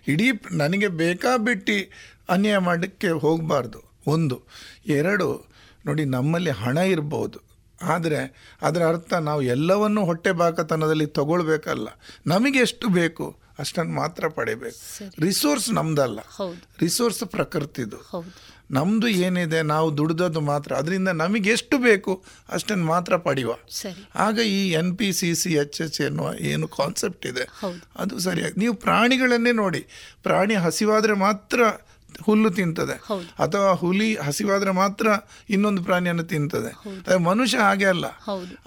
ಇಡೀ ನನಗೆ ಬೇಕಾಬಿಟ್ಟು ಅನ್ಯಾಯ ಮಾಡಕ್ಕೆ ಹೋಗಬಾರ್ದು. ಒಂದು. ಎರಡು ನೋಡಿ ನಮ್ಮಲ್ಲಿ ಹಣ ಇರ್ಬೋದು. ಆದರೆ ಅದರ ಅರ್ಥ ನಾವು ಎಲ್ಲವನ್ನು ಹೊಟ್ಟೆ ಬಾಕತನದಲ್ಲಿ ತಗೊಳ್ಬೇಕಲ್ಲ. ನಮಗೆ ಎಷ್ಟು ಬೇಕು ಅಷ್ಟನ್ನು ಮಾತ್ರ ಪಡಿಬೇಕು. ರಿಸೋರ್ಸ್ ನಮ್ದಲ್ಲ. ರಿಸೋರ್ಸ್ ಪ್ರಕೃತಿದು. ನಮ್ಮದು ಏನಿದೆ ನಾವು ದುಡ್ದದ್ದು ಮಾತ್ರ ಅದರಿಂದ ನಮಗೆ ಎಷ್ಟು ಬೇಕು ಅಷ್ಟನ್ನು ಮಾತ್ರ ಪಡೆಯುವ ಆಗ ಈ N P C C H H ಎನ್ನುವ ಏನು ಕಾನ್ಸೆಪ್ಟ್ ಇದೆ. ಅದು ಸರಿಯಾಗಿ ನೀವು ಪ್ರಾಣಿಗಳನ್ನೇ ನೋಡಿ. ಪ್ರಾಣಿ ಹಸಿವಾದರೆ ಮಾತ್ರ ಹುಲ್ಲು ತಿಂತದೆ. ಅಥವಾ ಹುಲಿ ಹಸಿವಾದ್ರೆ ಮಾತ್ರ ಇನ್ನೊಂದು ಪ್ರಾಣಿಯನ್ನು ತಿಂತದೆ. ಮನುಷ್ಯ ಹಾಗೆ ಅಲ್ಲ.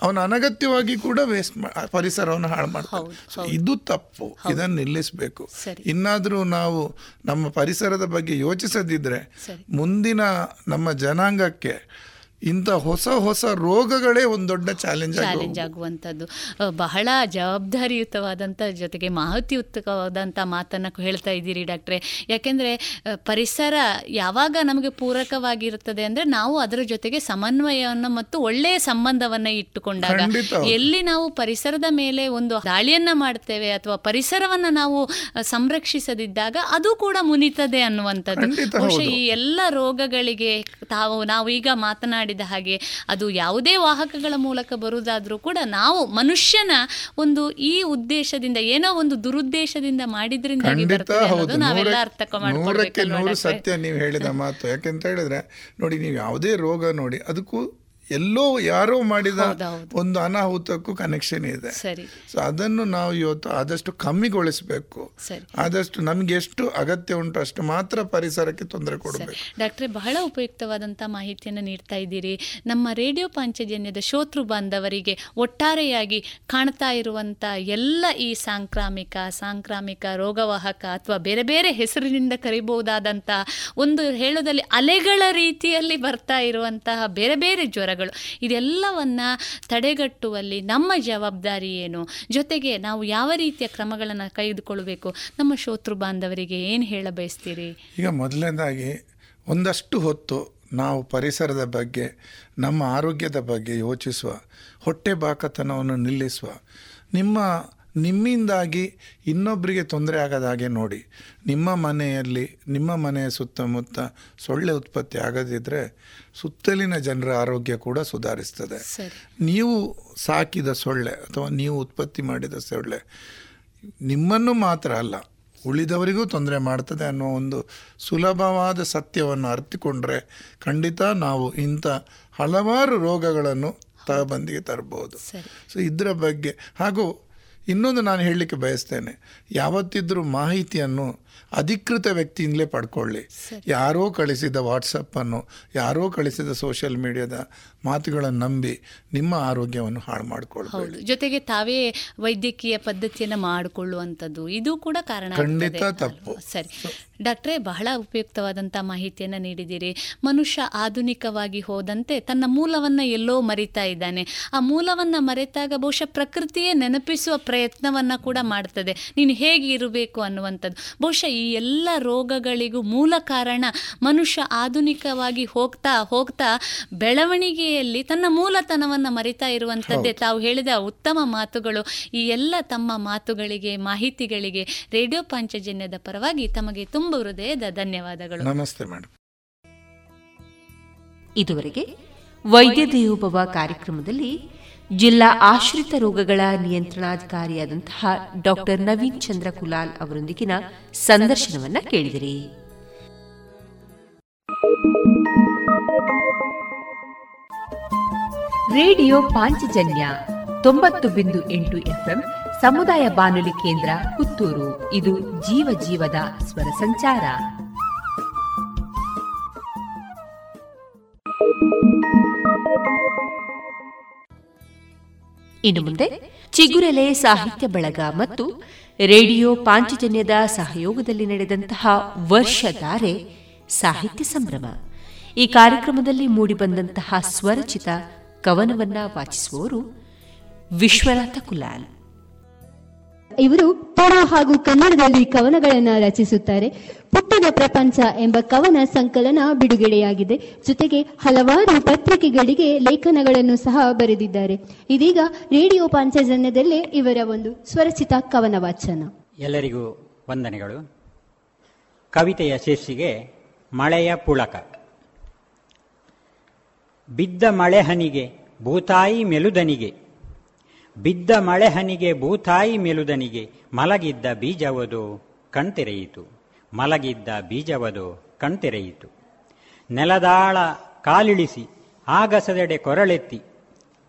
ಅವನು ಅನಗತ್ಯವಾಗಿ ಕೂಡ ವೇಸ್ಟ್ ಪರಿಸರವನ್ನು ಹಾಳು ಮಾಡ್ತಾನೆ. ಇದು ತಪ್ಪು. ಇದನ್ನು ನಿಲ್ಲಿಸಬೇಕು. ಇನ್ನಾದರೂ ನಾವು ನಮ್ಮ ಪರಿಸರದ ಬಗ್ಗೆ ಯೋಚಿಸದಿದ್ರೆ ಮುಂದಿನ ನಮ್ಮ ಜನಾಂಗಕ್ಕೆ ಇಂಥ ಹೊಸ ಹೊಸ ರೋಗಗಳೇ ಒಂದು ದೊಡ್ಡ ಚಾಲೆಂಜ್ ಚಾಲೆಂಜ್ ಆಗುವಂಥದ್ದು. ಬಹಳ ಜವಾಬ್ದಾರಿಯುತವಾದಂಥ ಜೊತೆಗೆ ಮಹತಿಯುತವಾದಂಥ ಮಾತನ್ನು ಹೇಳ್ತಾ ಇದ್ದೀರಿ ಡಾಕ್ಟ್ರೆ. ಯಾಕೆಂದರೆ ಪರಿಸರ ಯಾವಾಗ ನಮಗೆ ಪೂರಕವಾಗಿರುತ್ತದೆ ಅಂದರೆ ನಾವು ಅದರ ಜೊತೆಗೆ ಸಮನ್ವಯವನ್ನು ಮತ್ತು ಒಳ್ಳೆಯ ಸಂಬಂಧವನ್ನು ಇಟ್ಟುಕೊಂಡಾಗ. ಎಲ್ಲಿ ನಾವು ಪರಿಸರದ ಮೇಲೆ ಒಂದು ದಾಳಿಯನ್ನ ಮಾಡ್ತೇವೆ ಅಥವಾ ಪರಿಸರವನ್ನು ನಾವು ಸಂರಕ್ಷಿಸದಿದ್ದಾಗ ಅದು ಕೂಡ ಮುನಿತದೆ ಅನ್ನುವಂಥದ್ದು. ಬಹುಶಃ ಈ ಎಲ್ಲ ರೋಗಗಳಿಗೆ ತಾವು ನಾವು ಈಗ ಮಾತನಾಡಿದ ಹಾಗೆ ಅದು ಯಾವುದೇ ವಾಹಕಗಳ ಮೂಲಕ ಬರುವುದಾದರೂ ಕೂಡ ನಾವು ಮನುಷ್ಯನ ಒಂದು ಈ ಉದ್ದೇಶದಿಂದ ಏನೋ ಒಂದು ದುರುದ್ದೇಶದಿಂದ ಮಾಡಿದ್ರಿಂದ ಬರ್ತದೆ ನಾವೆಲ್ಲ ಅರ್ಥ ನೂರು ಸತ್ಯ ನೀವು ಹೇಳಿದ ಮಾತು. ಯಾಕೆಂತ ಹೇಳಿದ್ರೆ ನೋಡಿ ನೀವು ಯಾವುದೇ ರೋಗ ನೋಡಿ ಅದಕ್ಕೂ ಎಲ್ಲೋ ಯಾರೋ ಮಾಡಿದ ಒಂದು ಅನಾಹುತಕ್ಕೂ ಕನೆಕ್ಷನ್ ಇದೆ. ಸರಿ. ಸೊ ಅದನ್ನು ನಾವು ಇವತ್ತು ಆದಷ್ಟು ಕಮ್ಮಿಗೊಳಿಸಬೇಕು. ಆದಷ್ಟು ನಮ್ಗೆ ಎಷ್ಟು ಅಗತ್ಯ ಉಂಟು ಅಷ್ಟು ಮಾತ್ರ ಪರಿಸರಕ್ಕೆ ತೊಂದರೆ ಕೊಡಬೇಕು. ಡಾಕ್ಟ್ರೆ ಬಹಳ ಉಪಯುಕ್ತವಾದಂಥ ಮಾಹಿತಿಯನ್ನು ನೀಡ್ತಾ ಇದ್ದೀರಿ. ನಮ್ಮ ರೇಡಿಯೋ ಪಾಂಚಜನ್ಯದ ಶೋತೃ ಬಾಂಧವರಿಗೆ ಒಟ್ಟಾರೆಯಾಗಿ ಕಾಣ್ತಾ ಇರುವಂಥ ಎಲ್ಲ ಈ ಸಾಂಕ್ರಾಮಿಕ ಸಾಂಕ್ರಾಮಿಕ ರೋಗವಾಹಕ ಅಥವಾ ಬೇರೆ ಬೇರೆ ಹೆಸರಿನಿಂದ ಕರಿಬಹುದಾದಂತಹ ಒಂದು ಹೇಳೋದಲ್ಲಿ ಅಲೆಗಳ ರೀತಿಯಲ್ಲಿ ಬರ್ತಾ ಇರುವಂತಹ ಬೇರೆ ಬೇರೆ ಜ್ವರಗಳು ಇದೆಲ್ಲವನ್ನ ತಡೆಗಟ್ಟುವಲ್ಲಿ ನಮ್ಮ ಜವಾಬ್ದಾರಿ ಏನು? ಜೊತೆಗೆ ನಾವು ಯಾವ ರೀತಿಯ ಕ್ರಮಗಳನ್ನು ಕೈಗೊಳ್ಳಬೇಕು ನಮ್ಮ ಶೋತೃ ಬಾಂಧವರಿಗೆ ಏನು ಹೇಳ ಬಯಸ್ತೀರಿ? ಈಗ ಮೊದಲನೇದಾಗಿ ಒಂದಷ್ಟು ಹೊತ್ತು ನಾವು ಪರಿಸರದ ಬಗ್ಗೆ, ನಮ್ಮ ಆರೋಗ್ಯದ ಬಗ್ಗೆ ಯೋಚಿಸುವ ಹೊಟ್ಟೆ ಬಾಕತನವನ್ನು ನಿಲ್ಲಿಸುವ, ನಿಮ್ಮ ನಿಮ್ಮಿಂದಾಗಿ ಇನ್ನೊಬ್ಬರಿಗೆ ತೊಂದರೆ ಆಗದ ಹಾಗೆ ನೋಡಿ. ನಿಮ್ಮ ಮನೆಯಲ್ಲಿ ನಿಮ್ಮ ಮನೆಯ ಸುತ್ತಮುತ್ತ ಸೊಳ್ಳೆ ಉತ್ಪತ್ತಿ ಆಗದಿದ್ದರೆ ಸುತ್ತಲಿನ ಜನರ ಆರೋಗ್ಯ ಕೂಡ ಸುಧಾರಿಸ್ತದೆ. ನೀವು ಸಾಕಿದ ಸೊಳ್ಳೆ ಅಥವಾ ನೀವು ಉತ್ಪತ್ತಿ ಮಾಡಿದ ಸೊಳ್ಳೆ ನಿಮ್ಮನ್ನು ಮಾತ್ರ ಅಲ್ಲ ಉಳಿದವರಿಗೂ ತೊಂದರೆ ಮಾಡ್ತದೆ ಅನ್ನೋ ಒಂದು ಸುಲಭವಾದ ಸತ್ಯವನ್ನು ಅರ್ಥಿಕೊಂಡ್ರೆ ಖಂಡಿತ ನಾವು ಇಂಥ ಹಲವಾರು ರೋಗಗಳನ್ನು ತಬಂದಿಗೆ ತರಬಹುದು ಸೊ ಇದರ ಬಗ್ಗೆ ಹಾಗೂ ಇನ್ನೊಂದು ನಾನು ಹೇಳಲಿಕ್ಕೆ ಬಯಸ್ತೇನೆ. ಯಾವತ್ತಿದ್ದರೂ ಮಾಹಿತಿಯನ್ನು ಅಧಿಕೃತ ವ್ಯಕ್ತಿಯಿಂದಲೇ ಪಡ್ಕೊಳ್ಳಿ. ಯಾರೋ ಕಳಿಸಿದ ವಾಟ್ಸಪ್ಪನ್ನು ಯಾರೋ ಕಳಿಸಿದ ಸೋಷಿಯಲ್ ಮೀಡಿಯಾದ ಮಾತುಗಳನ್ನು ನಂಬಿ ನಿಮ್ಮ ಆರೋಗ್ಯವನ್ನು ಹಾಳು ಮಾಡಿಕೊಳ್ಳಬಹುದು ಹೌದು. ಜೊತೆಗೆ ತಾವೇ ವೈದ್ಯಕೀಯ ಪದ್ಧತಿಯನ್ನು ಮಾಡಿಕೊಳ್ಳುವಂಥದ್ದು ಇದು ಕೂಡ ಕಾರಣ ಖಂಡಿತ. ತಪ್ಪು. ಸರಿ. ಡಾಕ್ಟ್ರೇ ಬಹಳ ಉಪಯುಕ್ತವಾದಂಥ ಮಾಹಿತಿಯನ್ನು ನೀಡಿದ್ದೀರಿ. ಮನುಷ್ಯ ಆಧುನಿಕವಾಗಿ ಹೋದಂತೆ ತನ್ನ ಮೂಲವನ್ನು ಎಲ್ಲೋ ಮರಿತಾ ಇದ್ದಾನೆ. ಆ ಮೂಲವನ್ನು ಮರೆತಾಗ ಬಹುಶಃ ಪ್ರಕೃತಿಯೇ ನೆನಪಿಸುವ ಪ್ರಯತ್ನವನ್ನು ಕೂಡ ಮಾಡ್ತದೆ. ನೀನು ಹೇಗೆ ಇರಬೇಕು ಅನ್ನುವಂಥದ್ದು. ಬಹುಶಃ ಈ ಎಲ್ಲ ರೋಗಗಳಿಗೂ ಮೂಲ ಕಾರಣ ಮನುಷ್ಯ ಆಧುನಿಕವಾಗಿ ಹೋಗ್ತಾ ಹೋಗ್ತಾ ಬೆಳವಣಿಗೆಯಲ್ಲಿ ತನ್ನ ಮೂಲತನವನ್ನು ಮರಿತಾ ಇರುವಂಥದ್ದೇ ತಾವು ಹೇಳಿದ ಉತ್ತಮ ಮಾತುಗಳು ಈ ಎಲ್ಲ ತಮ್ಮ ಮಾತುಗಳಿಗೆ ಮಾಹಿತಿಗಳಿಗೆ ರೇಡಿಯೋ ಪಾಂಚಜನ್ಯದ ಪರವಾಗಿ ತಮಗೆ ತುಂಬ ಹೃದಯದ ಧನ್ಯವಾದಗಳು. ನಮಸ್ತೆ ಮೇಡಮ್ ಇದುವರೆಗೆ ವೈದ್ಯ ದೇವೋಭವ ಕಾರ್ಯಕ್ರಮದಲ್ಲಿ ಜಿಲ್ಲಾ ಆಶ್ರಿತ ರೋಗಗಳ ನಿಯಂತ್ರಣಾಧಿಕಾರಿಯಾದಂತಹ ಡಾಕ್ಟರ್ ನವೀನ್ ಚಂದ್ರ ಕುಲಾಲ್ ಅವರೊಂದಿಗಿನ ಸಂದರ್ಶನವನ್ನ ಕೇಳಿದಿರಿ. ರೇಡಿಯೋ ಪಾಂಚಜನ್ಯ ತೊಂಬತ್ತು ಬಿಂದು ಎಂಟು ಎಫ್ಎಂ ಸಮುದಾಯ ಬಾನುಲಿ ಕೇಂದ್ರ ಪುತ್ತೂರು. ಇದು ಜೀವ ಜೀವದ ಸ್ವರ ಸಂಚಾರ. ಇನ್ನು ಮುಂದೆ ಚಿಗುರೆಲೆ ಸಾಹಿತ್ಯ ಬಳಗ ಮತ್ತು ರೇಡಿಯೋ ಪಾಂಚಜನ್ಯದ ಸಹಯೋಗದಲ್ಲಿ ನಡೆದಂತಹ ವರ್ಷಧಾರೆ ಸಾಹಿತ್ಯ ಸಂಭ್ರಮ. ಈ ಕಾರ್ಯಕ್ರಮದಲ್ಲಿ ಮೂಡಿಬಂದಂತಹ ಸ್ವರಚಿತ ಕವನವನ್ನ ವಾಚಿಸುವವರು ವಿಶ್ವನಾಥ ಕುಲಾಲ್. ಇವರು ತುಳು ಹಾಗೂ ಕನ್ನಡದಲ್ಲಿ ಕವನಗಳನ್ನು ರಚಿಸುತ್ತಾರೆ. ಪುಟ್ಟದ ಪ್ರಪಂಚ ಎಂಬ ಕವನ ಸಂಕಲನ ಬಿಡುಗಡೆಯಾಗಿದೆ. ಜೊತೆಗೆ ಹಲವಾರು ಪತ್ರಿಕೆಗಳಿಗೆ ಲೇಖನಗಳನ್ನು ಸಹ ಬರೆದಿದ್ದಾರೆ. ಇದೀಗ ರೇಡಿಯೋ ಪಾಂಚಜನ್ಯದಲ್ಲೇ ಇವರ ಒಂದು ಸ್ವರಚಿತ ಕವನ ವಾಚನ ಎಲ್ಲರಿಗೂ ವಂದನೆಗಳು. ಕವಿತೆಯ ಶೀರ್ಷಿಗೆ ಮಳೆಯ ಪುಳಕ. ಬಿದ್ದ ಮಳೆಹನಿಗೆ, ಭೂತಾಯಿ ಮೆಲುದನಿಗೆ. ಬಿದ್ದ ಮಳೆಹನಿಗೆ, ಭೂತಾಯಿ ಮೆಲುದನಿಗೆ, ಮಲಗಿದ್ದ ಬೀಜವದು ಕಣ್ತೆರೆಯಿತು. ಮಲಗಿದ್ದ ಬೀಜವದು ಕಣ್ತೆರೆಯಿತು. ನೆಲದಾಳ ಕಾಲಿಳಿಸಿ ಆಗಸದೆಡೆ ಕೊರಳೆತ್ತಿ.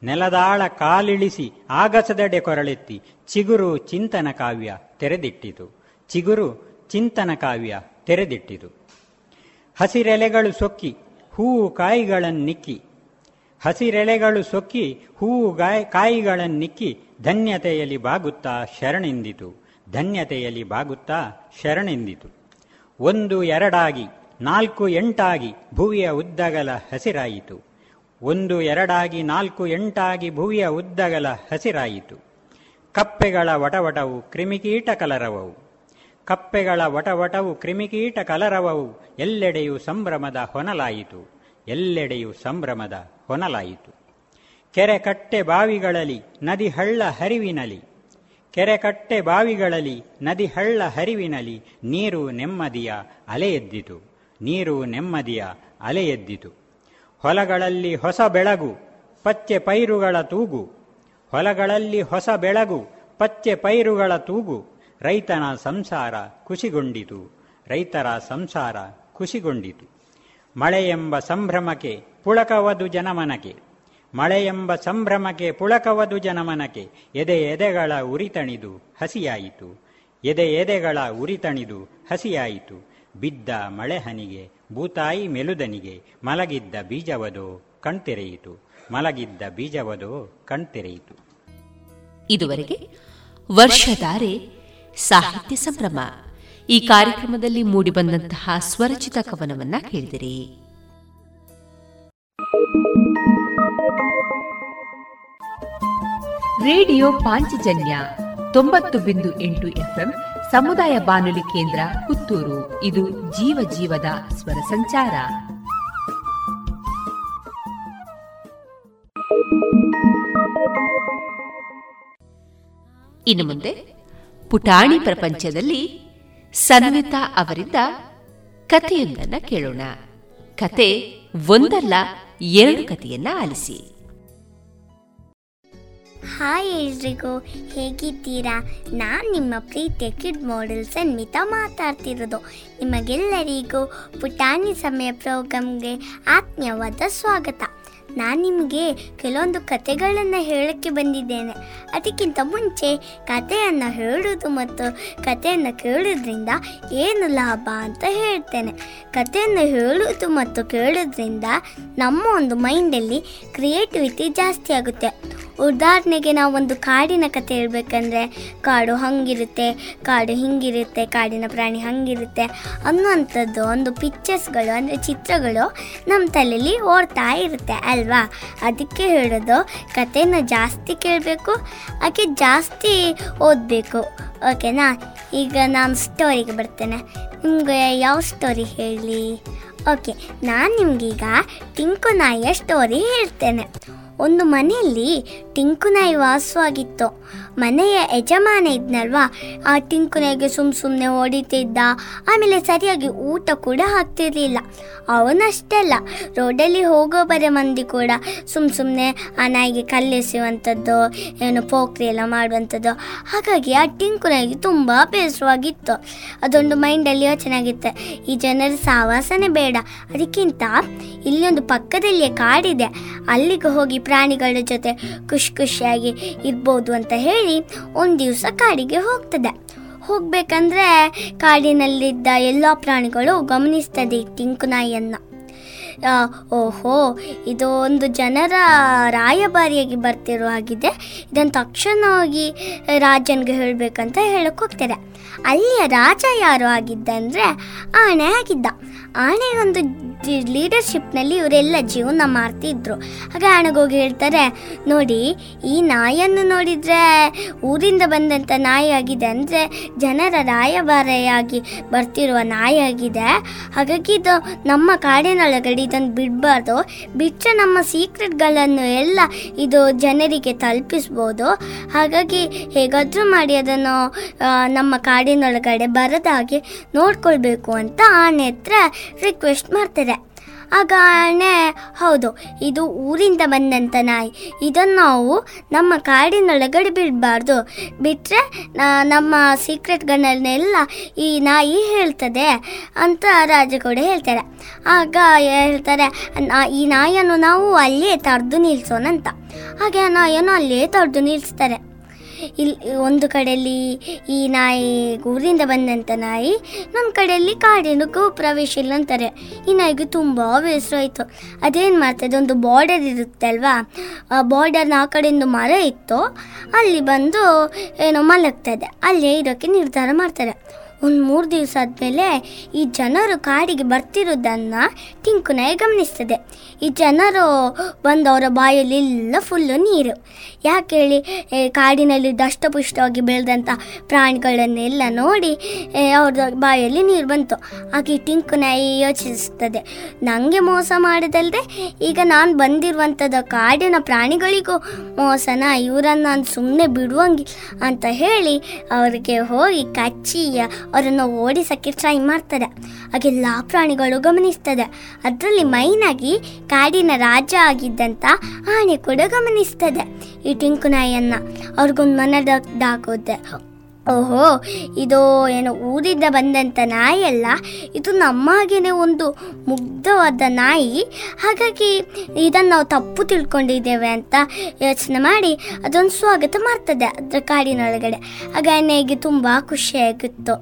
ನೆಲದಾಳ ಕಾಲಿಳಿಸಿ ಆಗಸದೆಡೆ ಕೊರಳೆತ್ತಿ ಚಿಗುರು ಚಿಂತನ ಕಾವ್ಯ ತೆರೆದಿಟ್ಟಿತು. ಚಿಗುರು ಚಿಂತನ ಕಾವ್ಯ ತೆರೆದಿಟ್ಟಿತು. ಹಸಿರೆಲೆಗಳು ಸೊಕ್ಕಿ ಹೂವು ಕಾಯಿಗಳನ್ನಿಕ್ಕಿ ಹಸಿರೆಲೆಗಳು ಸೊಕ್ಕಿ ಹೂವು ಗಾಯ ಕಾಯಿಗಳನ್ನಿಕ್ಕಿ ಧನ್ಯತೆಯಲ್ಲಿ ಬಾಗುತ್ತಾ ಶರಣೆಂದಿತು. ಧನ್ಯತೆಯಲ್ಲಿ ಬಾಗುತ್ತಾ ಶರಣೆಂದಿತು. ಒಂದು ಎರಡಾಗಿ, ನಾಲ್ಕು ಎಂಟಾಗಿ ಭುವಿಯ ಉದ್ದಗಲ ಹಸಿರಾಯಿತು. ಒಂದು ಎರಡಾಗಿ, ನಾಲ್ಕು ಎಂಟಾಗಿ ಭುವಿಯ ಉದ್ದಗಲ ಹಸಿರಾಯಿತು. ಕಪ್ಪೆಗಳ ವಟವಟವು ಕ್ರಿಮಿಕೀಟ ಕಲರವವು. ಕಪ್ಪೆಗಳ ವಟವಟವು ಕ್ರಿಮಿಕೀಟ ಕಲರವವು. ಎಲ್ಲೆಡೆಯೂ ಸಂಭ್ರಮದ ಹೊನಲಾಯಿತು. ಎಲ್ಲೆಡೆಯೂ ಸಂಭ್ರಮದ ಹೊನಲಾಯಿತು ಕೆರೆ ಕಟ್ಟೆ ಬಾವಿಗಳಲ್ಲಿ ನದಿ ಹಳ್ಳ ಹರಿವಿನಲಿ. ಕೆರೆ ಕಟ್ಟೆ ಬಾವಿಗಳಲ್ಲಿ ನದಿ ಹಳ್ಳ ಹರಿವಿನಲಿ ನೀರು ನೆಮ್ಮದಿಯ ಅಲೆ ಎದ್ದಿತು. ನೀರು ನೆಮ್ಮದಿಯ ಅಲೆ ಎದ್ದಿತು. ಹೊಲಗಳಲ್ಲಿ ಹೊಸ ಬೆಳಗು, ಪಚ್ಚೆ ಪೈರುಗಳ ತೂಗು. ಹೊಲಗಳಲ್ಲಿ ಹೊಸ ಬೆಳಗು, ಪಚ್ಚೆ ಪೈರುಗಳ ತೂಗು. ರೈತನ ಸಂಸಾರ ಖುಷಿಗೊಂಡಿತು ರೈತರ ಸಂಸಾರ ಖುಷಿಗೊಂಡಿತು ಮಳೆ ಎಂಬ ಸಂಭ್ರಮಕ್ಕೆ ಪುಳಕವದು ಜನಮನಕೆ. ಮಳೆ ಎಂಬ ಸಂಭ್ರಮಕ್ಕೆ ಪುಳಕವದು ಜನಮನಕೆ. ಎದೆ ಎದೆಗಳ ಉರಿತಣಿದು ಹಸಿಯಾಯಿತು. ಎದೆ ಎದೆಗಳ ಉರಿತಣಿದು ಹಸಿಯಾಯಿತು. ಬಿದ್ದ ಮಳೆಹನಿಗೆ, ಭೂತಾಯಿ ಮೆಲುದನಿಗೆ ಮಲಗಿದ್ದ ಬೀಜವದೋ ಕಣ್ತೆರೆಯಿತು. ಮಲಗಿದ್ದ ಬೀಜವದೋ ಕಣ್ತೆರೆಯಿತು. ಇದುವರೆಗೆ ವರ್ಷಧಾರೆ ಸಾಹಿತ್ಯ ಸಂಭ್ರಮ. ಈ ಕಾರ್ಯಕ್ರಮದಲ್ಲಿ ಮೂಡಿಬಂದಂತಹ ಸ್ವರಚಿತ ಕವನವನ್ನ ಕೇಳಿದಿರಿ. ರೇಡಿಯೋ ಪಾಂಚಜನ್ಯ ತೊಂಬತ್ತು ಬಿಂದು ಎಂಟು ಎಫ್ಎಂ ಸಮುದಾಯ ಬಾನುಲಿ ಕೇಂದ್ರ ಪುತ್ತೂರು. ಇದು ಜೀವ ಜೀವದ ಸ್ವರ ಸಂಚಾರ. ಇನ್ನು ಮುಂದೆ ಪುಟಾಣಿ ಪ್ರಪಂಚದಲ್ಲಿ ಸನ್ವಿತಾ ಅವರಿಂದ ಕಥೆಯೊಂದನ್ನು ಕೇಳೋಣ. ಕತೆ ಒಂದಲ್ಲ, ಎರಡು ಕಥೆಯನ್ನ ಆಲಿಸಿ. ಹಾಯ್ ಎಲ್ರಿಗೂ, ಹೇಗಿದ್ದೀರಾ? ನಾನು ನಿಮ್ಮ ಪ್ರೀತಿಯ ಕಿಡ್ ಮಾಡೆಲ್ ಸನ್ಮಿತ ಮಾತಾಡ್ತಿರೋದು. ನಿಮಗೆಲ್ಲರಿಗೂ ಪುಟಾಣಿ ಸಮಯ ಪ್ರೋಗ್ರಾಮ್ಗೆ ಆತ್ಮೀಯವಾದ ಸ್ವಾಗತ. ನಾನು ನಿಮಗೆ ಕೆಲವೊಂದು ಕತೆಗಳನ್ನು ಹೇಳೋಕ್ಕೆ ಬಂದಿದ್ದೇನೆ. ಅದಕ್ಕಿಂತ ಮುಂಚೆ ಕಥೆಯನ್ನು ಹೇಳುವುದು ಮತ್ತು ಕಥೆಯನ್ನು ಕೇಳೋದ್ರಿಂದ ಏನು ಲಾಭ ಅಂತ ಹೇಳ್ತೇನೆ. ಕಥೆಯನ್ನು ಹೇಳುವುದು ಮತ್ತು ಕೇಳೋದ್ರಿಂದ ನಮ್ಮ ಒಂದು ಮೈಂಡಲ್ಲಿ ಕ್ರಿಯೇಟಿವಿಟಿ ಜಾಸ್ತಿ ಆಗುತ್ತೆ. ಉದಾಹರಣೆಗೆ ನಾವು ಒಂದು ಕಾಡಿನ ಕತೆ ಹೇಳಬೇಕಂದ್ರೆ ಕಾಡು ಹಂಗಿರುತ್ತೆ, ಕಾಡು ಹಿಂಗಿರುತ್ತೆ, ಕಾಡಿನ ಪ್ರಾಣಿ ಹಂಗಿರುತ್ತೆ ಅನ್ನುವಂಥದ್ದು ಒಂದು ಪಿಕ್ಚರ್ಸ್ಗಳು ಅಂದರೆ ಚಿತ್ರಗಳು ನಮ್ಮ ತಲೆಯಲ್ಲಿ ಓಡ್ತಾ ಇರುತ್ತೆ ಅಲ್ವಾ? ಅದಕ್ಕೆ ಹೇಳೋದು, ಕಥೆನ ಜಾಸ್ತಿ ಕೇಳಬೇಕು ಹಾಗೆ ಜಾಸ್ತಿ ಓದಬೇಕು. ಓಕೆನಾ? ಈಗ ನಾನು ಸ್ಟೋರಿಗೆ ಬರ್ತೇನೆ. ನಿಮಗೆ ಯಾವ ಸ್ಟೋರಿ ಹೇಳಿ? ಓಕೆ, ನಾನು ನಿಮಗೀಗ ಟಿಂಕು ನಾಯಿಯ ಸ್ಟೋರಿ ಹೇಳ್ತೇನೆ. ಒಂದು ಮನೆಯಲ್ಲಿ ಟಿಂಕು ನಾಯಿ ವಾಸವಾಗಿತ್ತು. ಮನೆಯ ಯಜಮಾನ ಇದ್ನಲ್ವಾ? ಆ ಟಿಂಕು ನಾಯಿಗೆ ಸುಮ್ ಸುಮ್ಮನೆ ಹೊಡಿತಿದ್ದ. ಆಮೇಲೆ ಸರಿಯಾಗಿ ಊಟ ಕೂಡ ಹಾಕ್ತಿರ್ಲಿಲ್ಲ ಅವನಷ್ಟೇ ಅಲ್ಲ ರೋಡಲ್ಲಿ ಹೋಗೋ ಬರೋ ಮಂದಿ ಕೂಡ. ಸುಮ್ ಸುಮ್ಮನೆ ಆ ನಾಯಿಗೆ ಕಲ್ಲೆಸುವಂಥದ್ದು ಏನು ಪೋಕ್ರಿ ಎಲ್ಲ ಮಾಡುವಂಥದ್ದು. ಹಾಗಾಗಿ ಆ ಟಿಂಕು ನಾಯಿಗೆ ತುಂಬ ಬೇಸರವಾಗಿತ್ತು ಅದೊಂದು ಮೈಂಡಲ್ಲಿ ಯೋಚನೆ ಆಗಿತ್ತು ಈ ಜನರ ಸಹವಾಸನೇ ಬೇಡ. ಅದಕ್ಕಿಂತ ಇಲ್ಲಿ ಒಂದು ಪಕ್ಕದಲ್ಲಿಯೇ ಕಾಡಿದೆ. ಅಲ್ಲಿಗೆ ಹೋಗಿ ಪ್ರಾಣಿಗಳ ಜೊತೆ ಖುಷಿ ಖುಷಿಯಾಗಿ ಇರ್ಬೋದು ಅಂತ ಹೇಳಿ ಒಂದು ದಿವಸ ಕಾಡಿಗೆ ಹೋಗ್ತದೆ. ಹೋಗಬೇಕಂದ್ರೆ ಕಾಡಿನಲ್ಲಿದ್ದ ಎಲ್ಲ ಪ್ರಾಣಿಗಳು ಗಮನಿಸ್ತದೆ ಈ ಟಿಂಕು ನಾಯಿಯನ್ನು ಆ, ಓಹೋ ಇದು ಒಂದು ಜನರ ರಾಯಭಾರಿಯಾಗಿ ಬರ್ತಿರೋ ಆಗಿದೆ ಇದನ್ನು ತಕ್ಷಣವಾಗಿ ರಾಜನಿಗೆ ಹೇಳಬೇಕಂತ ಹೇಳಕ್ಕೆ ಹೋಗ್ತಾರೆ ಅಲ್ಲಿಯ ರಾಜ ಯಾರು ಆಗಿದ್ದ ಅಂದರೆ ಆಣೆ ಆಗಿದ್ದ. ಆಣೆ ಒಂದು ಲೀಡರ್ಶಿಪ್ನಲ್ಲಿ ಇವರೆಲ್ಲ ಜೀವನ ಮಾಡ್ತಿದ್ರು. ಹಾಗೆ ಆಣೆಗೋಗಿ ಹೇಳ್ತಾರೆ, ನೋಡಿ, ಈ ನಾಯನ್ನು ನೋಡಿದರೆ ಊರಿಂದ ಬಂದಂಥ ನಾಯಿ ಆಗಿದೆ ಅಂದರೆ ಜನರ ರಾಯಭಾರಿಯಾಗಿ ಬರ್ತಿರುವ ನಾಯಿ ಆಗಿದೆ. ಹಾಗಾಗಿ ಇದು ನಮ್ಮ ಕಾಡಿನೊಳಗಡೆ ಇದನ್ನು ಬಿಡಬಾರ್ದು. ಬಿಟ್ಟರೆ ನಮ್ಮ ಸೀಕ್ರೆಟ್ಗಳನ್ನು ಎಲ್ಲ ಇದು ಜನರಿಗೆ ತಲುಪಿಸ್ಬೋದು. ಹಾಗಾಗಿ ಹೇಗಾದರೂ ಮಾಡಿ ಅದನ್ನು ನಮ್ಮ ಕಾಡಿನೊಳಗಡೆ ಬರದ ಹಾಗೆ ನೋಡ್ಕೊಳ್ಬೇಕು ಅಂತ ಆನೆ ಹತ್ರ ರಿಕ್ವೆಸ್ಟ್ ಮಾಡ್ತಾರೆ. ಆಗ ಆನೆ ಹೌದು, ಇದು ಊರಿಂದ ಬಂದಂಥ ನಾಯಿ. ಇದನ್ನು ನಾವು ನಮ್ಮ ಕಾಡಿನೊಳಗಡೆ ಬಿಡಬಾರ್ದು. ಬಿಟ್ಟರೆ ನಮ್ಮ ಸೀಕ್ರೆಟ್ಗಳನ್ನೆಲ್ಲ ಈ ನಾಯಿ ಹೇಳ್ತದೆ ಅಂತ ರಾಜಗೌಡ ಹೇಳ್ತಾರೆ. ಆಗ ಹೇಳ್ತಾರೆ "ನಾ- ಈ ನಾಯಿಯನ್ನು ನಾವು ಅಲ್ಲೇ ತಡೆದು ನಿಲ್ಲಿಸೋಣಂತ ಹಾಗೆ ಆ ನಾಯಿಯನ್ನು ಅಲ್ಲೇ ತಡೆದು ನಿಲ್ಲಿಸ್ತಾರೆ ಇಲ್ಲಿ ಒಂದು ಕಡೆಯಲ್ಲಿ ಈ ನಾಯಿ ಊರಿಂದ ಬಂದಂಥ ನಾಯಿ ನಮ್ಮ ಕಡೆಯಲ್ಲಿ ಕಾಡಿನಕ್ಕೂ ಪ್ರವೇಶ ಇಲ್ಲ ಅಂತಾರೆ ಈ ನಾಯಿಗೆ ತುಂಬ ಬೇಸರಾಯಿತು ಅದೇನು ಮಾಡ್ತದೆ ಒಂದು ಬಾರ್ಡರ್ ಇರುತ್ತೆ ಅಲ್ವಾ? ಆ ಬಾರ್ಡರ್ನ ಆ ಕಡೆಯಿಂದ ಮರ ಇತ್ತು. ಅಲ್ಲಿ ಬಂದು ಏನೋ ಮಲಗ್ತದೆ ಅಲ್ಲೇ ಇರೋಕ್ಕೆ ನಿರ್ಧಾರ ಮಾಡ್ತಾರೆ. ಒಂದು ಮೂರು ದಿವಸ ಆದಮೇಲೆ ಈ ಜನರು ಕಾಡಿಗೆ ಬರ್ತಿರೋದನ್ನು ಟಿಂಕು ನಾಯಿ ಗಮನಿಸ್ತದೆ. ಈ ಜನರು ಬಂದವರ ಬಾಯಲ್ಲಿ ಎಲ್ಲ ಫುಲ್ಲು ನೀರು. ಯಾಕೆ ಹೇಳಿ? ಕಾಡಿನಲ್ಲಿ ದಷ್ಟಪುಷ್ಟವಾಗಿ ಬೆಳೆದಂಥ ಪ್ರಾಣಿಗಳನ್ನೆಲ್ಲ ನೋಡಿ ಅವ್ರ ಬಾಯಲ್ಲಿ ನೀರು ಬಂತು. ಹಾಗೆ ಈ ಟಿಂಕು ನಾಯಿ ಯೋಚಿಸ್ತದೆ. ನನಗೆ ಮೋಸ ಮಾಡೋದಲ್ಲದೆ ಈಗ ನಾನು ಬಂದಿರುವಂಥದ್ದು ಕಾಡಿನ ಪ್ರಾಣಿಗಳಿಗೂ ಮೋಸನ? ಇವರನ್ನು ನಾನು ಸುಮ್ಮನೆ ಬಿಡುವಂಗಿಲ್ಲ ಅಂತ ಹೇಳಿ ಅವರಿಗೆ ಹೋಗಿ ಕಚ್ಚಿ ಅವರನ್ನು ಓಡಿಸೋಕ್ಕೆ ಟ್ರೈ ಮಾಡ್ತಾರೆ. ಹಾಗೆಲ್ಲ ಪ್ರಾಣಿಗಳು ಗಮನಿಸ್ತದೆ. ಅದರಲ್ಲಿ ಮೈನಾಗಿ ಕಾಡಿನ ರಾಜ ಆಗಿದ್ದಂಥ ಆನೆ ಕೂಡ ಗಮನಿಸ್ತದೆ. ಈ ಟಿಂಕು ನಾಯಿಯನ್ನು ಅವ್ರಿಗೊಂದು ಮನದಾಗೋದೆ ಓಹೋ, ಇದು ಏನು ಊರಿಂದ ಬಂದಂಥ ನಾಯಿ ಅಲ್ಲ. ಇದು ನಮ್ಮ ಒಂದು ಮುಗ್ಧವಾದ ನಾಯಿ. ಹಾಗಾಗಿ ಇದನ್ನು ನಾವು ತಪ್ಪು ತಿಳ್ಕೊಂಡಿದ್ದೇವೆ ಅಂತ ಯೋಚನೆ ಮಾಡಿ ಅದೊಂದು ಸ್ವಾಗತ ಮಾಡ್ತದೆ ಅದರ ಕಾಡಿನೊಳಗಡೆ. ಆಗ ಆನೆಗೆ ತುಂಬ ಖುಷಿಯಾಗಿತ್ತು.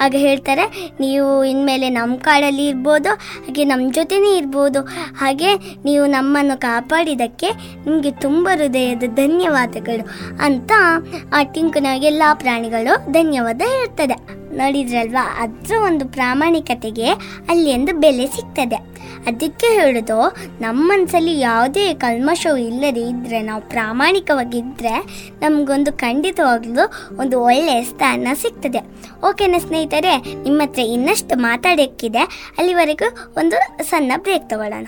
ಆಗ ಹೇಳ್ತಾರೆ, ನೀವು ಇನ್ಮೇಲೆ ನಮ್ಮ ಕಾಡಲ್ಲಿ ಇರ್ಬೋದು, ಹಾಗೆ ನಮ್ಮ ಜೊತೆನೇ ಇರ್ಬೋದು. ಹಾಗೆ ನೀವು ನಮ್ಮನ್ನು ಕಾಪಾಡಿದ್ದಕ್ಕೆ ನಿಮಗೆ ತುಂಬ ಹೃದಯದ ಧನ್ಯವಾದಗಳು ಅಂತ ಆ ಟಿಂಕುನಾಗೆ ಎಲ್ಲ ಪ್ರಾಣಿಗಳು ಧನ್ಯವಾದ ಹೇಳ್ತದೆ ನೋಡಿದ್ರಲ್ವಾ? ಅದರ ಒಂದು ಪ್ರಾಮಾಣಿಕತೆಗೆ ಅಲ್ಲಿ ಒಂದು ಬೆಲೆ ಸಿಗ್ತದೆ. ಅದಕ್ಕೆ ಹೇಳೋದು, ನಮ್ಮ ಮನಸ್ಸಲ್ಲಿ ಯಾವುದೇ ಕಲ್ಮಶವು ಇಲ್ಲದೆ ಇದ್ದರೆ ನಾವು ಪ್ರಾಮಾಣಿಕವಾಗಿದ್ದರೆ ನಮಗೊಂದು ಖಂಡಿತವಾಗ್ಲೂ ಒಂದು ಒಳ್ಳೆಯ ಸ್ಥಾನ ಸಿಗ್ತದೆ. ಓಕೆನಾ ಸ್ನೇಹಿತರೆ ನಿಮ್ಮ ಹತ್ರ ಇನ್ನಷ್ಟು ಮಾತಾಡೋಕ್ಕಿದೆ. ಅಲ್ಲಿವರೆಗೂ ಒಂದು ಸಣ್ಣ ಬ್ರೇಕ್ ತಗೊಳ್ಳೋಣ.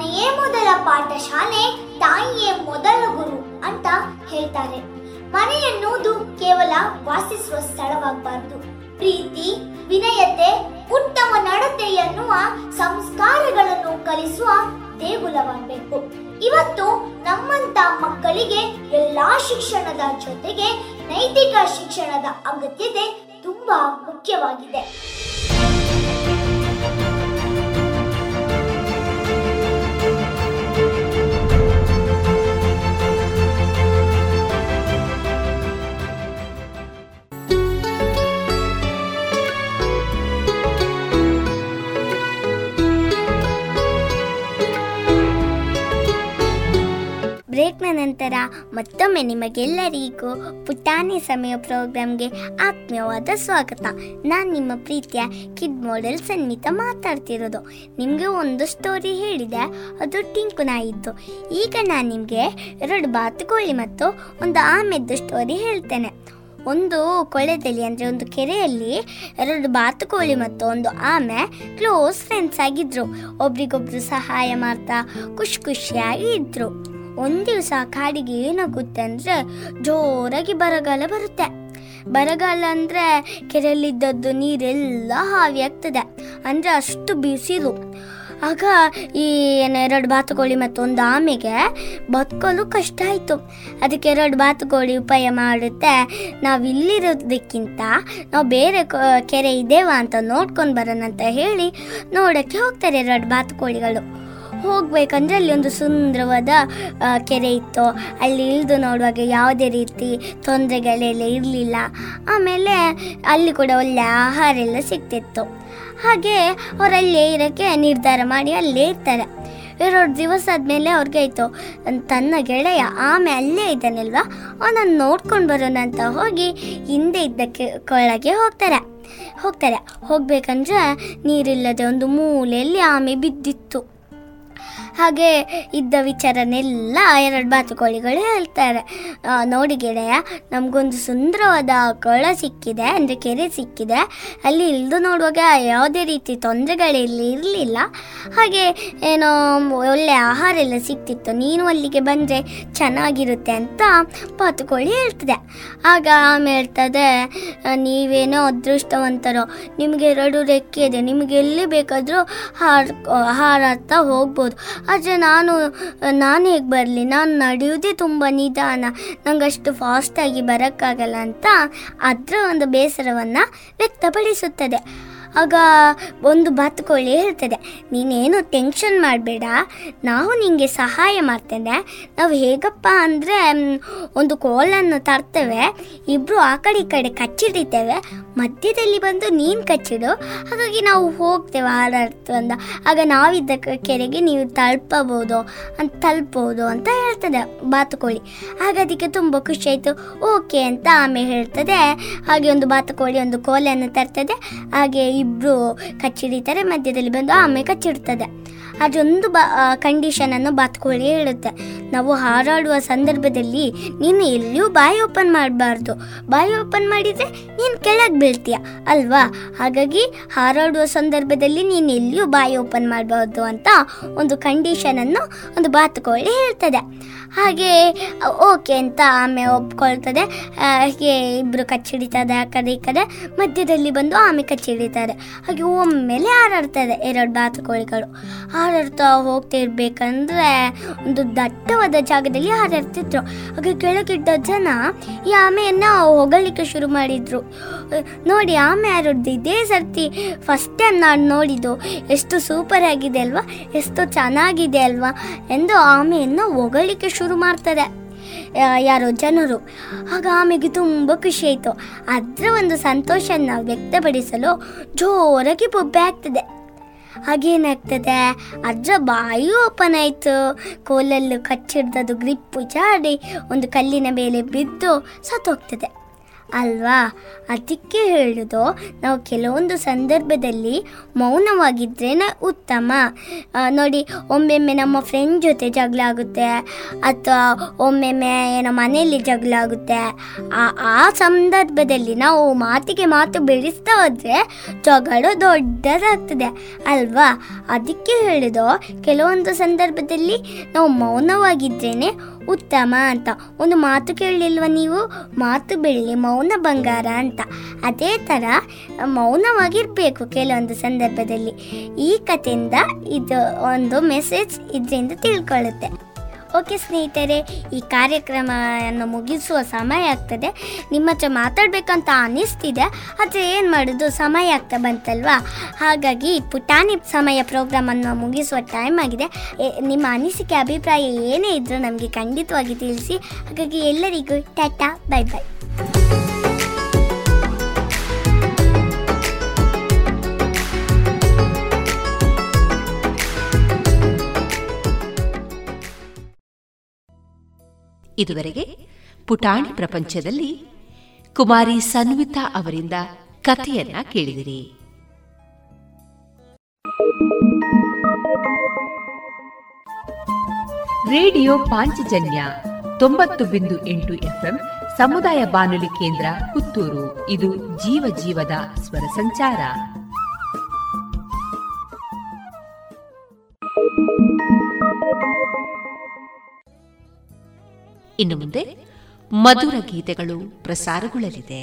ಮನೆಯೇ ಮೊದಲ ಪಾಠಶಾಲೆ, ತಾಯಿಯೇ ಮೊದಲ ಗುರು ಅಂತ ಹೇಳ್ತಾರೆ. ಮನೆ ಎನ್ನುವುದು ಕೇವಲ ವಾಸಿಸುವ ಸ್ಥಳವಾಗಬಾರದು. ಪ್ರೀತಿ, ವಿನಯತೆ, ಉತ್ತಮ ನಡತೆ ಎನ್ನುವ ಸಂಸ್ಕಾರಗಳನ್ನು ಕಲಿಸುವ ದೇಗುಲವಾಗಬೇಕು. ಇವತ್ತು ನಮ್ಮಂತ ಮಕ್ಕಳಿಗೆ ಎಲ್ಲಾ ಶಿಕ್ಷಣದ ಜೊತೆಗೆ ನೈತಿಕ ಶಿಕ್ಷಣದ ಅಗತ್ಯತೆ ತುಂಬಾ ಮುಖ್ಯವಾಗಿದೆ. ಬ್ರೇಕ್ನ ನಂತರ ಮತ್ತೊಮ್ಮೆ ನಿಮಗೆಲ್ಲರಿಗೂ ಪುಟಾಣಿ ಸಮಯ ಪ್ರೋಗ್ರಾಮ್ಗೆ ಆತ್ಮೀಯವಾದ ಸ್ವಾಗತ. ನಾನು ನಿಮ್ಮ ಪ್ರೀತಿಯ ಕಿಡ್ ಮಾಡೆಲ್ ಸನ್ಮಿತ ಮಾತಾಡ್ತಿರೋದು. ನಿಮಗೆ ಒಂದು ಸ್ಟೋರಿ ಹೇಳಿದೆ, ಅದು ಟಿಂಕು ನಾಯಿದ್ದು. ಈಗ ನಾನು ನಿಮಗೆ ಎರಡು ಬಾತುಕೋಳಿ ಮತ್ತು ಒಂದು ಆಮೆದ್ದು ಸ್ಟೋರಿ ಹೇಳ್ತೇನೆ. ಒಂದು ಕೊಳೆದಲ್ಲಿ ಅಂದರೆ ಒಂದು ಕೆರೆಯಲ್ಲಿ ಎರಡು ಬಾತುಕೋಳಿ ಮತ್ತು ಒಂದು ಆಮೆ ಕ್ಲೋಸ್ ಫ್ರೆಂಡ್ಸ್ ಆಗಿದ್ದರು ಒಬ್ರಿಗೊಬ್ರು ಸಹಾಯ ಮಾಡ್ತಾ ಖುಷಿ ಖುಷಿಯಾಗಿ ಇದ್ರು. ಒಂದು ದಿವಸ ಕಾಡಿಗೆ ಏನಾಗುತ್ತೆ ಅಂದರೆ ಜೋರಾಗಿ ಬರಗಾಲ ಬರುತ್ತೆ. ಬರಗಾಲ ಅಂದರೆ ಕೆರೆಯಲ್ಲಿದ್ದದ್ದು ನೀರೆಲ್ಲ ಹಾವಿ ಆಗ್ತದೆ. ಅಂದರೆ ಅಷ್ಟು ಬಿಸಿಲು. ಆಗ ಈ ಎರಡು ಬಾತುಕೋಳಿ ಮತ್ತು ಒಂದು ಆಮೆಗೆ ಬದುಕಲು ಕಷ್ಟ ಆಯಿತು. ಅದಕ್ಕೆ ಎರಡು ಬಾತುಕೋಳಿ ಉಪಾಯ ಮಾಡುತ್ತೆ. ನಾವು ಇಲ್ಲಿರೋದಕ್ಕಿಂತ ನಾವು ಬೇರೆ ಕೆರೆ ಇದೇವಾ ಅಂತ ನೋಡ್ಕೊಂಡು ಬರೋಣ ಅಂತ ಹೇಳಿ ನೋಡೋಕ್ಕೆ ಹೋಗ್ತಾರೆ ಎರಡು ಬಾತುಕೋಳಿಗಳು. ಹೋಗ್ಬೇಕಂದ್ರೆ ಅಲ್ಲಿ ಒಂದು ಸುಂದರವಾದ ಕೆರೆ ಇತ್ತು. ಅಲ್ಲಿ ಇಳಿದು ನೋಡುವಾಗ ಯಾವುದೇ ರೀತಿ ತೊಂದರೆಗಳೆಲ್ಲ ಇರಲಿಲ್ಲ. ಆಮೇಲೆ ಅಲ್ಲಿ ಕೂಡ ಒಳ್ಳೆ ಆಹಾರ ಎಲ್ಲ ಸಿಗ್ತಿತ್ತು. ಹಾಗೆ ಅವರಲ್ಲೇ ಇರೋಕ್ಕೆ ನಿರ್ಧಾರ ಮಾಡಿ ಅಲ್ಲೇ ಇರ್ತಾರೆ. ಎರಡು ದಿವಸ ಆದಮೇಲೆ ಅವ್ರಿಗೆ ಆಯಿತು. ತನ್ನ ಗೆಳೆಯ ಆಮೆ ಅಲ್ಲೇ ಇದ್ದಾನಲ್ವಾ? ಅವನನ್ನು ನೋಡ್ಕೊಂಡು ಬರೋಣ ಅಂತ ಹೋಗಿ ಹಿಂದೆ ಇದ್ದಕ್ಕೆ ಕೊಳಗೆ ಹೋಗ್ತಾರೆ. ಹೋಗ್ತಾರೆ. ಹೋಗ್ಬೇಕಂದ್ರೆ ನೀರಿಲ್ಲದೆ ಒಂದು ಮೂಲೆಯಲ್ಲಿ ಆಮೆ ಬಿದ್ದಿತ್ತು. ಹಾಗೆ ಇದ್ದ ವಿಚಾರನೆಲ್ಲ ಎರಡು ಬಾತುಕೋಳಿಗಳು ಹೇಳ್ತಾರೆ. ನೋಡಿ ಗೆಳೆಯ, ನಮಗೊಂದು ಸುಂದರವಾದ ಕೊಳ ಸಿಕ್ಕಿದೆ, ಅಂದರೆ ಕೆರೆ ಸಿಕ್ಕಿದೆ. ಅಲ್ಲಿ ಇಳಿದು ನೋಡುವಾಗ ಯಾವುದೇ ರೀತಿ ತೊಂದರೆಗಳಿಲ್ಲಿ ಇರಲಿಲ್ಲ. ಹಾಗೆ ಏನೋ ಒಳ್ಳೆ ಆಹಾರ ಎಲ್ಲ ಸಿಕ್ತಿತ್ತು. ನೀನು ಅಲ್ಲಿಗೆ ಬಂದರೆ ಚೆನ್ನಾಗಿರುತ್ತೆ ಅಂತ ಬಾತುಕೋಳಿ ಹೇಳ್ತದೆ. ಆಗ ಆಮೇಲೆ ಹೇಳ್ತದೆ ನೀವೇನೋ ಅದೃಷ್ಟವಂತರೋ, ನಿಮಗೆ ಎರಡು ರೆಕ್ಕೆ ಇದೆ ನಿಮಗೆ ಎಲ್ಲಿ ಬೇಕಾದರೂ ಹಾರ್ ಹಾರಾಡ್ತಾ ಹೋಗ್ಬೋದು. ಆದರೆ ನಾನು ನಾನು ಹೇಗೆ ಬರಲಿ? ನಾನು ನಡೆಯೋದೇ ತುಂಬ ನಿಧಾನ. ನಂಗೆ ಅಷ್ಟು ಫಾಸ್ಟಾಗಿ ಬರೋಕ್ಕಾಗಲ್ಲ ಅಂತ ಅದರ ಒಂದು ಬೇಸರವನ್ನು ವ್ಯಕ್ತಪಡಿಸುತ್ತದೆ. ಆಗ ಒಂದು ಬಾತುಕೋಳಿ ಹೇಳ್ತದೆ, ನೀನೇನು ಟೆನ್ಷನ್ ಮಾಡಬೇಡ, ನಾವು ನಿಮಗೆ ಸಹಾಯ ಮಾಡ್ತೇನೆ. ನಾವು ಹೇಗಪ್ಪ ಅಂದರೆ ಒಂದು ಕೋಲನ್ನು ತರ್ತೇವೆ ಇಬ್ಬರು ಆ ಕಡೆ ಈ ಕಡೆ ಕಚ್ಚಿಡಿತೇವೆ. ಮಧ್ಯದಲ್ಲಿ ಬಂದು ನೀನು ಕಚ್ಚಿಡು, ಹಾಗಾಗಿ ನಾವು ಹೋಗ್ತೇವೆ ಹಾರಾಡ್ತು ಅಂದ ಆಗ ನಾವಿದ್ದ ಕೆರೆಗೆ ನೀವು ತಲುಪಬಹುದು ಅಂತ ತಲುಪಬಹುದು ಅಂತ ಹೇಳ್ತದೆ ಬಾತುಕೋಳಿ ಆಗ ಅದಕ್ಕೆ ತುಂಬ ಖುಷಿ ಆಯಿತು. ಓಕೆ ಅಂತ ಆಮೇಲೆ ಹೇಳ್ತದೆ. ಹಾಗೆ ಒಂದು ಬಾತುಕೋಳಿ ಒಂದು ಕೋಲನ್ನು ತರ್ತದೆ. ಹಾಗೆ ಇಬ್ಬರು ಕಚ್ಚಿಡಿತಾರೆ ಮಧ್ಯದಲ್ಲಿ ಬಂದು ಆಮೆ ಕಚ್ಚಿಡ್ತದೆ. ಅದೊಂದು ಬ ಕಂಡೀಷನನ್ನು ಬಾತುಕೋಳಿ ಹೇಳುತ್ತೆ. ನಾವು ಹಾರಾಡುವ ಸಂದರ್ಭದಲ್ಲಿ ನೀನು ಎಲ್ಲಿಯೂ ಬಾಯಿ ಓಪನ್ ಮಾಡಬಾರ್ದು. ಬಾಯಿ ಓಪನ್ ಮಾಡಿದರೆ ನೀನು ಕೆಳಗೆ ಬೀಳ್ತೀಯ, ಅಲ್ವಾ? ಹಾಗಾಗಿ ಹಾರಾಡುವ ಸಂದರ್ಭದಲ್ಲಿ ನೀನು ಎಲ್ಲಿಯೂ ಬಾಯಿ ಓಪನ್ ಮಾಡಬಾರ್ದು ಅಂತ ಒಂದು ಕಂಡೀಷನನ್ನು ಒಂದು ಬಾತುಕೋಳಿ ಹೇಳ್ತದೆ. ಹಾಗೆ, ಓಕೆ ಅಂತ ಆಮೆ ಒಪ್ಕೊಳ್ತದೆ. ಹೀಗೆ ಇಬ್ಬರು ಕಚ್ಚಿಡಿತದೆ ಆ ಕಡೆ ಈ ಕಡೆ. ಮಧ್ಯದಲ್ಲಿ ಬಂದು ಆಮೆ ಕಚ್ಚಿಡಿತಾರೆ. ಹಾಗೆ ಒಮ್ಮೆಲೆ ಹಾರಾಡ್ತದೆ ಎರಡು ಬಾತುಕೋಳಿಗಳು. ಹಾರಾಡ್ತಾ ಹೋಗ್ತಾ ಇರ್ಬೇಕಂದ್ರೆ ಒಂದು ದಟ್ಟವಾದ ಜಾಗದಲ್ಲಿ ಹಾರಾಡ್ತಿದ್ರು ಹಾಗೆ ಕೆಳಗಿಟ್ಟ ಜನ ಈ ಆಮೆಯನ್ನ ಹೊಗಳಿಕ್ಕೆ ಶುರು ಮಾಡಿದ್ರು. ನೋಡಿ, ಆಮೆ ಹಾರಡ್ದು ಇದೇ ಸರ್ತಿ ಫಸ್ಟ್ ಟೈಮ್ ನಾನು ನೋಡಿದ್ದು. ಎಷ್ಟು ಸೂಪರ್ ಆಗಿದೆ ಅಲ್ವಾ? ಎಷ್ಟು ಚೆನ್ನಾಗಿದೆ ಅಲ್ವಾ? ಎಂದು ಆಮೆಯನ್ನು ಹೊಗಳಿಕ್ಕೆ ಶುರು ಮಾಡ್ತಾರೆ. ಯಾರೋ ಜನರು. ಆಗ ಆಮೆಗೆ ತುಂಬ ಖುಷಿಯಾಯಿತು ಅದರ ಒಂದು ಸಂತೋಷನ ವ್ಯಕ್ತಪಡಿಸಲು ಜೋರಾಗಿ ಬೊಬ್ಬೆ ಆಗ್ತದೆ. ಹಾಗೇನಾಗ್ತದೆ? ಅದರ ಬಾಯಿ ಓಪನ್ ಆಯಿತು. ಕೋಲಲ್ಲೂ ಕಚ್ಚಿಡ್ದದು ಗ್ರಿಪ್ಪು ಜಾಡಿ ಒಂದು ಕಲ್ಲಿನ ಮೇಲೆ ಬಿದ್ದು ಸತ್ತೋಗ್ತದೆ. ಅಲ್ವಾ? ಅದಕ್ಕೆ ಹೇಳೋದು, ನಾವು ಕೆಲವೊಂದು ಸಂದರ್ಭದಲ್ಲಿ ಮೌನವಾಗಿದ್ರೇನೆ ಉತ್ತಮ. ನೋಡಿ, ಒಮ್ಮೆಮ್ಮೆ ನಮ್ಮ ಫ್ರೆಂಡ್ ಜೊತೆ ಜಗಳ ಆಗುತ್ತೆ, ಅಥವಾ ಒಮ್ಮೆಮ್ಮೆ ಏನೋ ಮನೆಯಲ್ಲಿ ಜಗಳ ಆಗುತ್ತೆ. ಆ ಆ ಸಂದರ್ಭದಲ್ಲಿ ನಾವು ಮಾತಿಗೆ ಮಾತು ಬೆಳೆಸ್ತಾ ಹೋದರೆ ಜಗಳ ದೊಡ್ಡದಾಗ್ತದೆ, ಅಲ್ವಾ? ಅದಕ್ಕೆ ಹೇಳೋದು, ಕೆಲವೊಂದು ಸಂದರ್ಭದಲ್ಲಿ ನಾವು ಮೌನವಾಗಿದ್ರೇನೆ ಉತ್ತಮ ಅಂತ. ಒಂದು ಮಾತು ಕೇಳಲಿಲ್ವ ನೀವು? ಮಾತು ಬೆಳ್ಳಿ, ಮೌನ ಬಂಗಾರ ಅಂತ. ಅದೇ ಥರ ಮೌನವಾಗಿರಬೇಕು ಕೆಲವೊಂದು ಸಂದರ್ಭದಲ್ಲಿ. ಈ ಕಥೆಯಿಂದ ಇದು ಒಂದು ಮೆಸೇಜ್ ಇದರಿಂದ ತಿಳ್ಕೊಳ್ಳುತ್ತೆ. ಓಕೆ ಸ್ನೇಹಿತರೆ, ಈ ಕಾರ್ಯಕ್ರಮವನ್ನು ಮುಗಿಸುವ ಸಮಯ ಆಗ್ತದೆ. ನಿಮ್ಮ ಹತ್ರ ಮಾತಾಡಬೇಕಂತ ಅನಿಸ್ತಿದೆ ಆದರೆ ಏನು ಮಾಡೋದು, ಸಮಯ ಆಗ್ತಾ ಬಂತಲ್ವಾ? ಹಾಗಾಗಿ ಪುಟಾಣಿ ಸಮಯ ಪ್ರೋಗ್ರಾಮನ್ನು ಮುಗಿಸುವ ಟೈಮ್ ಆಗಿದೆ. ನಿಮ್ಮ ಅನಿಸಿಕೆ, ಅಭಿಪ್ರಾಯ ಏನೇ ಇದ್ದರೂ ನಮಗೆ ಖಂಡಿತವಾಗಿ ತಿಳಿಸಿ. ಹಾಗಾಗಿ ಎಲ್ಲರಿಗೂ ಟಾಟಾ ಬೈ ಬೈ ಇದುವರೆಗೆ ಪುಟಾಣಿ ಪ್ರಪಂಚದಲ್ಲಿ ಕುಮಾರಿ ಸನ್ವಿತಾ ಅವರಿಂದ ಕಥೆಯನ್ನ ಕೇಳಿದಿರಿ. ರೇಡಿಯೋ ಪಾಂಚಜನ್ಯ ತೊಂಬತ್ತು ಬಿಂದು ಎಂಟು ಎಫ್ಎಂ ಸಮುದಾಯ ಬಾನುಲಿ ಕೇಂದ್ರ ಪುತ್ತೂರು. ಇದು ಜೀವ ಜೀವದ ಸ್ವರ ಸಂಚಾರ. ಇನ್ನು ಮುಂದೆ ಮಧುರ ಗೀತೆಗಳು ಪ್ರಸಾರಗೊಳ್ಳಲಿದೆ.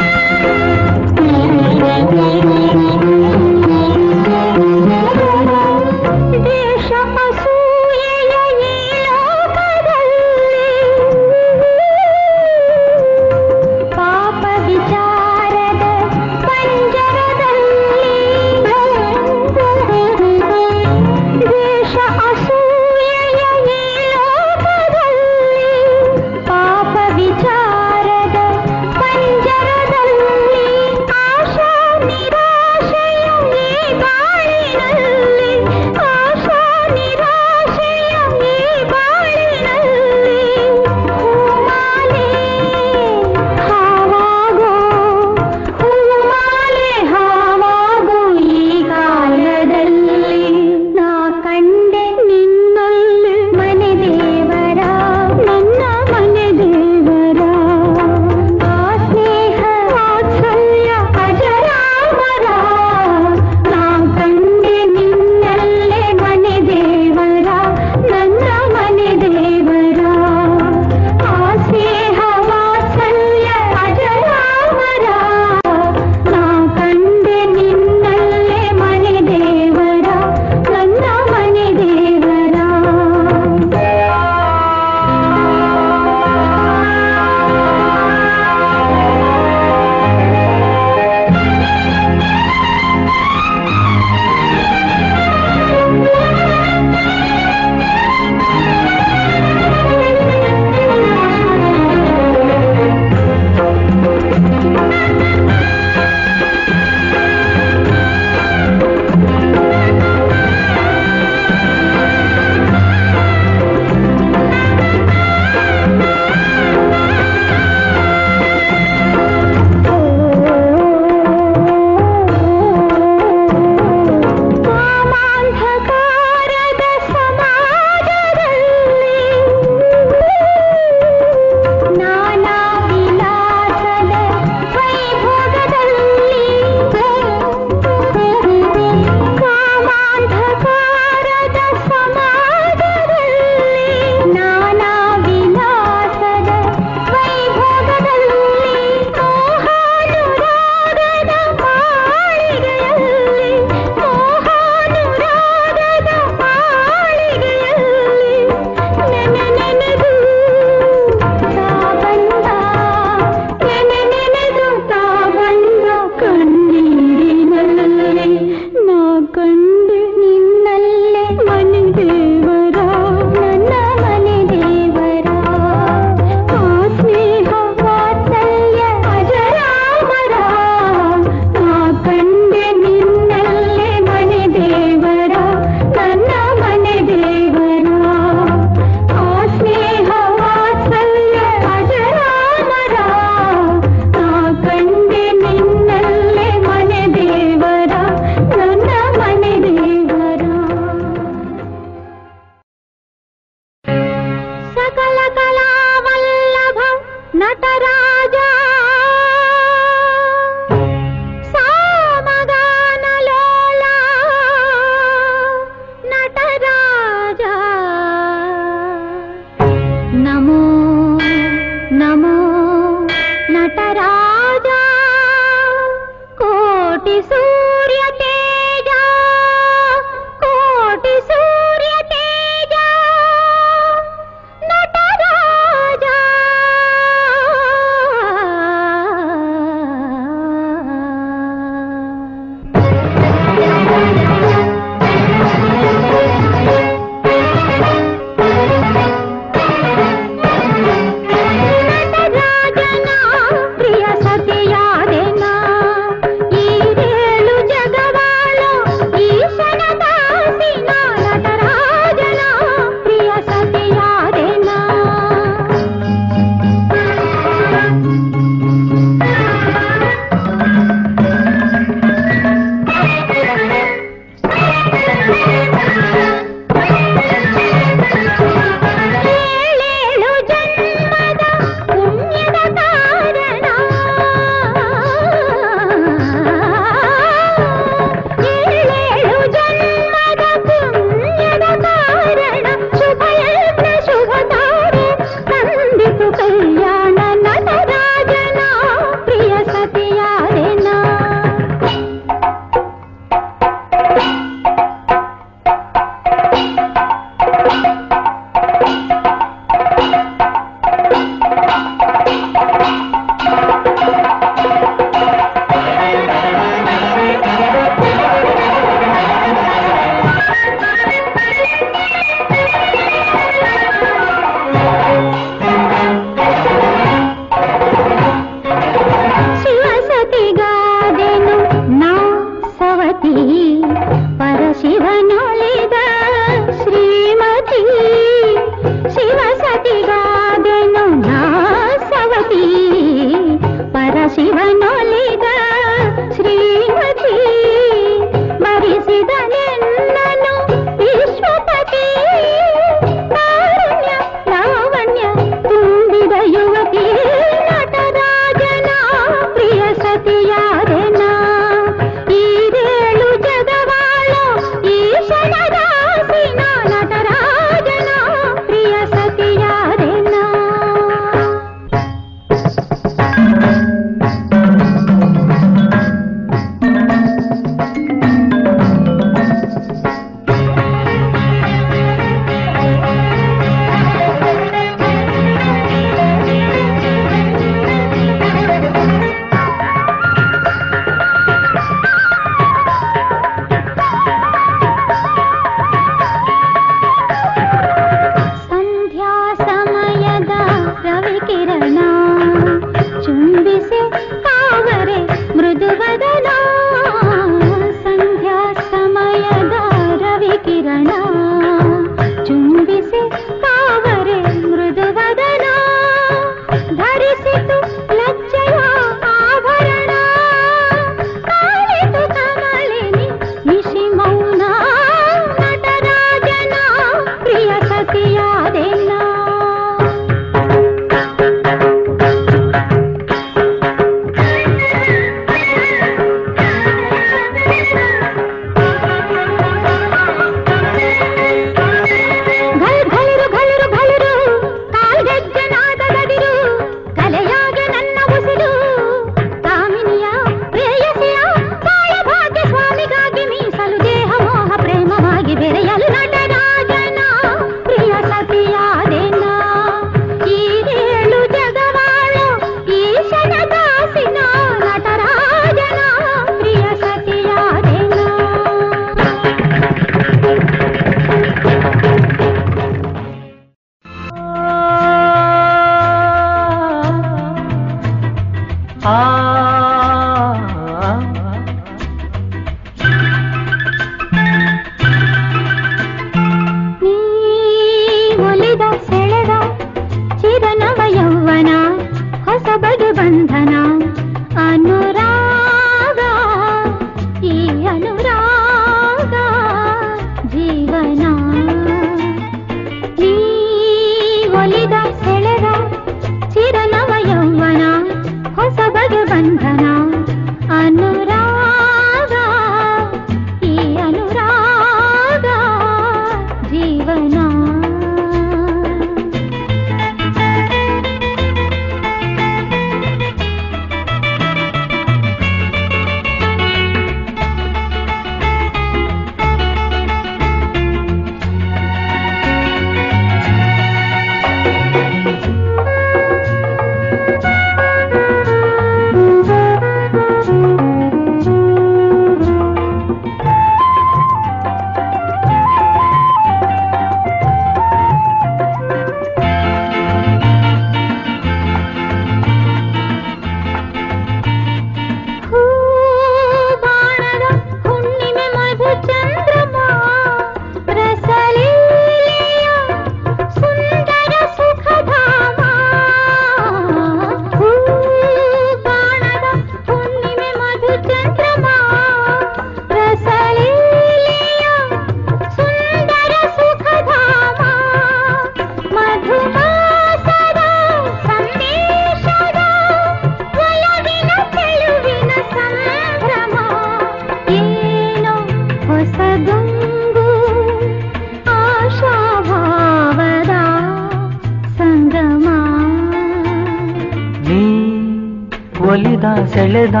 ಸೆಳೆದ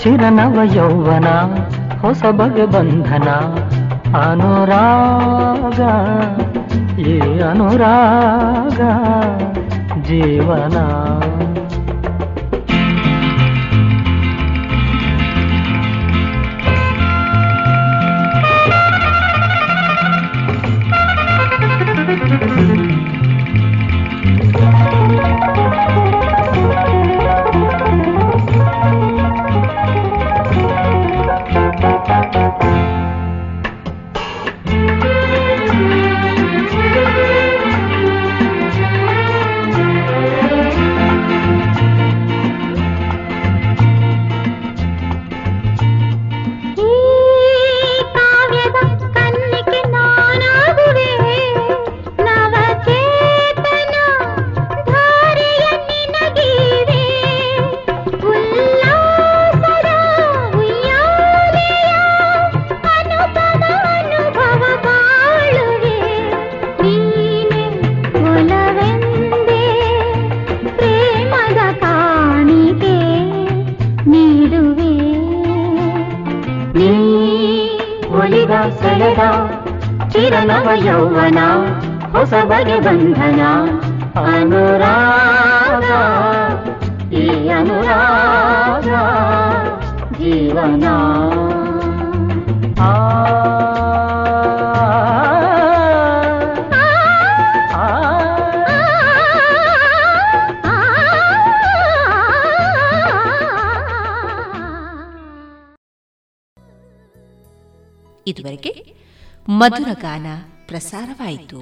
ಚಿರನವ ಯೌವನ ಹೊಸ ಬಗೆ ಬಂಧನ ಅನುರಾಗ ಈ ಅನುರಾಗ ಜೀವನ ಯೌವನ ಹೊಸ ಬಗೆ ಬಂಧನ ಅನುರಾಗ ಈ ಅನುರಾಗ ಜೀವನ ಆ ಇದುವರೆಗೆ ಮಧುರ ಗಾನ ಪ್ರಸಾರವಾಯಿತು